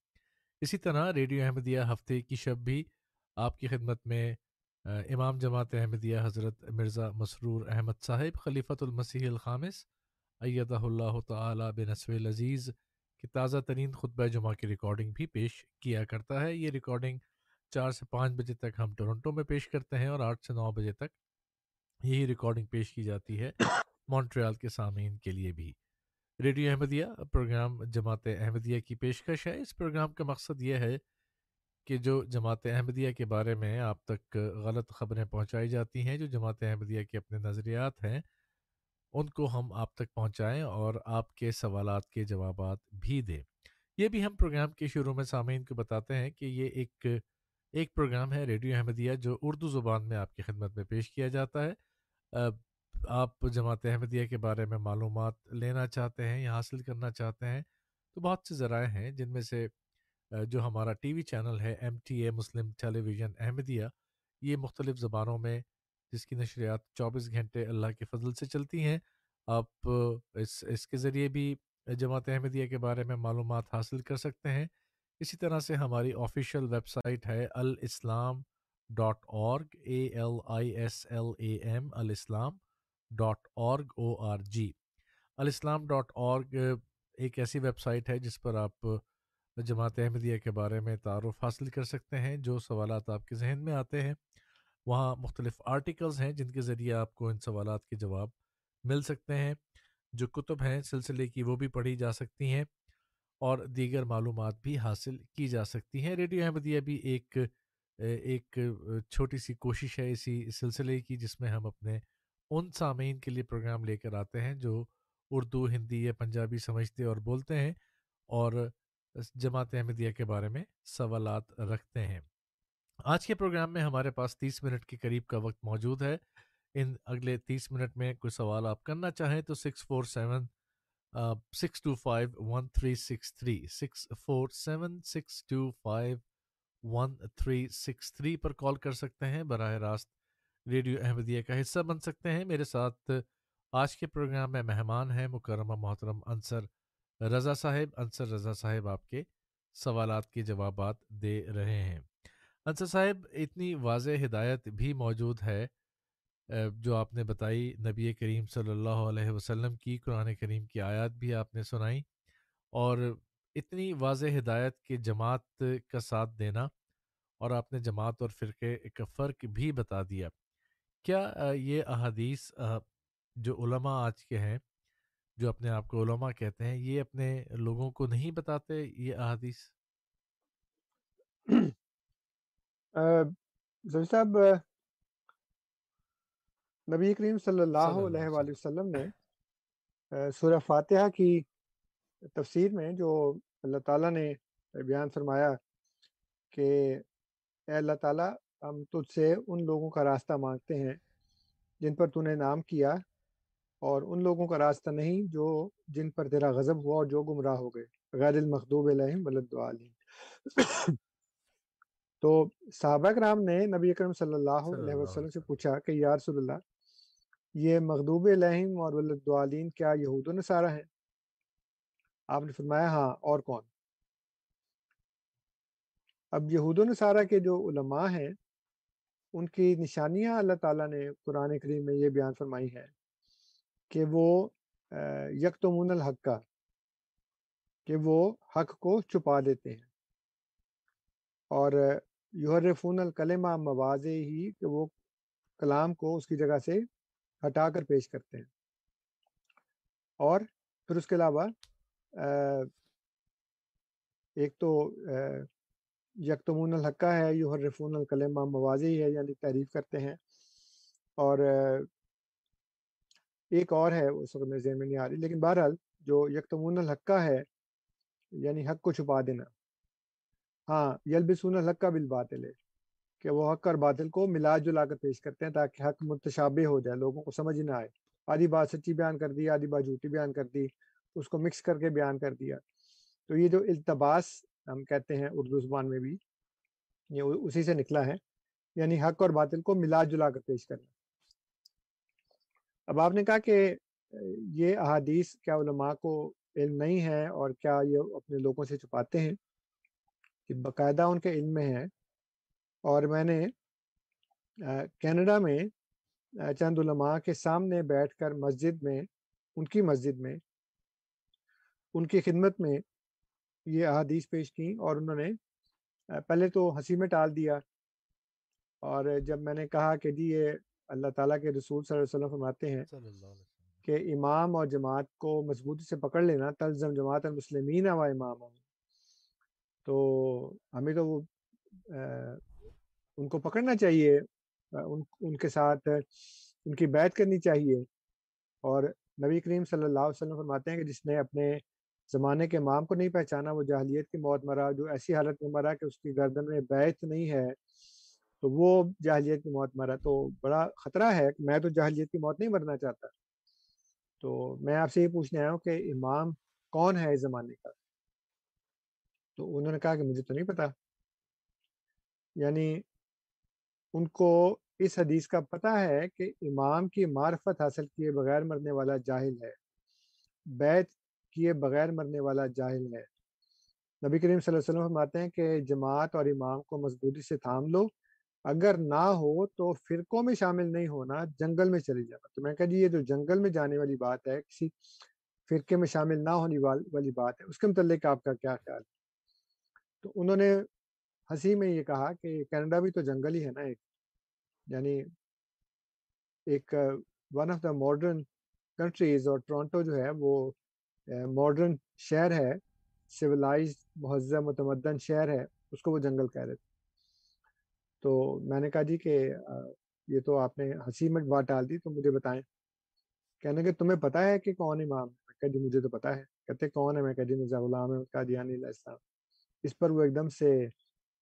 اسی طرح ریڈیو احمدیہ ہفتے کی شب بھی آپ کی خدمت میں امام جماعت احمدیہ حضرت مرزا مسرور احمد صاحب، خلیفۃ المسیح الخامس، ایدہ اللہ تعالی بنسو العزیز کی تازہ ترین خطبہ جمعہ کی ریکارڈنگ بھی پیش کیا کرتا ہے۔ یہ ریکارڈنگ چار سے پانچ بجے تک ہم ٹورنٹو میں پیش کرتے ہیں اور آٹھ سے نو بجے تک یہی ریکارڈنگ پیش کی جاتی ہے مونٹریال کے سامعین کے لیے بھی۔ ریڈیو احمدیہ، پروگرام جماعت احمدیہ کی پیشکش ہے۔ اس پروگرام کا مقصد یہ ہے کہ جو جماعت احمدیہ کے بارے میں آپ تک غلط خبریں پہنچائی جاتی ہیں، جو جماعت احمدیہ کے اپنے نظریات ہیں، ان کو ہم آپ تک پہنچائیں اور آپ کے سوالات کے جوابات بھی دیں۔ یہ بھی ہم پروگرام کے شروع میں سامعین کو بتاتے ہیں کہ یہ ایک ایک پروگرام ہے ریڈیو احمدیہ، جو اردو زبان میں آپ کی خدمت میں پیش کیا جاتا ہے۔ آپ جماعت احمدیہ کے بارے میں معلومات لینا چاہتے ہیں یا حاصل کرنا چاہتے ہیں، تو بہت سے ذرائع ہیں جن میں سے جو ہمارا ٹی وی چینل ہے، M T A, Muslim television Ahmadiyya, یہ مختلف زبانوں میں جس کی نشریات چوبیس گھنٹے اللہ کے فضل سے چلتی ہیں۔ آپ اس اس کے ذریعے بھی جماعت احمدیہ کے بارے میں معلومات حاصل کر سکتے ہیں۔ اسی طرح سے ہماری آفیشیل ویب سائٹ ہے alislam dot org A L I S L A M alislam dot org O R G alislam dot org ایک ایسی ویب سائٹ ہے جس پر آپ جماعت احمدیہ کے بارے میں تعارف حاصل کر سکتے ہیں، جو سوالات آپ کے ذہن میں آتے ہیں۔ وہاں مختلف آرٹیکلز ہیں جن کے ذریعے آپ کو ان سوالات کے جواب مل سکتے ہیں۔ جو کتب ہیں، سلسلے کی وہ بھی پڑھی جا سکتی ہیں اور دیگر معلومات بھی حاصل کی جا سکتی ہیں۔ ریڈیو احمدیہ بھی ایک ایک چھوٹی سی کوشش ہے اسی سلسلے کی، جس میں ہم اپنے ان سامعین کے لیے پروگرام لے کر آتے ہیں جو اردو، ہندی یا پنجابی سمجھتے اور بولتے ہیں اور جماعت احمدیہ کے بارے میں سوالات رکھتے ہیں۔ آج کے پروگرام میں ہمارے پاس تیس منٹ کے قریب کا وقت موجود ہے۔ ان اگلے تیس منٹ میں کوئی سوال آپ کرنا چاہیں تو six four seven six two five, one three six three, six four seven, six two five, one three six three پر کال کر سکتے ہیں۔ براہ راست ریڈیو احمدیہ کا حصہ بن سکتے ہیں۔ میرے ساتھ آج کے پروگرام میں مہمان ہیں، مکرمہ محترم انصر رضا صاحب، انصر رضا صاحب آپ کے سوالات کے جوابات دے رہے ہیں۔ انصر صاحب، اتنی واضح ہدایت بھی موجود ہے جو آپ نے بتائی نبی کریم صلی اللہ علیہ وسلم کی، قرآن کریم کی آیات بھی آپ نے سنائی اور اتنی واضح ہدایت کے جماعت کا ساتھ دینا اور آپ نے جماعت اور فرقے کا فرق بھی بتا دیا۔ کیا یہ احادیث جو علماء آج کے ہیں جو اپنے آپ کو علماء کہتے ہیں یہ اپنے لوگوں کو نہیں بتاتے یہ احادیث؟ صاحب نبی کریم صلی اللہ علیہ وآلہ وسلم۔ نے سورہ فاتحہ کی تفسیر میں جو اللہ تعالیٰ نے بیان فرمایا کہ اے اللہ تعالیٰ ہم تجھ سے ان لوگوں کا راستہ مانگتے ہیں جن پر تو نے نام کیا۔ اور ان لوگوں کا راستہ نہیں جو جن پر تیرا غضب ہوا اور جو گمراہ ہو گئے۔ غیر المخدوب علیہم ولدعالین تو صحابہ کرام نے نبی اکرم صلی اللہ علیہ وسلم سے پوچھا کہ یا رسول اللہ یہ مغدوب علیہم اور ولدعالین کیا یہود و نصارہ ہیں؟ آپ نے فرمایا ہاں اور کون؟ اب یہود و نصارہ کے جو علماء ہیں ان کی نشانیاں اللہ تعالیٰ نے قرآن کریم میں یہ بیان فرمائی ہے کہ وہ یکتمون الحق کا، کہ وہ حق کو چھپا دیتے ہیں۔ اور یحرفون الکلمہ مواز ہی کہ وہ کلام کو اس کی جگہ سے ہٹا کر پیش کرتے ہیں۔ اور پھر اس کے علاوہ ایک تو یکتمون الحقہ ہے، یحرفون الکلمہ موازی ہے یعنی تعریف کرتے ہیں۔ اور ایک اور ہے اس وقت میرے ذہن میں نہیں آ رہی، لیکن بہرحال جو یکتمون الحقہ ہے یعنی حق کو چھپا دینا۔ ہاں یلبسون الحقہ بالباطل ہے کہ وہ حق اور باطل کو ملا جلا کر پیش کرتے ہیں تاکہ حق متشابہ ہو جائے، لوگوں کو سمجھ نہ آئے۔ آدھی بات سچی بیان کر دی، آدھی بات جھوٹی بیان کر دی، اس کو مکس کر کے بیان کر دیا۔ تو یہ جو التباس ہم کہتے ہیں اردو زبان میں بھی، یہ اسی سے نکلا ہے یعنی حق اور باطل کو ملا جلا کر پیش کرنا۔ اب آپ نے کہا کہ یہ احادیث کیا علماء کو علم نہیں ہے اور کیا یہ اپنے لوگوں سے چھپاتے ہیں کہ باقاعدہ ان کے علم میں ہے؟ اور میں نے کینیڈا میں چند علماء کے سامنے بیٹھ کر مسجد میں، ان کی مسجد میں، ان کی خدمت میں یہ احادیث پیش کی اور انہوں نے پہلے تو ہنسی میں ٹال دیا اور جب میں نے کہا کہ جی یہ اللہ تعالیٰ کے رسول صلی اللہ علیہ وسلم فرماتے ہیں کہ امام اور جماعت کو مضبوطی سے پکڑ لینا تلزم جماعت المسلمین و امام تو ہمیں تو وہ ان کو پکڑنا چاہیے ان ان کے ساتھ ان کی بیعت کرنی چاہیے۔ اور نبی کریم صلی اللہ علیہ وسلم فرماتے ہیں کہ جس نے اپنے زمانے کے امام کو نہیں پہچانا وہ جاہلیت کی موت مرا جو ایسی حالت میں مرا کہ اس کی گردن میں بیت نہیں ہے۔ تو وہ جاہلیت کی موت مرا تو بڑا خطرہ ہے۔ میں تو جاہلیت کی موت نہیں مرنا چاہتا۔ تو میں آپ سے یہ پوچھنے آیا ہوں کہ امام کون ہے اس زمانے کا؟ تو انہوں نے کہا کہ مجھے تو نہیں پتا۔ یعنی ان کو اس حدیث کا پتہ ہے کہ امام کی معرفت حاصل کیے بغیر مرنے والا جاہل ہے۔ بیت کیے بغیر مرنے والا جاہل ہے۔ نبی کریم صلی اللہ علیہ وسلم فرماتے ہیں کہ جماعت اور امام کو مضبوطی سے تھام لو۔ اگر نہ ہو تو فرقوں میں شامل نہیں ہونا، جنگل میں چلی جانا۔ تو میں کہا جی یہ جو جنگل میں جانے والی بات ہے، کسی فرقے میں شامل نہ ہونے والی بات ہے، اس کے متعلق آپ کا کیا خیال؟ ہے تو انہوں نے ہنسی میں یہ کہا کہ کینیڈا بھی تو جنگل ہی ہے نا ایک یعنی ایک one of the modern countries اور ٹورانٹو جو ہے وہ ماڈرن شہر ہے سویلائز مہذب، متمدن شہر ہے، اس کو وہ جنگل کہہ رہے تھے۔ تو میں نے کہا جی کہ یہ تو آپ نے ہنسی میں بات ڈال دی تو مجھے بتائیں۔ کہنے کہ تمہیں پتہ ہے کہ کون امام ہے؟ میں کہا جی مجھے تو پتہ ہے۔ کہتے کون ہے؟ میں کہا جی مرزا غلام احمد قادیانی علیہ السلام۔ اس پر وہ ایک دم سے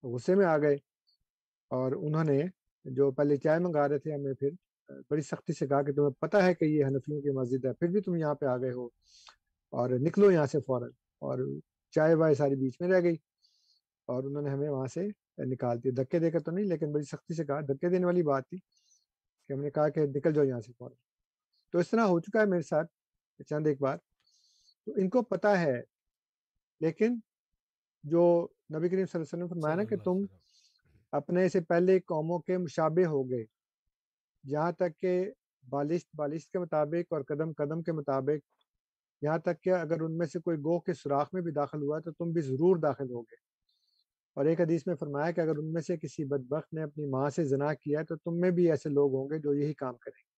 غصے میں آ گئے اور انہوں نے جو پہلے چائے منگا رہے تھے ہمیں پھر بڑی سختی سے کہا کہ، تمہیں پتہ ہے کہ یہ حنفیوں کی مسجد ہے، پھر بھی تم یہاں پہ آ گئے ہو اور نکلو یہاں سے فوراً۔ اور چائے وائے ساری بیچ میں رہ گئی اور انہوں نے ہمیں وہاں سے نکال دیا دھکے دے کر تو نہیں لیکن بڑی سختی سے کہا دھکے دینے والی بات تھی کہ ہم نے کہا کہ نکل جاؤ یہاں سے فوراً۔ تو اس طرح ہو چکا ہے میرے ساتھ چند ایک بار۔ تو ان کو پتہ ہے لیکن جو نبی کریم صلی اللہ علیہ وسلم فرمایا نا کہ تم اپنے سے پہلے قوموں کے مشابہ ہو گئے۔ جہاں تک کہ بالشت بالشت کے مطابق اور قدم قدم کے مطابق یہاں تک کہ اگر ان میں سے کوئی گوہ کے سوراخ میں بھی داخل ہوا تو تم بھی ضرور داخل ہوگے۔ اور ایک حدیث میں فرمایا کہ اگر ان میں سے کسی بدبخت نے اپنی ماں سے زنا کیا تو تم میں بھی ایسے لوگ ہوں گے جو یہی کام کریں گے۔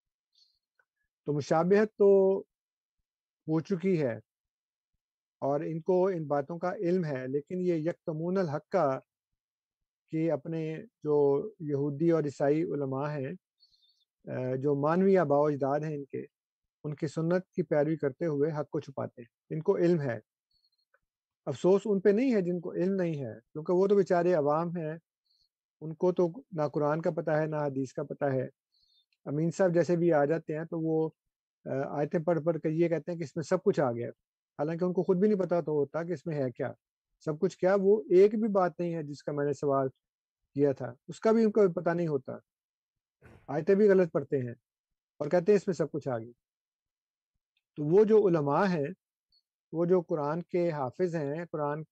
تو مشابہت تو ہو چکی ہے اور ان کو ان باتوں کا علم ہے، لیکن یہ یکتمون الحق کا کہ اپنے جو یہودی اور عیسائی علماء ہیں جو مانوی آبا اجداد ہیں ان کے، ان کی سنت کی پیروی کرتے ہوئے حق کو چھپاتے ہیں۔ ان کو علم ہے۔ افسوس ان پہ نہیں ہے جن کو علم نہیں ہے، کیونکہ وہ تو بیچارے عوام ہیں۔ ان کو تو نہ قرآن کا پتہ ہے، نہ حدیث کا پتہ ہے۔ امین صاحب جیسے بھی آ جاتے ہیں تو وہ آیتیں پڑھ پڑھ کر یہ کہتے ہیں کہ اس میں سب کچھ آ گیا حالانکہ ان کو خود بھی نہیں پتا تو ہوتا کہ اس میں ہے کیا۔ سب کچھ کیا، وہ ایک بھی بات نہیں ہے جس کا میں نے سوال کیا تھا۔ اس کا بھی ان کو پتہ نہیں ہوتا۔ آیتیں بھی غلط پڑھتے ہیں اور کہتے ہیں اس میں سب کچھ آ گیا۔ تو وہ جو علماء ہیں وہ جو قرآن کے حافظ ہیں، قرآن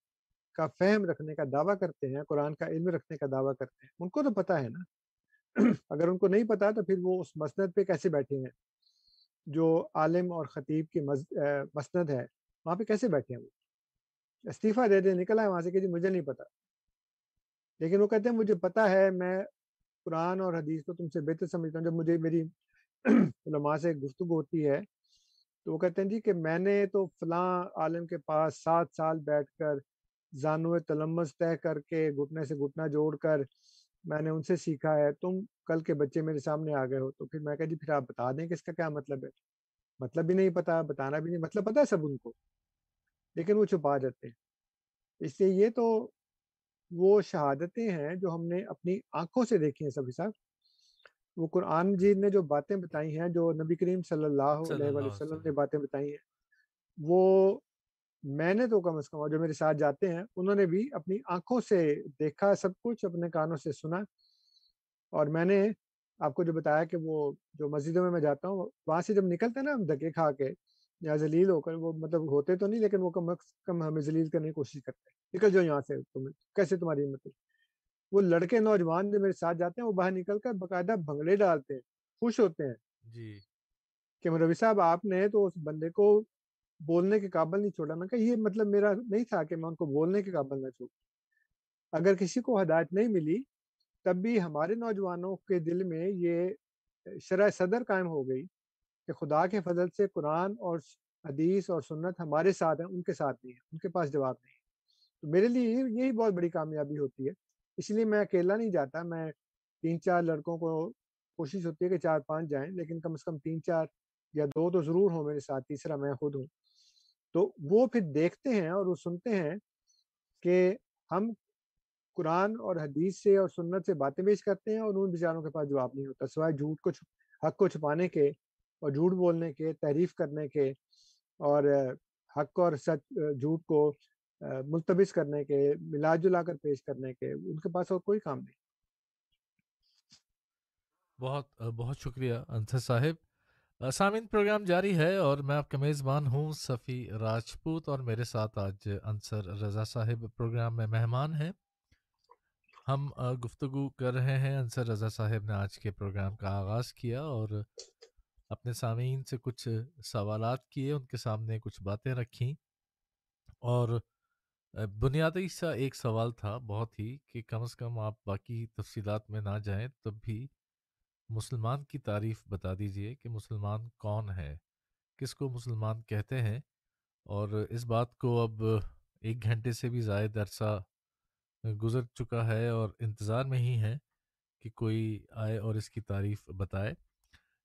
کا فہم رکھنے کا دعویٰ کرتے ہیں، قرآن کا علم رکھنے کا دعویٰ کرتے ہیں، ان کو تو پتہ ہے نا۔ اگر ان کو نہیں پتا تو پھر وہ اس مسند پہ کیسے بیٹھے ہیں؟ جو عالم اور خطیب کی مسند ہے، وہاں پہ کیسے بیٹھے ہیں وہ؟ استعفیٰ دے دے نکلا ہے وہاں سے کہ جی مجھے نہیں پتا لیکن وہ کہتے ہیں مجھے پتا ہے، میں قرآن اور حدیث کو تم سے بہتر سمجھتا ہوں۔ جب مجھے میری علماء سے گفتگو ہوتی ہے تو وہ کہتے ہیں جی کہ میں نے تو فلاں عالم کے پاس سات سال بیٹھ کر زانو تلمس طے کر کے گھٹنے سے گھٹنا جوڑ کر میں نے ان سے سیکھا ہے، تم کل کے بچے میرے سامنے آ گئے ہو۔ تو پھر میں کہا جی پھر آپ بتا دیں کہ اس کا کیا مطلب ہے؟ مطلب بھی نہیں پتا، بتانا بھی نہیں مطلب پتا ہے سب ان کو، لیکن وہ چھپا جاتے ہیں۔ اس لیے یہ تو وہ شہادتیں ہیں جو ہم نے اپنی آنکھوں سے دیکھی ہیں سبھی صاحب وہ قرآن جی نے جو باتیں بتائی ہیں جو نبی کریم صلی اللہ علیہ وسلم نے باتیں بتائی ہیں وہ میں نے تو کم از کم جو میرے ساتھ جاتے ہیں انہوں نے بھی اپنی آنکھوں سے دیکھا سب کچھ اپنے کانوں سے سنا اور میں نے آپ کو جو بتایا کہ وہ جو مسجدوں میں میں جاتا ہوں وہاں سے جب نکلتے ہیں نا ہم دھکے کھا کے یا ذلیل ہو کر وہ مطلب ہوتے تو نہیں لیکن وہ کم از کم ہمیں ذلیل کرنے کی کوشش کرتے ہیں۔ نکل جاؤ یہاں سے تمہیں کیسے تمہاری مطلب وہ لڑکے نوجوان جو میرے ساتھ جاتے ہیں وہ باہر نکل کر باقاعدہ بھنگڑے ڈالتے ہیں خوش ہوتے ہیں۔ جی۔ کہ مروی صاحب آپ نے تو اس بندے کو بولنے کے قابل نہیں چھوڑا۔ میں کہ یہ مطلب میرا نہیں تھا کہ میں ان کو بولنے کے قابل نہ چھوڑ اگر کسی کو ہدایت نہیں ملی تب بھی ہمارے نوجوانوں کے دل میں یہ شرح صدر قائم ہو گئی کہ خدا کے فضل سے قرآن اور حدیث اور سنت ہمارے ساتھ ہیں ان کے ساتھ نہیں ہے ان کے پاس جواب نہیں تو میرے لیے یہی بہت بڑی کامیابی ہوتی ہے۔ اس لیے میں اکیلا نہیں جاتا، میں تین چار لڑکوں کو کوشش ہوتی ہے کہ چار پانچ جائیں، لیکن کم از کم تین چار یا دو تو ضرور ہوں میرے ساتھ، تیسرا میں خود ہوں۔ تو وہ پھر دیکھتے ہیں اور وہ سنتے ہیں کہ ہم قرآن اور حدیث سے اور سنت سے باتیں پیش کرتے ہیں اور ان بیچاروں کے پاس جواب نہیں ہوتا، سوائے جھوٹ کو حق کو چھپانے کے اور جھوٹ بولنے کے تعریف کرنے کے اور حق اور سچ، جھوٹ کو ملتبس کرنے کے ملا جلا کر پیش کرنے کے، ان کے پاس اور کوئی کام نہیں۔ بہت بہت شکریہ انصر صاحب۔ سامعین، پروگرام جاری ہے اور میں آپ کا میزبان ہوں، صفی راجپوت اور میرے ساتھ آج انصر رضا صاحب پروگرام میں مہمان ہیں۔ ہم گفتگو کر رہے ہیں۔ انصر رضا صاحب نے آج کے پروگرام کا آغاز کیا اور اپنے سامعین سے کچھ سوالات کیے، ان کے سامنے کچھ باتیں رکھیں اور بنیادی سا ایک سوال تھا بہت ہی کہ کم از کم آپ باقی تفصیلات میں نہ جائیں تب بھی مسلمان کی تعریف بتا دیجیے کہ مسلمان کون ہے، کس کو مسلمان کہتے ہیں اور اس بات کو اب ایک گھنٹے سے بھی زائد عرصہ گزر چکا ہے اور انتظار میں ہی ہے کہ کوئی آئے اور اس کی تعریف بتائے۔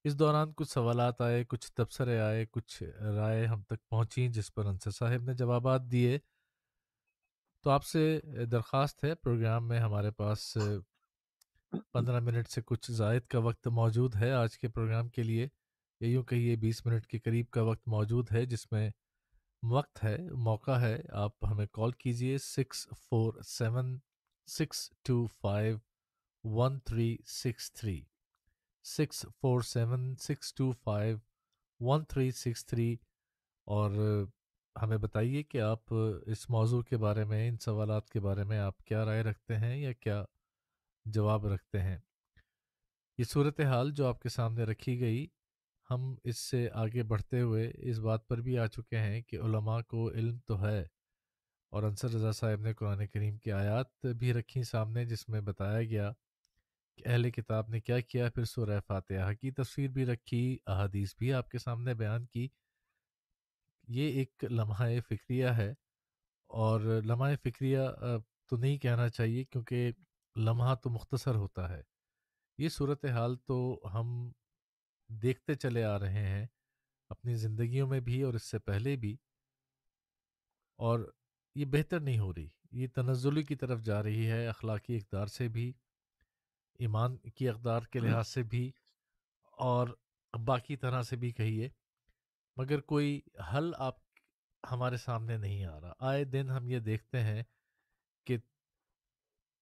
اس دوران کچھ سوالات آئے، کچھ تبصرے آئے، کچھ رائے ہم تک پہنچیں جس پر انصر صاحب نے جوابات دیے۔ تو آپ سے درخواست ہے، پروگرام میں ہمارے پاس پندرہ منٹ سے کچھ زائد کا وقت موجود ہے آج کے پروگرام کے لیے۔ یا یوں کہیے، بیس منٹ کے قریب کا وقت موجود ہے جس میں وقت ہے، موقع ہے، آپ ہمیں کال کیجیے six four seven, six two five, one three six three. Six four seven, six two five, one three six three. اور ہمیں بتائیے کہ آپ اس موضوع کے بارے میں، ان سوالات کے بارے میں آپ کیا رائے رکھتے ہیں یا کیا جواب رکھتے ہیں؟ یہ صورت حال جو آپ کے سامنے رکھی گئی، ہم اس سے آگے بڑھتے ہوئے اس بات پر بھی آ چکے ہیں کہ علماء کو علم تو ہے اور انصر رضا صاحب نے قرآن کریم کی آیات بھی رکھی سامنے، جس میں بتایا گیا کہ اہل کتاب نے کیا کیا، پھر سورہ فاتحہ کی تصویر بھی رکھی، احادیث بھی آپ کے سامنے بیان کی۔ یہ ایک لمحہ فکریہ ہے اور لمحہ فکریہ تو نہیں کہنا چاہیے کیونکہ لمحہ تو مختصر ہوتا ہے۔ یہ صورت حال تو ہم دیکھتے چلے آ رہے ہیں اپنی زندگیوں میں بھی اور اس سے پہلے بھی۔ اور یہ بہتر نہیں ہو رہی یہ تنزلی کی طرف جا رہی ہے اخلاقی اقدار سے بھی ایمان کی اقدار کے لحاظ سے بھی اور باقی طرح سے بھی کہیے۔ مگر کوئی حل آپ ہمارے سامنے نہیں آ رہا۔ آئے دن ہم یہ دیکھتے ہیں کہ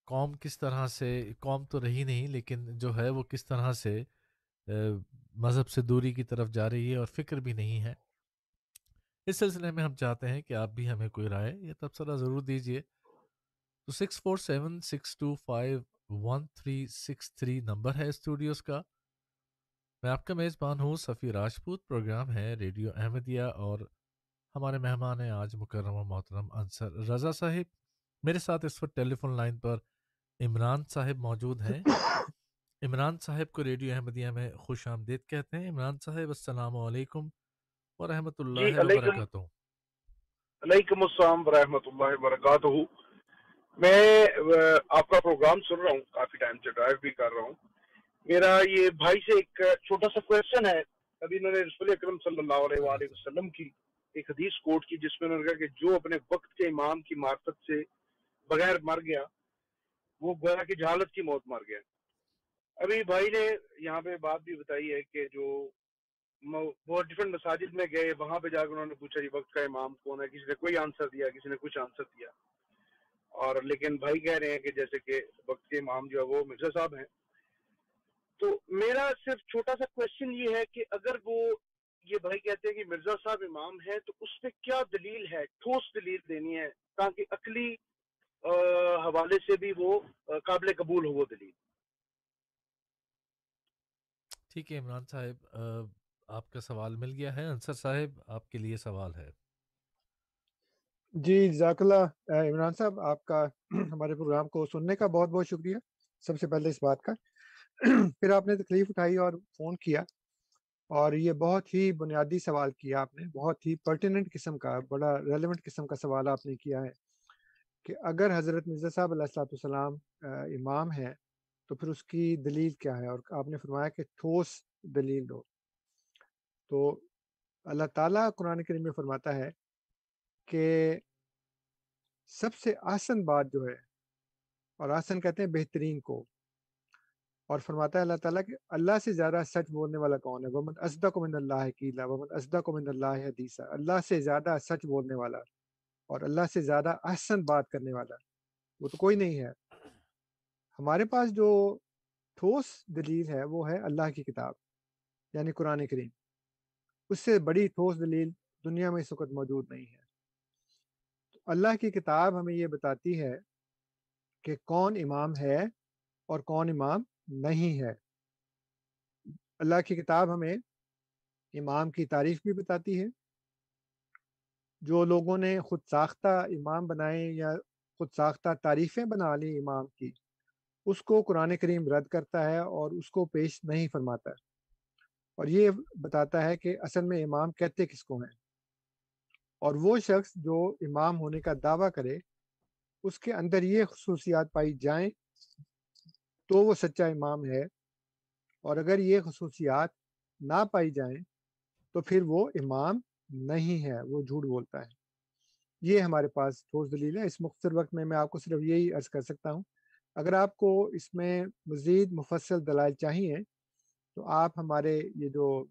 قوم کس طرح سے، قوم تو رہی نہیں لیکن جو ہے وہ کس طرح سے مذہب سے دوری کی طرف جا رہی ہے اور فکر بھی نہیں ہے۔ اس سلسلے میں ہم چاہتے ہیں کہ آپ بھی ہمیں کوئی رائے یا تبصرہ ضرور دیجیے۔ تو six four seven six two five one three six three number ہے اسٹوڈیوز کا۔ میں آپ کا میزبان ہوں سفی راجپوت۔ پروگرام ہے ریڈیو احمدیہ اور ہمارے مہمان ہیں آج مکرم و محترم انصر رضا صاحب۔ میرے ساتھ اس وقت ٹیلی فون لائن پر عمران صاحب موجود ہیں۔ عمران صاحب کو ریڈیو احمدیہ میں خوش آمدید کہتے ہیں۔ عمران صاحب السلام علیکم ورحمۃ اللہ جی، وبرکاتہ۔ علیکم السلام ورحمۃ اللہ وبرکاتہ۔ میں آپ کا پروگرام سن رہا ہوں کافی ٹائم سے ڈرائیو بھی کر رہا ہوں۔ میرا یہ بھائی سے ایک چھوٹا سا کویشچن ہے۔ ابھی انہوں نے رسول اکرم صلی اللہ علیہ وآلہ وسلم کی ایک حدیث کوٹ کی، جس میں انہوں نے کہا کہ جو اپنے وقت کے امام کی معرفت سے بغیر مر گیا، وہ گویا کی جہالت کی موت مر گیا۔ ابھی بھائی نے یہاں پہ بات بھی بتائی ہے کہ جو وہ ڈفرنٹ مساجد میں گئے، وہاں پہ جا کے انہوں نے پوچھا یہ وقت کا امام کون ہے؟ کسی نے کوئی آنسر دیا، کسی نے کچھ آنسر دیا۔ اور لیکن بھائی کہہ رہے ہیں کہ جیسے کہ وقت کے امام جو ہے وہ مرزا صاحب ہیں۔ تو میرا صرف چھوٹا سا کوشچن یہ ہے کہ اگر وہ یہ بھائی کہتے ہیں کہ مرزا صاحب امام ہے تو اس پہ کیا دلیل ہے؟ ٹھوس دلیل دینی ہے تاکہ عقلی حوالے سے بھی وہ قابل قبول ہو وہ دلیل۔ ٹھیک ہے عمران صاحب آپ کا سوال مل گیا ہے۔ انصر صاحب آپ کے لیے سوال ہے۔ جی جزاک اللہ۔ عمران صاحب آپ کا ہمارے پروگرام کو سننے کا بہت بہت شکریہ۔ سب سے پہلے اس بات کا۔ پھر آپ نے تکلیف اٹھائی اور فون کیا اور یہ بہت ہی بنیادی سوال کیا آپ نے، بہت ہی پرٹیننٹ قسم کا، بڑا ریلیونٹ قسم کا سوال آپ نے کیا ہے کہ اگر حضرت مرزا صاحب علیہ السلاۃ السلام امام ہے تو پھر اس کی دلیل کیا ہے؟ اور آپ نے فرمایا کہ ٹھوس دلیل دو۔ تو اللہ تعالیٰ قرآن کریم میں فرماتا ہے کہ سب سے آسن بات جو ہے، اور آسن کہتے ہیں بہترین کو اور فرماتا ہے اللہ تعالیٰ کہ اللہ سے زیادہ سچ بولنے والا کون ہے؟ ومن ازدا کو من اللہ کیلا ومن ازدا کو من اللہ حدیثہ اللہ سے زیادہ سچ بولنے والا اور اللہ سے زیادہ احسن بات کرنے والا، وہ تو کوئی نہیں ہے۔ ہمارے پاس جو ٹھوس دلیل ہے، وہ ہے اللہ کی کتاب یعنی قرآن کریم۔ اس سے بڑی ٹھوس دلیل دنیا میں اس وقت موجود نہیں ہے۔ تو اللہ کی کتاب ہمیں یہ بتاتی ہے کہ کون امام ہے اور کون امام نہیں ہے۔ اللہ کی کتاب ہمیں امام کی تعریف بھی بتاتی ہے۔ جو لوگوں نے خود ساختہ امام بنائے یا خود ساختہ تعریفیں بنا لی امام کی، اس کو قرآن کریم رد کرتا ہے اور اس کو پیش نہیں فرماتا۔ اور یہ بتاتا ہے کہ اصل میں امام کہتے کس کو ہیں۔ اور وہ شخص جو امام ہونے کا دعویٰ کرے، اس کے اندر یہ خصوصیات پائی جائیں تو وہ سچا امام ہے۔ اور اگر یہ خصوصیات نہ پائی جائیں تو پھر وہ امام نہیں ہے، وہ جھوٹ بولتا ہے۔ یہ ہمارے پاس ٹھوس دلیل ہے۔ اس مختصر وقت میں میں آپ کو صرف یہی عرض کر سکتا ہوں۔ اگر آپ کو اس میں مزید مفصل دلائل چاہیے تو آپ ہمارے یہ جو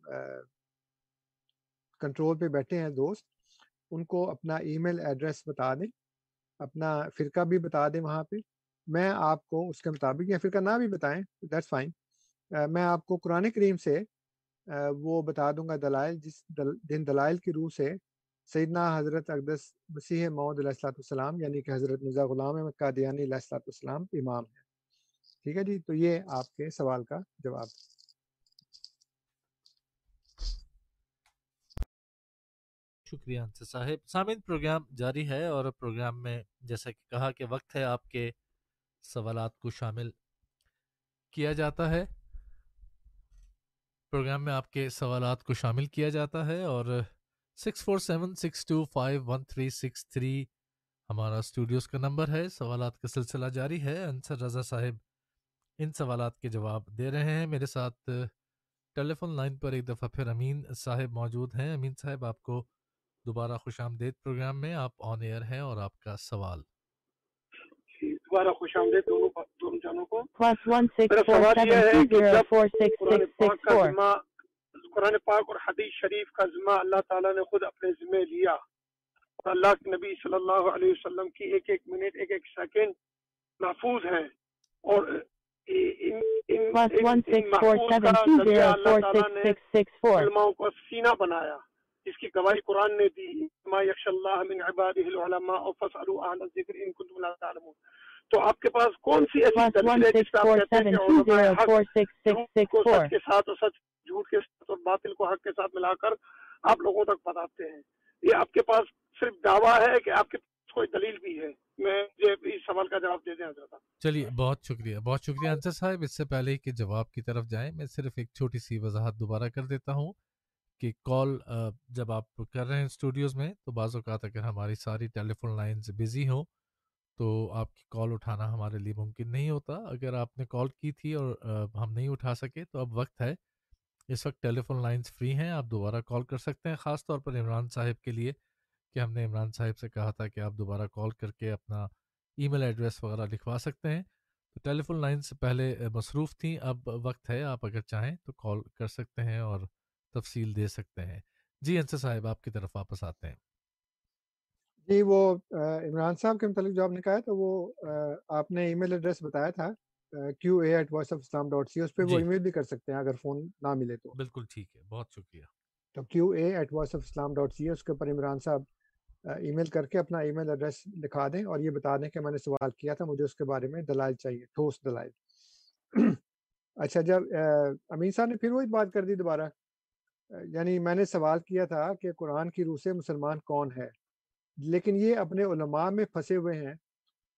کنٹرول پہ بیٹھے ہیں دوست، ان کو اپنا ای میل ایڈریس بتا دیں۔ اپنا فرقہ بھی بتا دیں وہاں پہ۔ میں آپ کو اس کے مطابق یا فرقہ نہ بھی بتائیں دیٹس فائن میں آپ کو قرآن کریم سے وہ بتا دوں گا دلائل، جس جن دلائل کی روح سے سیدنا حضرت اقدس مسیح محمد علیہ السلاۃ والسلام یعنی کہ حضرت مرزا غلام احمد قادیانی علیہ السلاۃ والسلام امام ہے ٹھیک ہے جی؟ تو یہ آپ کے سوال کا جواب شکریہ انصر صاحب۔ سامعین، پروگرام جاری ہے اور پروگرام میں جیسا کہ کہا کہ وقت ہے آپ کے سوالات کو شامل کیا جاتا ہے۔ پروگرام میں آپ کے سوالات کو شامل کیا جاتا ہے اور six four seven six two five one three six three ہمارا اسٹوڈیوز کا نمبر ہے۔ سوالات کا سلسلہ جاری ہے۔ انصر رضا صاحب ان سوالات کے جواب دے رہے ہیں۔ میرے ساتھ ٹیلی فون لائن پر ایک دفعہ پھر امین صاحب موجود ہیں۔ امین صاحب، آپ کو دوبارہ خوش آمدید پروگرام میں آپ آن ایئر ہیں اور آپ کا سوال۔ دوبارہ خوش آمدید دونوں دونوں جانوں کو۔ قرآن پاک اور حدیث شریف کا ذمہ اللہ تعالیٰ نے خود اپنے ذمہ لیا۔ اور اللہ کے نبی صلی اللہ علیہ وسلم کی ایک ایک منٹ ایک ایک سیکنڈ محفوظ ہے اور علماء کو سینہ بنایا۔ جس کی گواہی قرآن نے دی۔ ما یکش اللہ من عباده العلماء فاسألوا اہل الذکر ان کنتم لا تعلمون۔ تو آپ کے پاس کون سی ایسی دلیل ہے جس آپ کہتے ہیں کہ حق کو سچ کے ساتھ اور سچ جھوٹ کے ساتھ اور باطل کو حق کے ساتھ ملا کر آپ لوگوں تک بتاتے ہیں۔ یہ آپ کے پاس صرف دعویٰ ہے کہ آپ کے پاس کوئی دلیل بھی ہے۔ میں اس سوال کا جواب دے دیں حضرت چلیے بہت شکریہ بہت شکریہ انصر صاحب۔ اس سے پہلے کہ جواب کی طرف جائیں میں صرف ایک چھوٹی سی وضاحت دوبارہ کر دیتا ہوں کہ کال جب آپ کر رہے ہیں اسٹوڈیوز میں تو بعض اوقات اگر ہماری ساری ٹیلی فون لائنز بزی ہوں تو آپ کی کال اٹھانا ہمارے لیے ممکن نہیں ہوتا۔ اگر آپ نے کال کی تھی اور ہم نہیں اٹھا سکے تو اب وقت ہے۔ اس وقت ٹیلی فون لائنس فری ہیں، آپ دوبارہ کال کر سکتے ہیں، خاص طور پر عمران صاحب کے لیے کہ ہم نے عمران صاحب سے کہا تھا کہ آپ دوبارہ کال کر کے اپنا ای میل ایڈریس وغیرہ لکھوا سکتے ہیں۔ تو ٹیلی فون لائنس پہلے مصروف تھیں، اب وقت ہے، آپ اگر چاہیں تو کال کر سکتے ہیں اور تفصیل دے سکتے ہیں۔ جی انصر صاحب، آپ کی طرف واپس آتے ہیں۔ جی وہ عمران صاحب کے متعلق جو آپ نے کہا تو وہ آپ نے ای میل ایڈریس بتایا تھا Q A at voice of Islam dot C اس پہ وہ ای جی۔ میل بھی کر سکتے ہیں اگر فون نہ ملے تو۔ بالکل ٹھیک ہے بہت شکریہ۔ تو Q A at voice of Islam dot C اس کے اوپر عمران صاحب ای میل کر کے اپنا ای میل ایڈریس لکھا دیں اور یہ بتا دیں کہ میں نے سوال کیا تھا مجھے اس کے بارے میں دلائل چاہیے ٹھوس دلائل۔ اچھا جب امین صاحب نے پھر وہی بات کر دی دوبارہ؟ یعنی میں نے سوال کیا تھا کہ قرآن کی روح سے مسلمان کون ہے؟ لیکن یہ اپنے علماء میں پھنسے ہوئے ہیں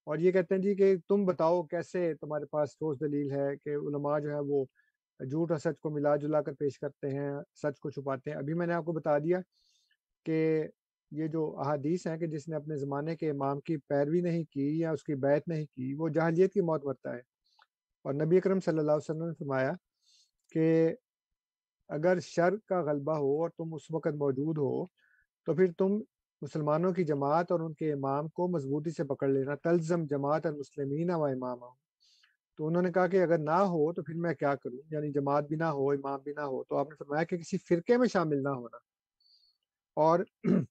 اور یہ کہتے ہیں جی کہ تم بتاؤ کیسے تمہارے پاس ٹھوس دلیل ہے کہ علماء جو ہے وہ جھوٹ اور سچ کو ملا جلا کر پیش کرتے ہیں، سچ کو چھپاتے ہیں؟ ابھی میں نے آپ کو بتا دیا کہ یہ جو احادیث ہیں کہ جس نے اپنے زمانے کے امام کی پیروی نہیں کی یا اس کی بیعت نہیں کی، وہ جہلیت کی موت مرتا ہے۔ اور نبی اکرم صلی اللہ علیہ وسلم نے فرمایا کہ اگر شر کا غلبہ ہو اور تم اس وقت موجود ہو تو پھر تم مسلمانوں کی جماعت اور ان کے امام کو مضبوطی سے پکڑ لینا تلزم جماعت المسلمین و امام تو انہوں نے کہا کہ اگر نہ ہو تو پھر میں کیا کروں؟ یعنی جماعت بھی نہ ہو، امام بھی نہ ہو۔ تو آپ نے فرمایا کہ کسی فرقے میں شامل نہ ہونا۔ اور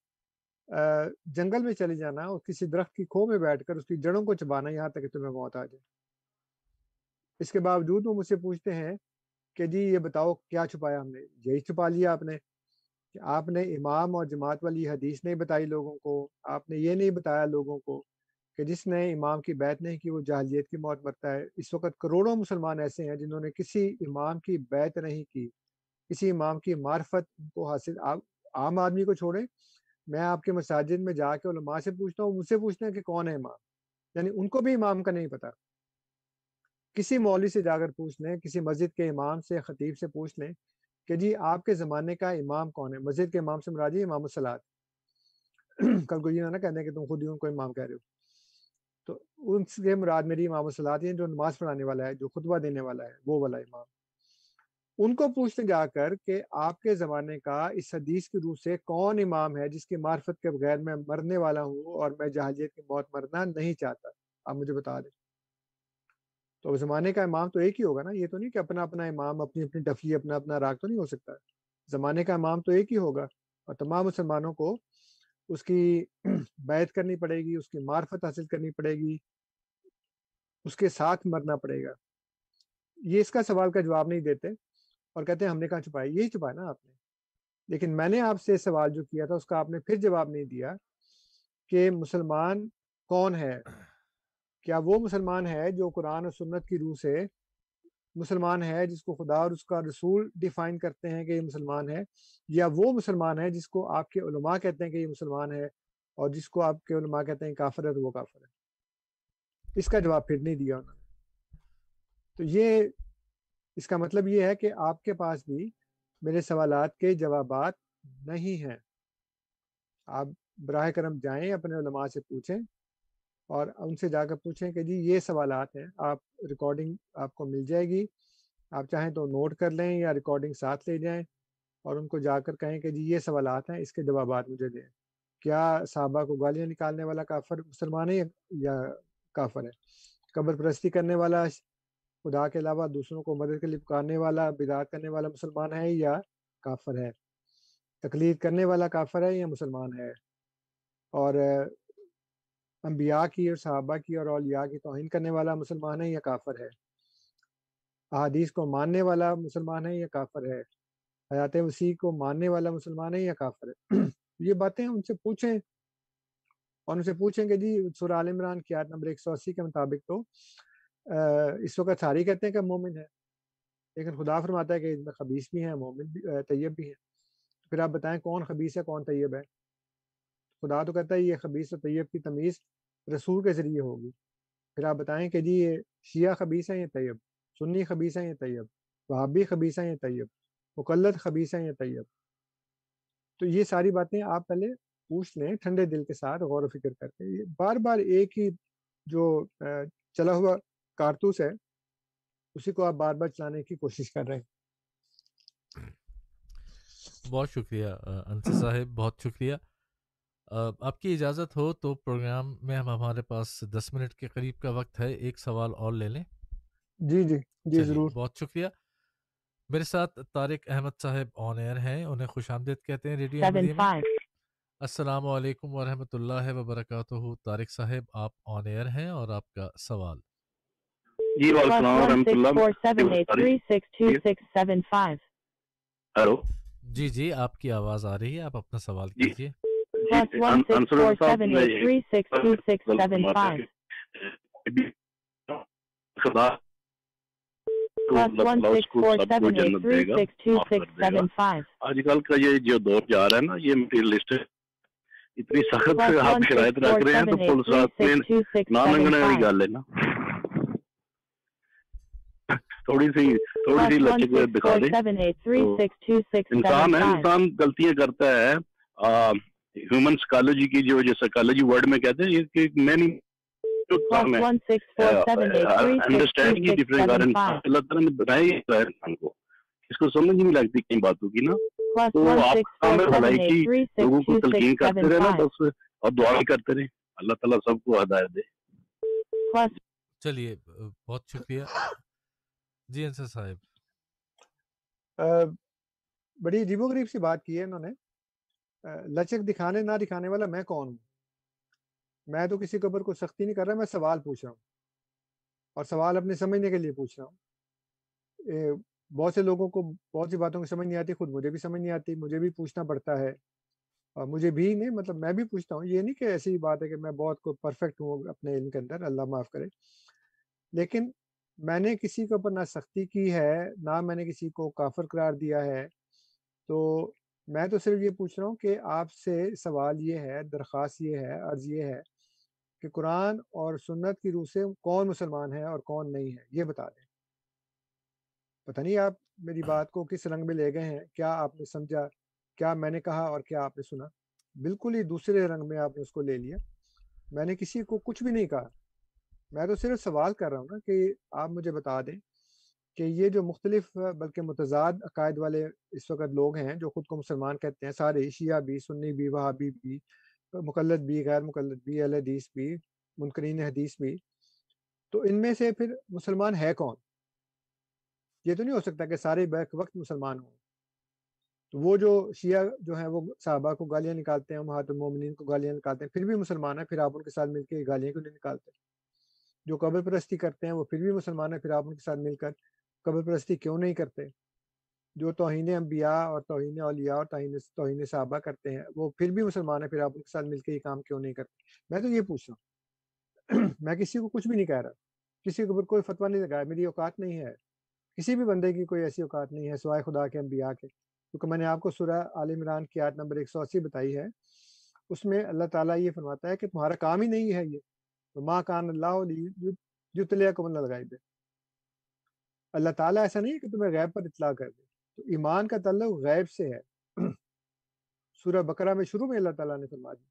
جنگل میں چلے جانا، اور کسی درخت کی کھو میں بیٹھ کر اس کی جڑوں کو چبانا یہاں تک کہ تمہیں موت آ جائے۔ اس کے باوجود وہ مجھ سے پوچھتے ہیں کہ جی یہ بتاؤ کیا چھپایا ہم نے؟ یہی چھپا لیا آپ نے۔ کہ آپ نے امام اور جماعت والی حدیث نہیں بتائی لوگوں کو، آپ نے یہ نہیں بتایا لوگوں کو کہ جس نے امام کی بیعت نہیں کی، وہ جہلیت کی موت مرتا ہے۔ اس وقت کروڑوں مسلمان ایسے ہیں جنہوں نے کسی امام کی بیعت نہیں کی، کسی امام کی معرفت کو حاصل عام آدمی کو چھوڑیں۔ میں آپ کے مساجد میں جا کے علماء سے پوچھتا ہوں، مجھ سے پوچھتے ہیں کہ کون ہے امام؟ یعنی ان کو بھی امام کا نہیں پتا۔ کسی مولوی سے جا کر پوچھ لیں، کسی مسجد کے امام سے، خطیب سے پوچھ لیں کہ جی آپ کے زمانے کا امام کون ہے؟ مسجد کے امام سے مرادی امام السلاد کل کو یہ نہ کہتے ہیں کہ تم خود ہی ان کو امام کہہ رہے ہو۔ تو ان سے مراد میری امام السلاد ہیں یعنی جو نماز پڑھانے والا ہے، جو خطبہ دینے والا ہے، وہ والا امام۔ ان کو پوچھتے جا کر کہ آپ کے زمانے کا اس حدیث کی روح سے کون امام ہے جس کی معرفت کے بغیر میں مرنے والا ہوں اور میں جہالیت کی موت مرنا نہیں چاہتا؟ آپ مجھے بتا دیں۔ تو زمانے کا امام تو ایک ہی ہوگا نا، یہ تو نہیں کہ اپنا اپنا امام، اپنی اپنی ڈفلی اپنا اپنا راگ تو نہیں ہو سکتا۔ زمانے کا امام تو ایک ہی ہوگا اور تمام مسلمانوں کو اس کی بیعت کرنی پڑے گی، اس کی معرفت حاصل کرنی پڑے گی، اس کے ساتھ مرنا پڑے گا۔ یہ اس کا سوال کا جواب نہیں دیتے اور کہتے ہیں ہم نے کہاں چھپایا؟ یہی چھپایا نا آپ نے۔ لیکن میں نے آپ سے سوال جو کیا تھا، اس کا آپ نے پھر جواب نہیں دیا کہ مسلمان کون ہے۔ کیا وہ مسلمان ہے جو قرآن اور سنت کی روح سے مسلمان ہے جس کو خدا اور اس کا رسول ڈیفائن کرتے ہیں کہ یہ مسلمان ہے یا وہ مسلمان ہے جس کو آپ کے علماء کہتے ہیں کہ یہ مسلمان ہے اور جس کو آپ کے علماء کہتے ہیں کافر ہے تو وہ کافر ہے؟ اس کا جواب پھر نہیں دیا انہوں نے۔ تو یہ اس کا مطلب یہ ہے کہ آپ کے پاس بھی میرے سوالات کے جوابات نہیں ہیں۔ آپ براہ کرم جائیں اپنے علماء سے پوچھیں۔ اور ان سے جا کر پوچھیں کہ جی یہ سوالات ہیں، آپ ریکارڈنگ آپ کو مل جائے گی۔ آپ چاہیں تو نوٹ کر لیں یا ریکارڈنگ ساتھ لے جائیں اور ان کو جا کر کہیں کہ جی یہ سوالات ہیں، اس کے جوابات مجھے دیں۔ کیا صحابہ کو گالیاں نکالنے والا کافر مسلمان ہے یا کافر ہے؟ قبر پرستی کرنے والا، خدا کے علاوہ دوسروں کو مدد کے لیے پکارنے والا، بدعت کرنے والا مسلمان ہے یا کافر ہے؟ تقلید کرنے والا کافر ہے یا مسلمان ہے؟ اور انبیاء کی اور صحابہ کی اور اولیاء کی توہین کرنے والا مسلمان ہے یا کافر ہے؟ احادیث کو ماننے والا مسلمان ہے یا کافر ہے؟ حیات وسیع کو ماننے والا مسلمان ہے یا کافر ہے؟ یہ باتیں ان سے پوچھیں اور ان سے پوچھیں کہ جی سورہ عال عمران کی آیت نمبر ایک سو اسی کے مطابق تو اس وقت ساری کہتے ہیں کہ مومن ہے، لیکن خدا فرماتا ہے کہ اس میں خبیص بھی ہیں، مومن بھی طیب بھی ہیں۔ پھر آپ بتائیں کون خبیص ہے، کون طیب ہے؟ خدا تو کہتا ہے یہ خبیص و طیب کی تمیز رسول کے ذریعے ہوگی۔ پھر آپ بتائیں کہ جی یہ شیعہ خبیص ہیں یہ طیب؟ سنی خبیص ہیں یہ طیب؟ وہابی خبیص ہیں یہ طیب؟ مقلد خبیص ہیں یہ طیب؟ تو یہ ساری باتیں آپ پہلے پوچھ لیں، ٹھنڈے دل کے ساتھ غور و فکر کر کے۔ بار بار ایک ہی جو چلا ہوا کارتوس ہے، اسی کو آپ بار بار چلانے کی کوشش کر رہے ہیں۔ بہت شکریہ انصر صاحب، بہت شکریہ۔ آپ کی اجازت ہو تو پروگرام میں ہم ہمارے پاس دس منٹ کے قریب کا وقت ہے ایک سوال اور لے لیں۔ جی جی جی ضرور۔ بہت شکریہ۔ میرے ساتھ طارق احمد صاحب آن ایئر ہیں انہیں خوش آمدید کہتے ہیں ریڈیو السلام علیکم ورحمۃ اللہ وبرکاتہ۔ طارق صاحب آپ آن ایئر ہیں اور آپ کا سوال۔ جی وعلیکم السلام ہلو۔ جی جی آپ کی آواز آ رہی ہے آپ اپنا سوال جی۔ کیجیے آج کل کا یہ جو دور جا رہا ہے نا یہ مٹیریلسٹ اتنی سخت آپ شرائط رکھ رہے ہیں تو پولیس میں نہ لنگنے والی گل ہے نا۔ تھوڑی سی تھوڑی سی لچک دکھا دیں۔ انسان ہے انسان غلطیاں کرتا ہے۔ ہیومن سائیکالوجی کی جو جو سائیکالوجی ورڈ میں کہتے ہیں کہ مینی انڈرسٹینڈ کی ڈفرینٹ اللہ تعالیٰ نے بنایا ہے انسان کو۔ اس کو سمجھ نہیں لگتی کئی باتوں کی نا۔ تو آپ کام ہے بھلائی کی لوگوں کو تلقین کرتے رہے نا بس اور دعا بھی کرتے رہے۔ اللہ تعالیٰ سب کو ہدایت دے۔ چلیے بہت شکریہ۔ جی انصر صاحب۔ بڑی عجیب و غریب سی بات کی ہے انہوں نے۔ لچک دکھانے، نہ دکھانے والا میں کون ہوں؟ میں تو کسی کے اوپر کوئی سختی نہیں کر رہا، میں سوال پوچھ رہا ہوں۔ اور سوال اپنے سمجھنے کے لیے پوچھ رہا ہوں۔ بہت سے لوگوں کو بہت سی باتوں کی سمجھ نہیں آتی، خود مجھے بھی سمجھ نہیں آتی، مجھے بھی پوچھنا پڑتا ہے۔ اور مجھے بھی نہیں مطلب میں بھی پوچھتا ہوں۔ یہ نہیں کہ ایسی بات ہے کہ میں بہت کو پرفیکٹ ہوں اپنے علم کے اندر، اللہ معاف کرے۔ لیکن میں نے کسی کے اوپر نہ سختی کی ہے، نہ میں نے کسی کو کافر قرار دیا ہے۔ تو میں تو صرف یہ پوچھ رہا ہوں کہ آپ سے سوال یہ ہے، درخواست یہ ہے، عرض یہ ہے کہ قرآن اور سنت کی روح سے کون مسلمان ہے اور کون نہیں ہے؟ یہ بتا دیں۔ پتہ نہیں آپ میری بات کو کس رنگ میں لے گئے ہیں؟ کیا آپ نے سمجھا؟ کیا میں نے کہا اور کیا آپ نے سنا؟ بالکل ہی دوسرے رنگ میں آپ نے اس کو لے لیا۔ میں نے کسی کو کچھ بھی نہیں کہا۔ میں تو صرف سوال کر رہا ہوں نا کہ آپ مجھے بتا دیں۔ کہ یہ جو مختلف بلکہ متضاد عقائد والے اس وقت لوگ ہیں جو خود کو مسلمان کہتے ہیں، سارے شیعہ بھی، سنی بھی، وہابی بھی، مقلد بھی، غیر مقلد بھی، اہل حدیث بھی، منکرین حدیث بھی، تو ان میں سے پھر مسلمان ہے کون؟ یہ تو نہیں ہو سکتا کہ سارے بیک وقت مسلمان ہوں۔ تو وہ جو شیعہ جو ہیں، وہ صحابہ کو گالیاں نکالتے ہیں محت المومنین کو گالیاں نکالتے ہیں، پھر بھی مسلمان ہیں، پھر آپ ان کے ساتھ مل کے گالیاں کیوں نہیں نکالتے؟ جو قبر پرستی کرتے ہیں، وہ پھر بھی مسلمان ہیں، پھر آپ ان کے ساتھ مل کر قبر پرستی کیوں نہیں کرتے؟ جو توہین انبیاء اور توہین اولیاء اور توہین توہین صحابہ کرتے ہیں، وہ پھر بھی مسلمان ہیں، پھر آپ ان کے ساتھ مل کے یہ کام کیوں نہیں کرتے؟ میں تو یہ پوچھ رہا ہوں، میں کسی کو کچھ بھی نہیں کہہ رہا، کسی کے اوپر کوئی فتویٰ نہیں لگایا، میری اوقات نہیں ہے، کسی بھی بندے کی کوئی ایسی اوقات نہیں ہے، سوائے خدا کے انبیاء کے۔ کیونکہ میں نے آپ کو سورہ عال عمران کی آیت نمبر ایک سو اسی بتائی ہے، اس میں اللہ تعالیٰ یہ فرماتا ہے کہ تمہارا کام ہی نہیں ہے یہ۔ تو ماں کان اللہ جو تلیا کو اللہ لگائی دے اللہ تعالیٰ ایسا نہیں ہے کہ تمہیں غیب پر اطلاع کر دے۔ تو ایمان کا تعلق غیب سے ہے۔ سورہ بقرہ میں شروع میں اللہ تعالیٰ نے فرما دی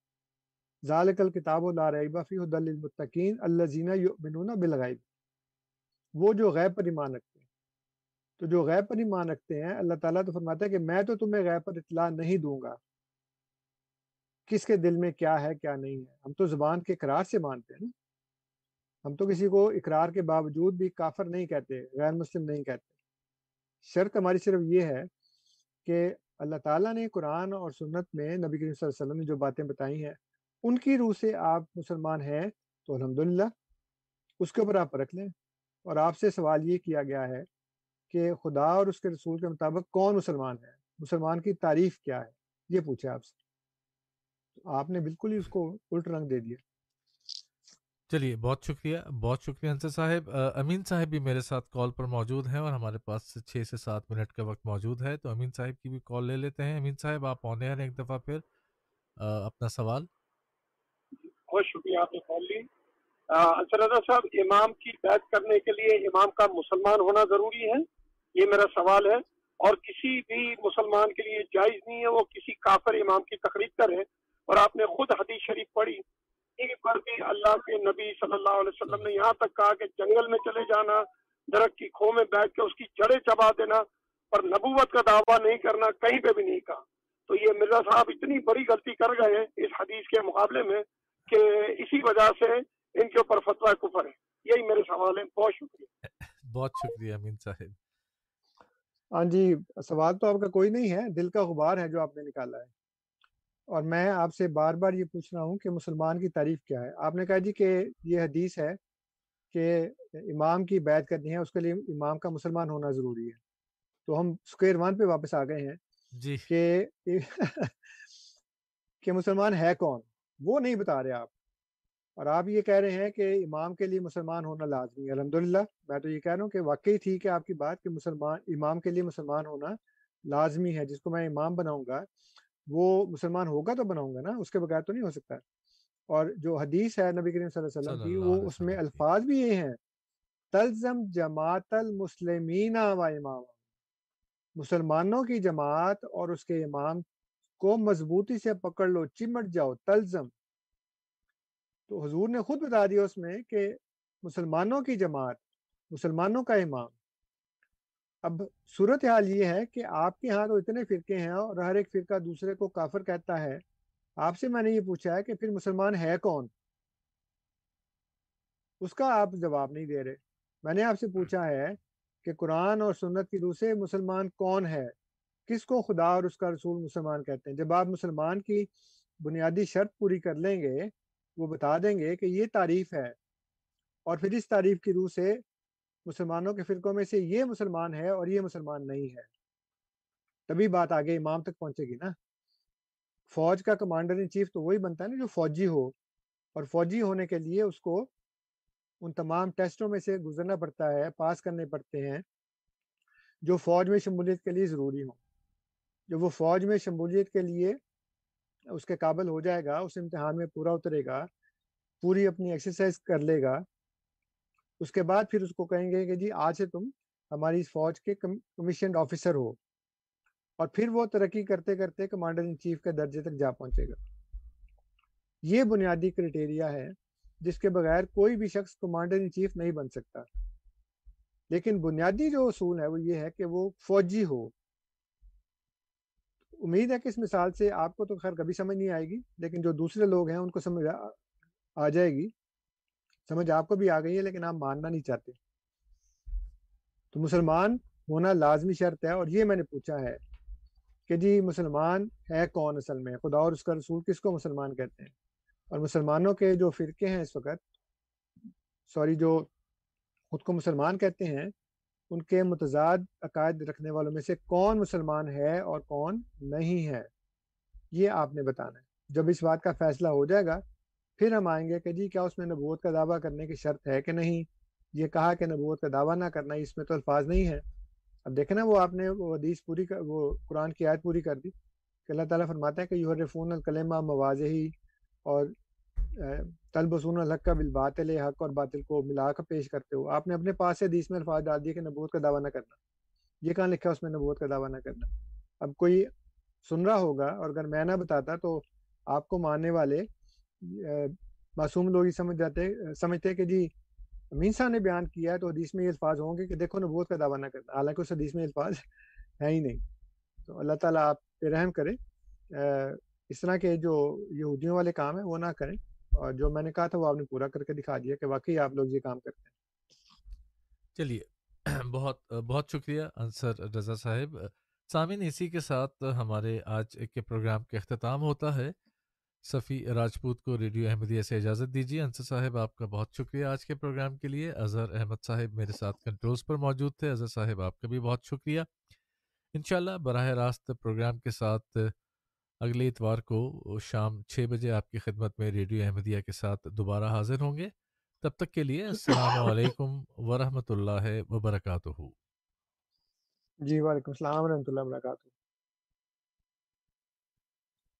ذالک الکتاب لا ریب فی هدى للمتقین الذین یؤمنون بالغیب۔ وہ جو غیب پر ایمان رکھتے ہیں۔ تو جو غیب پر ایمان رکھتے ہیں، اللہ تعالیٰ تو فرماتا ہے کہ میں تو تمہیں غیب پر اطلاع نہیں دوں گا۔ کس کے دل میں کیا ہے، کیا نہیں ہے؟ ہم تو زبان کے اقرار سے مانتے ہیں نا۔ ہم تو کسی کو اقرار کے باوجود بھی کافر نہیں کہتے، غیر مسلم نہیں کہتے۔ شرط ہماری صرف یہ ہے کہ اللہ تعالیٰ نے قرآن اور سنت میں نبی کریم صلی اللہ علیہ وسلم نے جو باتیں بتائی ہیں، ان کی روح سے آپ مسلمان ہیں تو الحمدللہ اس کے اوپر آپ رکھ لیں۔ اور آپ سے سوال یہ کیا گیا ہے کہ خدا اور اس کے رسول کے مطابق کون مسلمان ہے؟ مسلمان کی تعریف کیا ہے؟ یہ پوچھے آپ سے۔ آپ نے بالکل ہی اس کو الٹ رنگ دے دیا۔ چلیے، بہت شکریہ بہت شکریہ انصر صاحب۔ امین صاحب بھی میرے ساتھ کال پر موجود ہیں اور ہمارے پاس چھ سے سات منٹ کا وقت موجود ہے، تو امین صاحب کی بھی کال لے لیتے ہیں۔ امین صاحب، آپ پونے ہیں ایک دفعہ پھر اپنا سوال۔ بہت شکریہ، آپ نے کال لی۔ انصر اچھا رضا صاحب، امام کی بیعت کرنے کے لیے امام کا مسلمان ہونا ضروری ہے؟ یہ میرا سوال ہے۔ اور کسی بھی مسلمان کے لیے جائز نہیں ہے، وہ کسی کافر امام کی تقریب کرے۔ اور آپ نے خود حدیث شریف پڑھی۔ پر بھی اللہ کے نبی صلی اللہ علیہ وسلم نے یہاں تک کہا کہ جنگل میں چلے جانا درخت کی کھو میں بیٹھ کے اس کی جڑیں چبا دینا پر نبوت کا دعویٰ نہیں کرنا کہیں پہ بھی نہیں کہا۔ تو یہ مرزا صاحب اتنی بڑی غلطی کر گئے ہیں اس حدیث کے مقابلے میں کہ اسی وجہ سے ان کے اوپر فتویٰ کفر ہے۔ یہی میرے سوال ہیں۔ بہت شکریہ۔ بہت شکریہ امین صاحب۔ ہاں جی سوال تو آپ کا کوئی نہیں ہے دل کا غبار ہے جو آپ نے نکالا ہے۔ اور میں آپ سے بار بار یہ پوچھ رہا ہوں کہ مسلمان کی تعریف کیا ہے؟ آپ نے کہا جی کہ یہ حدیث ہے کہ امام کی بیعت کرنی ہے اس کے لیے امام کا مسلمان ہونا ضروری ہے۔ تو ہم اسکوئر ون پہ واپس آ گئے ہیں جی۔ کہ کہ مسلمان ہے کون؟ وہ نہیں بتا رہے آپ۔ اور آپ یہ کہہ رہے ہیں کہ امام کے لیے مسلمان ہونا لازمی ہے۔ الحمد میں تو یہ کہہ رہا ہوں کہ واقعی ٹھیک ہے آپ کی بات کہ مسلمان امام کے لیے مسلمان ہونا لازمی ہے جس کو میں امام بناؤں گا۔ وہ مسلمان ہوگا تو بناؤں گا نا اس کے بغیر تو نہیں ہو سکتا۔ اور جو حدیث ہے نبی کریم صلی اللہ علیہ وسلم کی وہ اس میں الفاظ بھی یہ ہیں۔ تلزم جماعت المسلمین و امام۔ مسلمانوں کی جماعت اور اس کے امام کو مضبوطی سے پکڑ لو چمٹ جاؤ تلزم۔ تو حضور نے خود بتا دیا اس میں کہ مسلمانوں کی جماعت مسلمانوں کا امام اب صورت حال یہ ہے کہ آپ کے ہاں تو اتنے فرقے ہیں اور ہر ایک فرقہ دوسرے کو کافر کہتا ہے۔ آپ سے میں نے یہ پوچھا ہے کہ پھر مسلمان ہے کون؟ اس کا آپ جواب نہیں دے رہے۔ میں نے آپ سے پوچھا ہے کہ قرآن اور سنت کی روح سے مسلمان کون ہے؟ کس کو خدا اور اس کا رسول مسلمان کہتے ہیں؟ جب آپ مسلمان کی بنیادی شرط پوری کر لیں گے وہ بتا دیں گے کہ یہ تعریف ہے اور پھر اس تعریف کی روح سے مسلمانوں کے فرقوں میں سے یہ مسلمان ہے اور یہ مسلمان نہیں ہے۔ تبھی بات آگے امام تک پہنچے گی نا۔ فوج کا کمانڈر ان چیف تو وہی بنتا ہے نا جو فوجی ہو۔ اور فوجی ہونے کے لیے اس کو ان تمام ٹیسٹوں میں سے گزرنا پڑتا ہے، پاس کرنے پڑتے ہیں۔ جو فوج میں شمولیت کے لیے ضروری ہوں۔ جب وہ فوج میں شمولیت کے لیے اس کے قابل ہو جائے گا، اس امتحان میں پورا اترے گا، پوری اپنی ایکسرسائز کر لے گا۔ اس کے بعد پھر اس کو کہیں گے کہ جی آج سے تم ہماری اس فوج کے کمیشنڈ آفیسر ہو۔ اور پھر وہ ترقی کرتے کرتے کمانڈر ان چیف کے درجے تک جا پہنچے گا۔ یہ بنیادی کرائٹیریا ہے جس کے بغیر کوئی بھی شخص کمانڈر ان چیف نہیں بن سکتا۔ لیکن بنیادی جو اصول ہے وہ یہ ہے کہ وہ فوجی ہو۔ امید ہے کہ اس مثال سے آپ کو تو خیر کبھی سمجھ نہیں آئے گی، لیکن جو دوسرے لوگ ہیں ان کو سمجھ آ جائے گی۔ سمجھ آپ کو بھی آ گئی ہے لیکن آپ ماننا نہیں چاہتے۔ تو مسلمان ہونا لازمی شرط ہے اور یہ میں نے پوچھا ہے کہ جی مسلمان ہے کون اصل میں؟ خدا اور اس کا رسول کس کو مسلمان کہتے ہیں؟ اور مسلمانوں کے جو فرقے ہیں اس وقت، سوری، جو خود کو مسلمان کہتے ہیں، ان کے متضاد عقائد رکھنے والوں میں سے کون مسلمان ہے اور کون نہیں ہے؟ یہ آپ نے بتانا ہے۔ جب اس بات کا فیصلہ ہو جائے گا پھر ہم آئیں گے کہ جی کیا اس میں نبوت کا دعویٰ کرنے کی شرط ہے کہ نہیں؟ یہ کہا کہ نبوت کا دعویٰ نہ کرنا، اس میں تو الفاظ نہیں ہے اب دیکھیں نا، وہ آپ نے وہ حدیث پوری کر، وہ قرآن کی آیت پوری کر دی کہ اللہ تعالیٰ فرماتا ہے کہ یو رفون الکلمہ مواز ہی اور طلب وسون الحق کا بالباطل حق اور باطل کو ملا کر پیش کرتے ہو۔ آپ نے اپنے پاس سے حدیث میں الفاظ ڈال دیے کہ نبوت کا دعویٰ نہ کرنا۔ یہ کہاں لکھا اس میں نبوت کا دعویٰ نہ کرنا؟ اب کوئی سن رہا ہوگا اور اگر میں نہ بتاتا تو آپ کو ماننے والے معصوم لوگ ہی سمجھ جاتے، سمجھتے کہ جی امین صاحب نے بیان کیا ہے تو حدیث میں یہ الفاظ ہوں گے کہ دیکھو نبوت کا دعویٰ نہ کرنا۔ حالانکہ اس حدیث میں الفاظ ہے ہی نہیں۔ تو اللہ تعالیٰ آپ پہ رحم کرے۔ اس طرح کے جو یہودیوں والے کام ہیں، وہ نہ کریں۔ اور جو میں نے کہا تھا، وہ آپ نے پورا کر کے دکھا دیا کہ واقعی آپ لوگ یہ کام کرتے ہیں۔ چلیے، بہت بہت شکریہ انصر رضا صاحب۔ سامعین، اسی کے ساتھ ہمارے آج کے پروگرام کا اختتام ہوتا ہے۔ صفی راجپوت کو ریڈیو احمدیہ سے اجازت دیجیے۔ انصر صاحب، آپ کا بہت شکریہ آج کے پروگرام کے لیے۔ اظہر احمد صاحب میرے ساتھ کنٹرولز پر موجود تھے۔ اظہر صاحب، آپ کا بھی بہت شکریہ۔ انشاءاللہ براہ راست پروگرام کے ساتھ اگلے اتوار کو شام چھ بجے آپ کی خدمت میں ریڈیو احمدیہ کے ساتھ دوبارہ حاضر ہوں گے۔ تب تک کے لیے السلام علیکم ورحمۃ اللہ وبرکاتہ۔ جی وعلیکم السلام ورحمۃ اللہ وبرکاتہ۔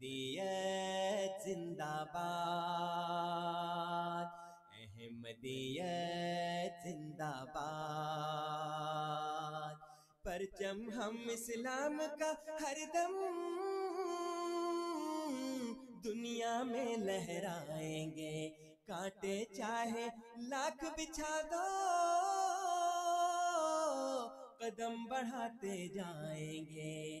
احمدیت زندہ باد احمدیت زندہ باد پرچم ہم اسلام کا ہر دم دنیا میں لہرائیں گے۔ کانٹے چاہے لاکھ بچھا دو، قدم بڑھاتے جائیں گے۔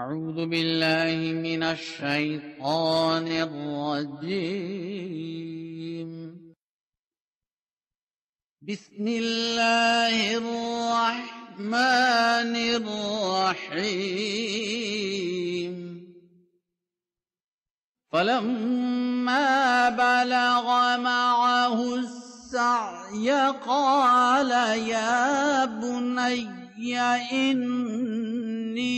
أعوذ بالله من الشيطان الرجيم. بسم الله الرحمن الرحيم. فلما بلغ معه السعي قال يا بني إني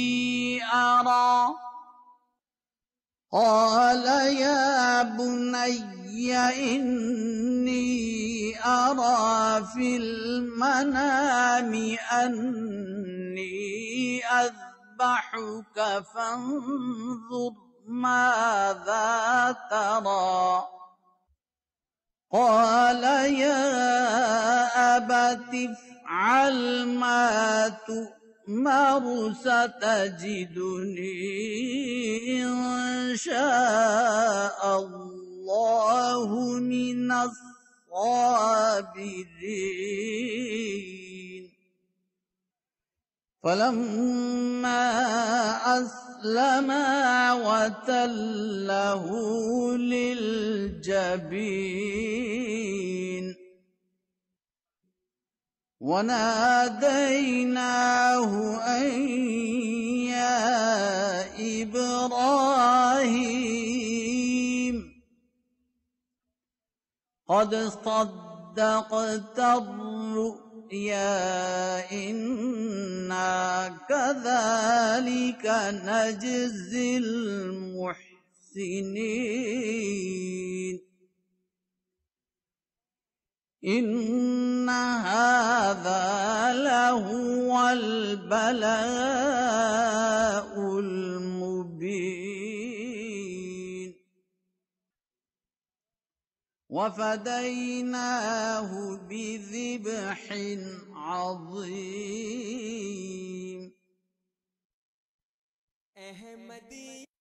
أرى قال يا بني إني أرى في المنام أني أذبحك فانظر ماذا ترى قال يا أبت افعل ما تؤمر ستجدني إن شاء الله من الصابرين فلما أسلما وتله للجبين وناديناه أن يا إبراهيم. قد صدقت الرؤيا إنا كذلك نجزي المحسنين. إن هذا لهو البلاء المبين وفديناه بذبح عظيم احمدی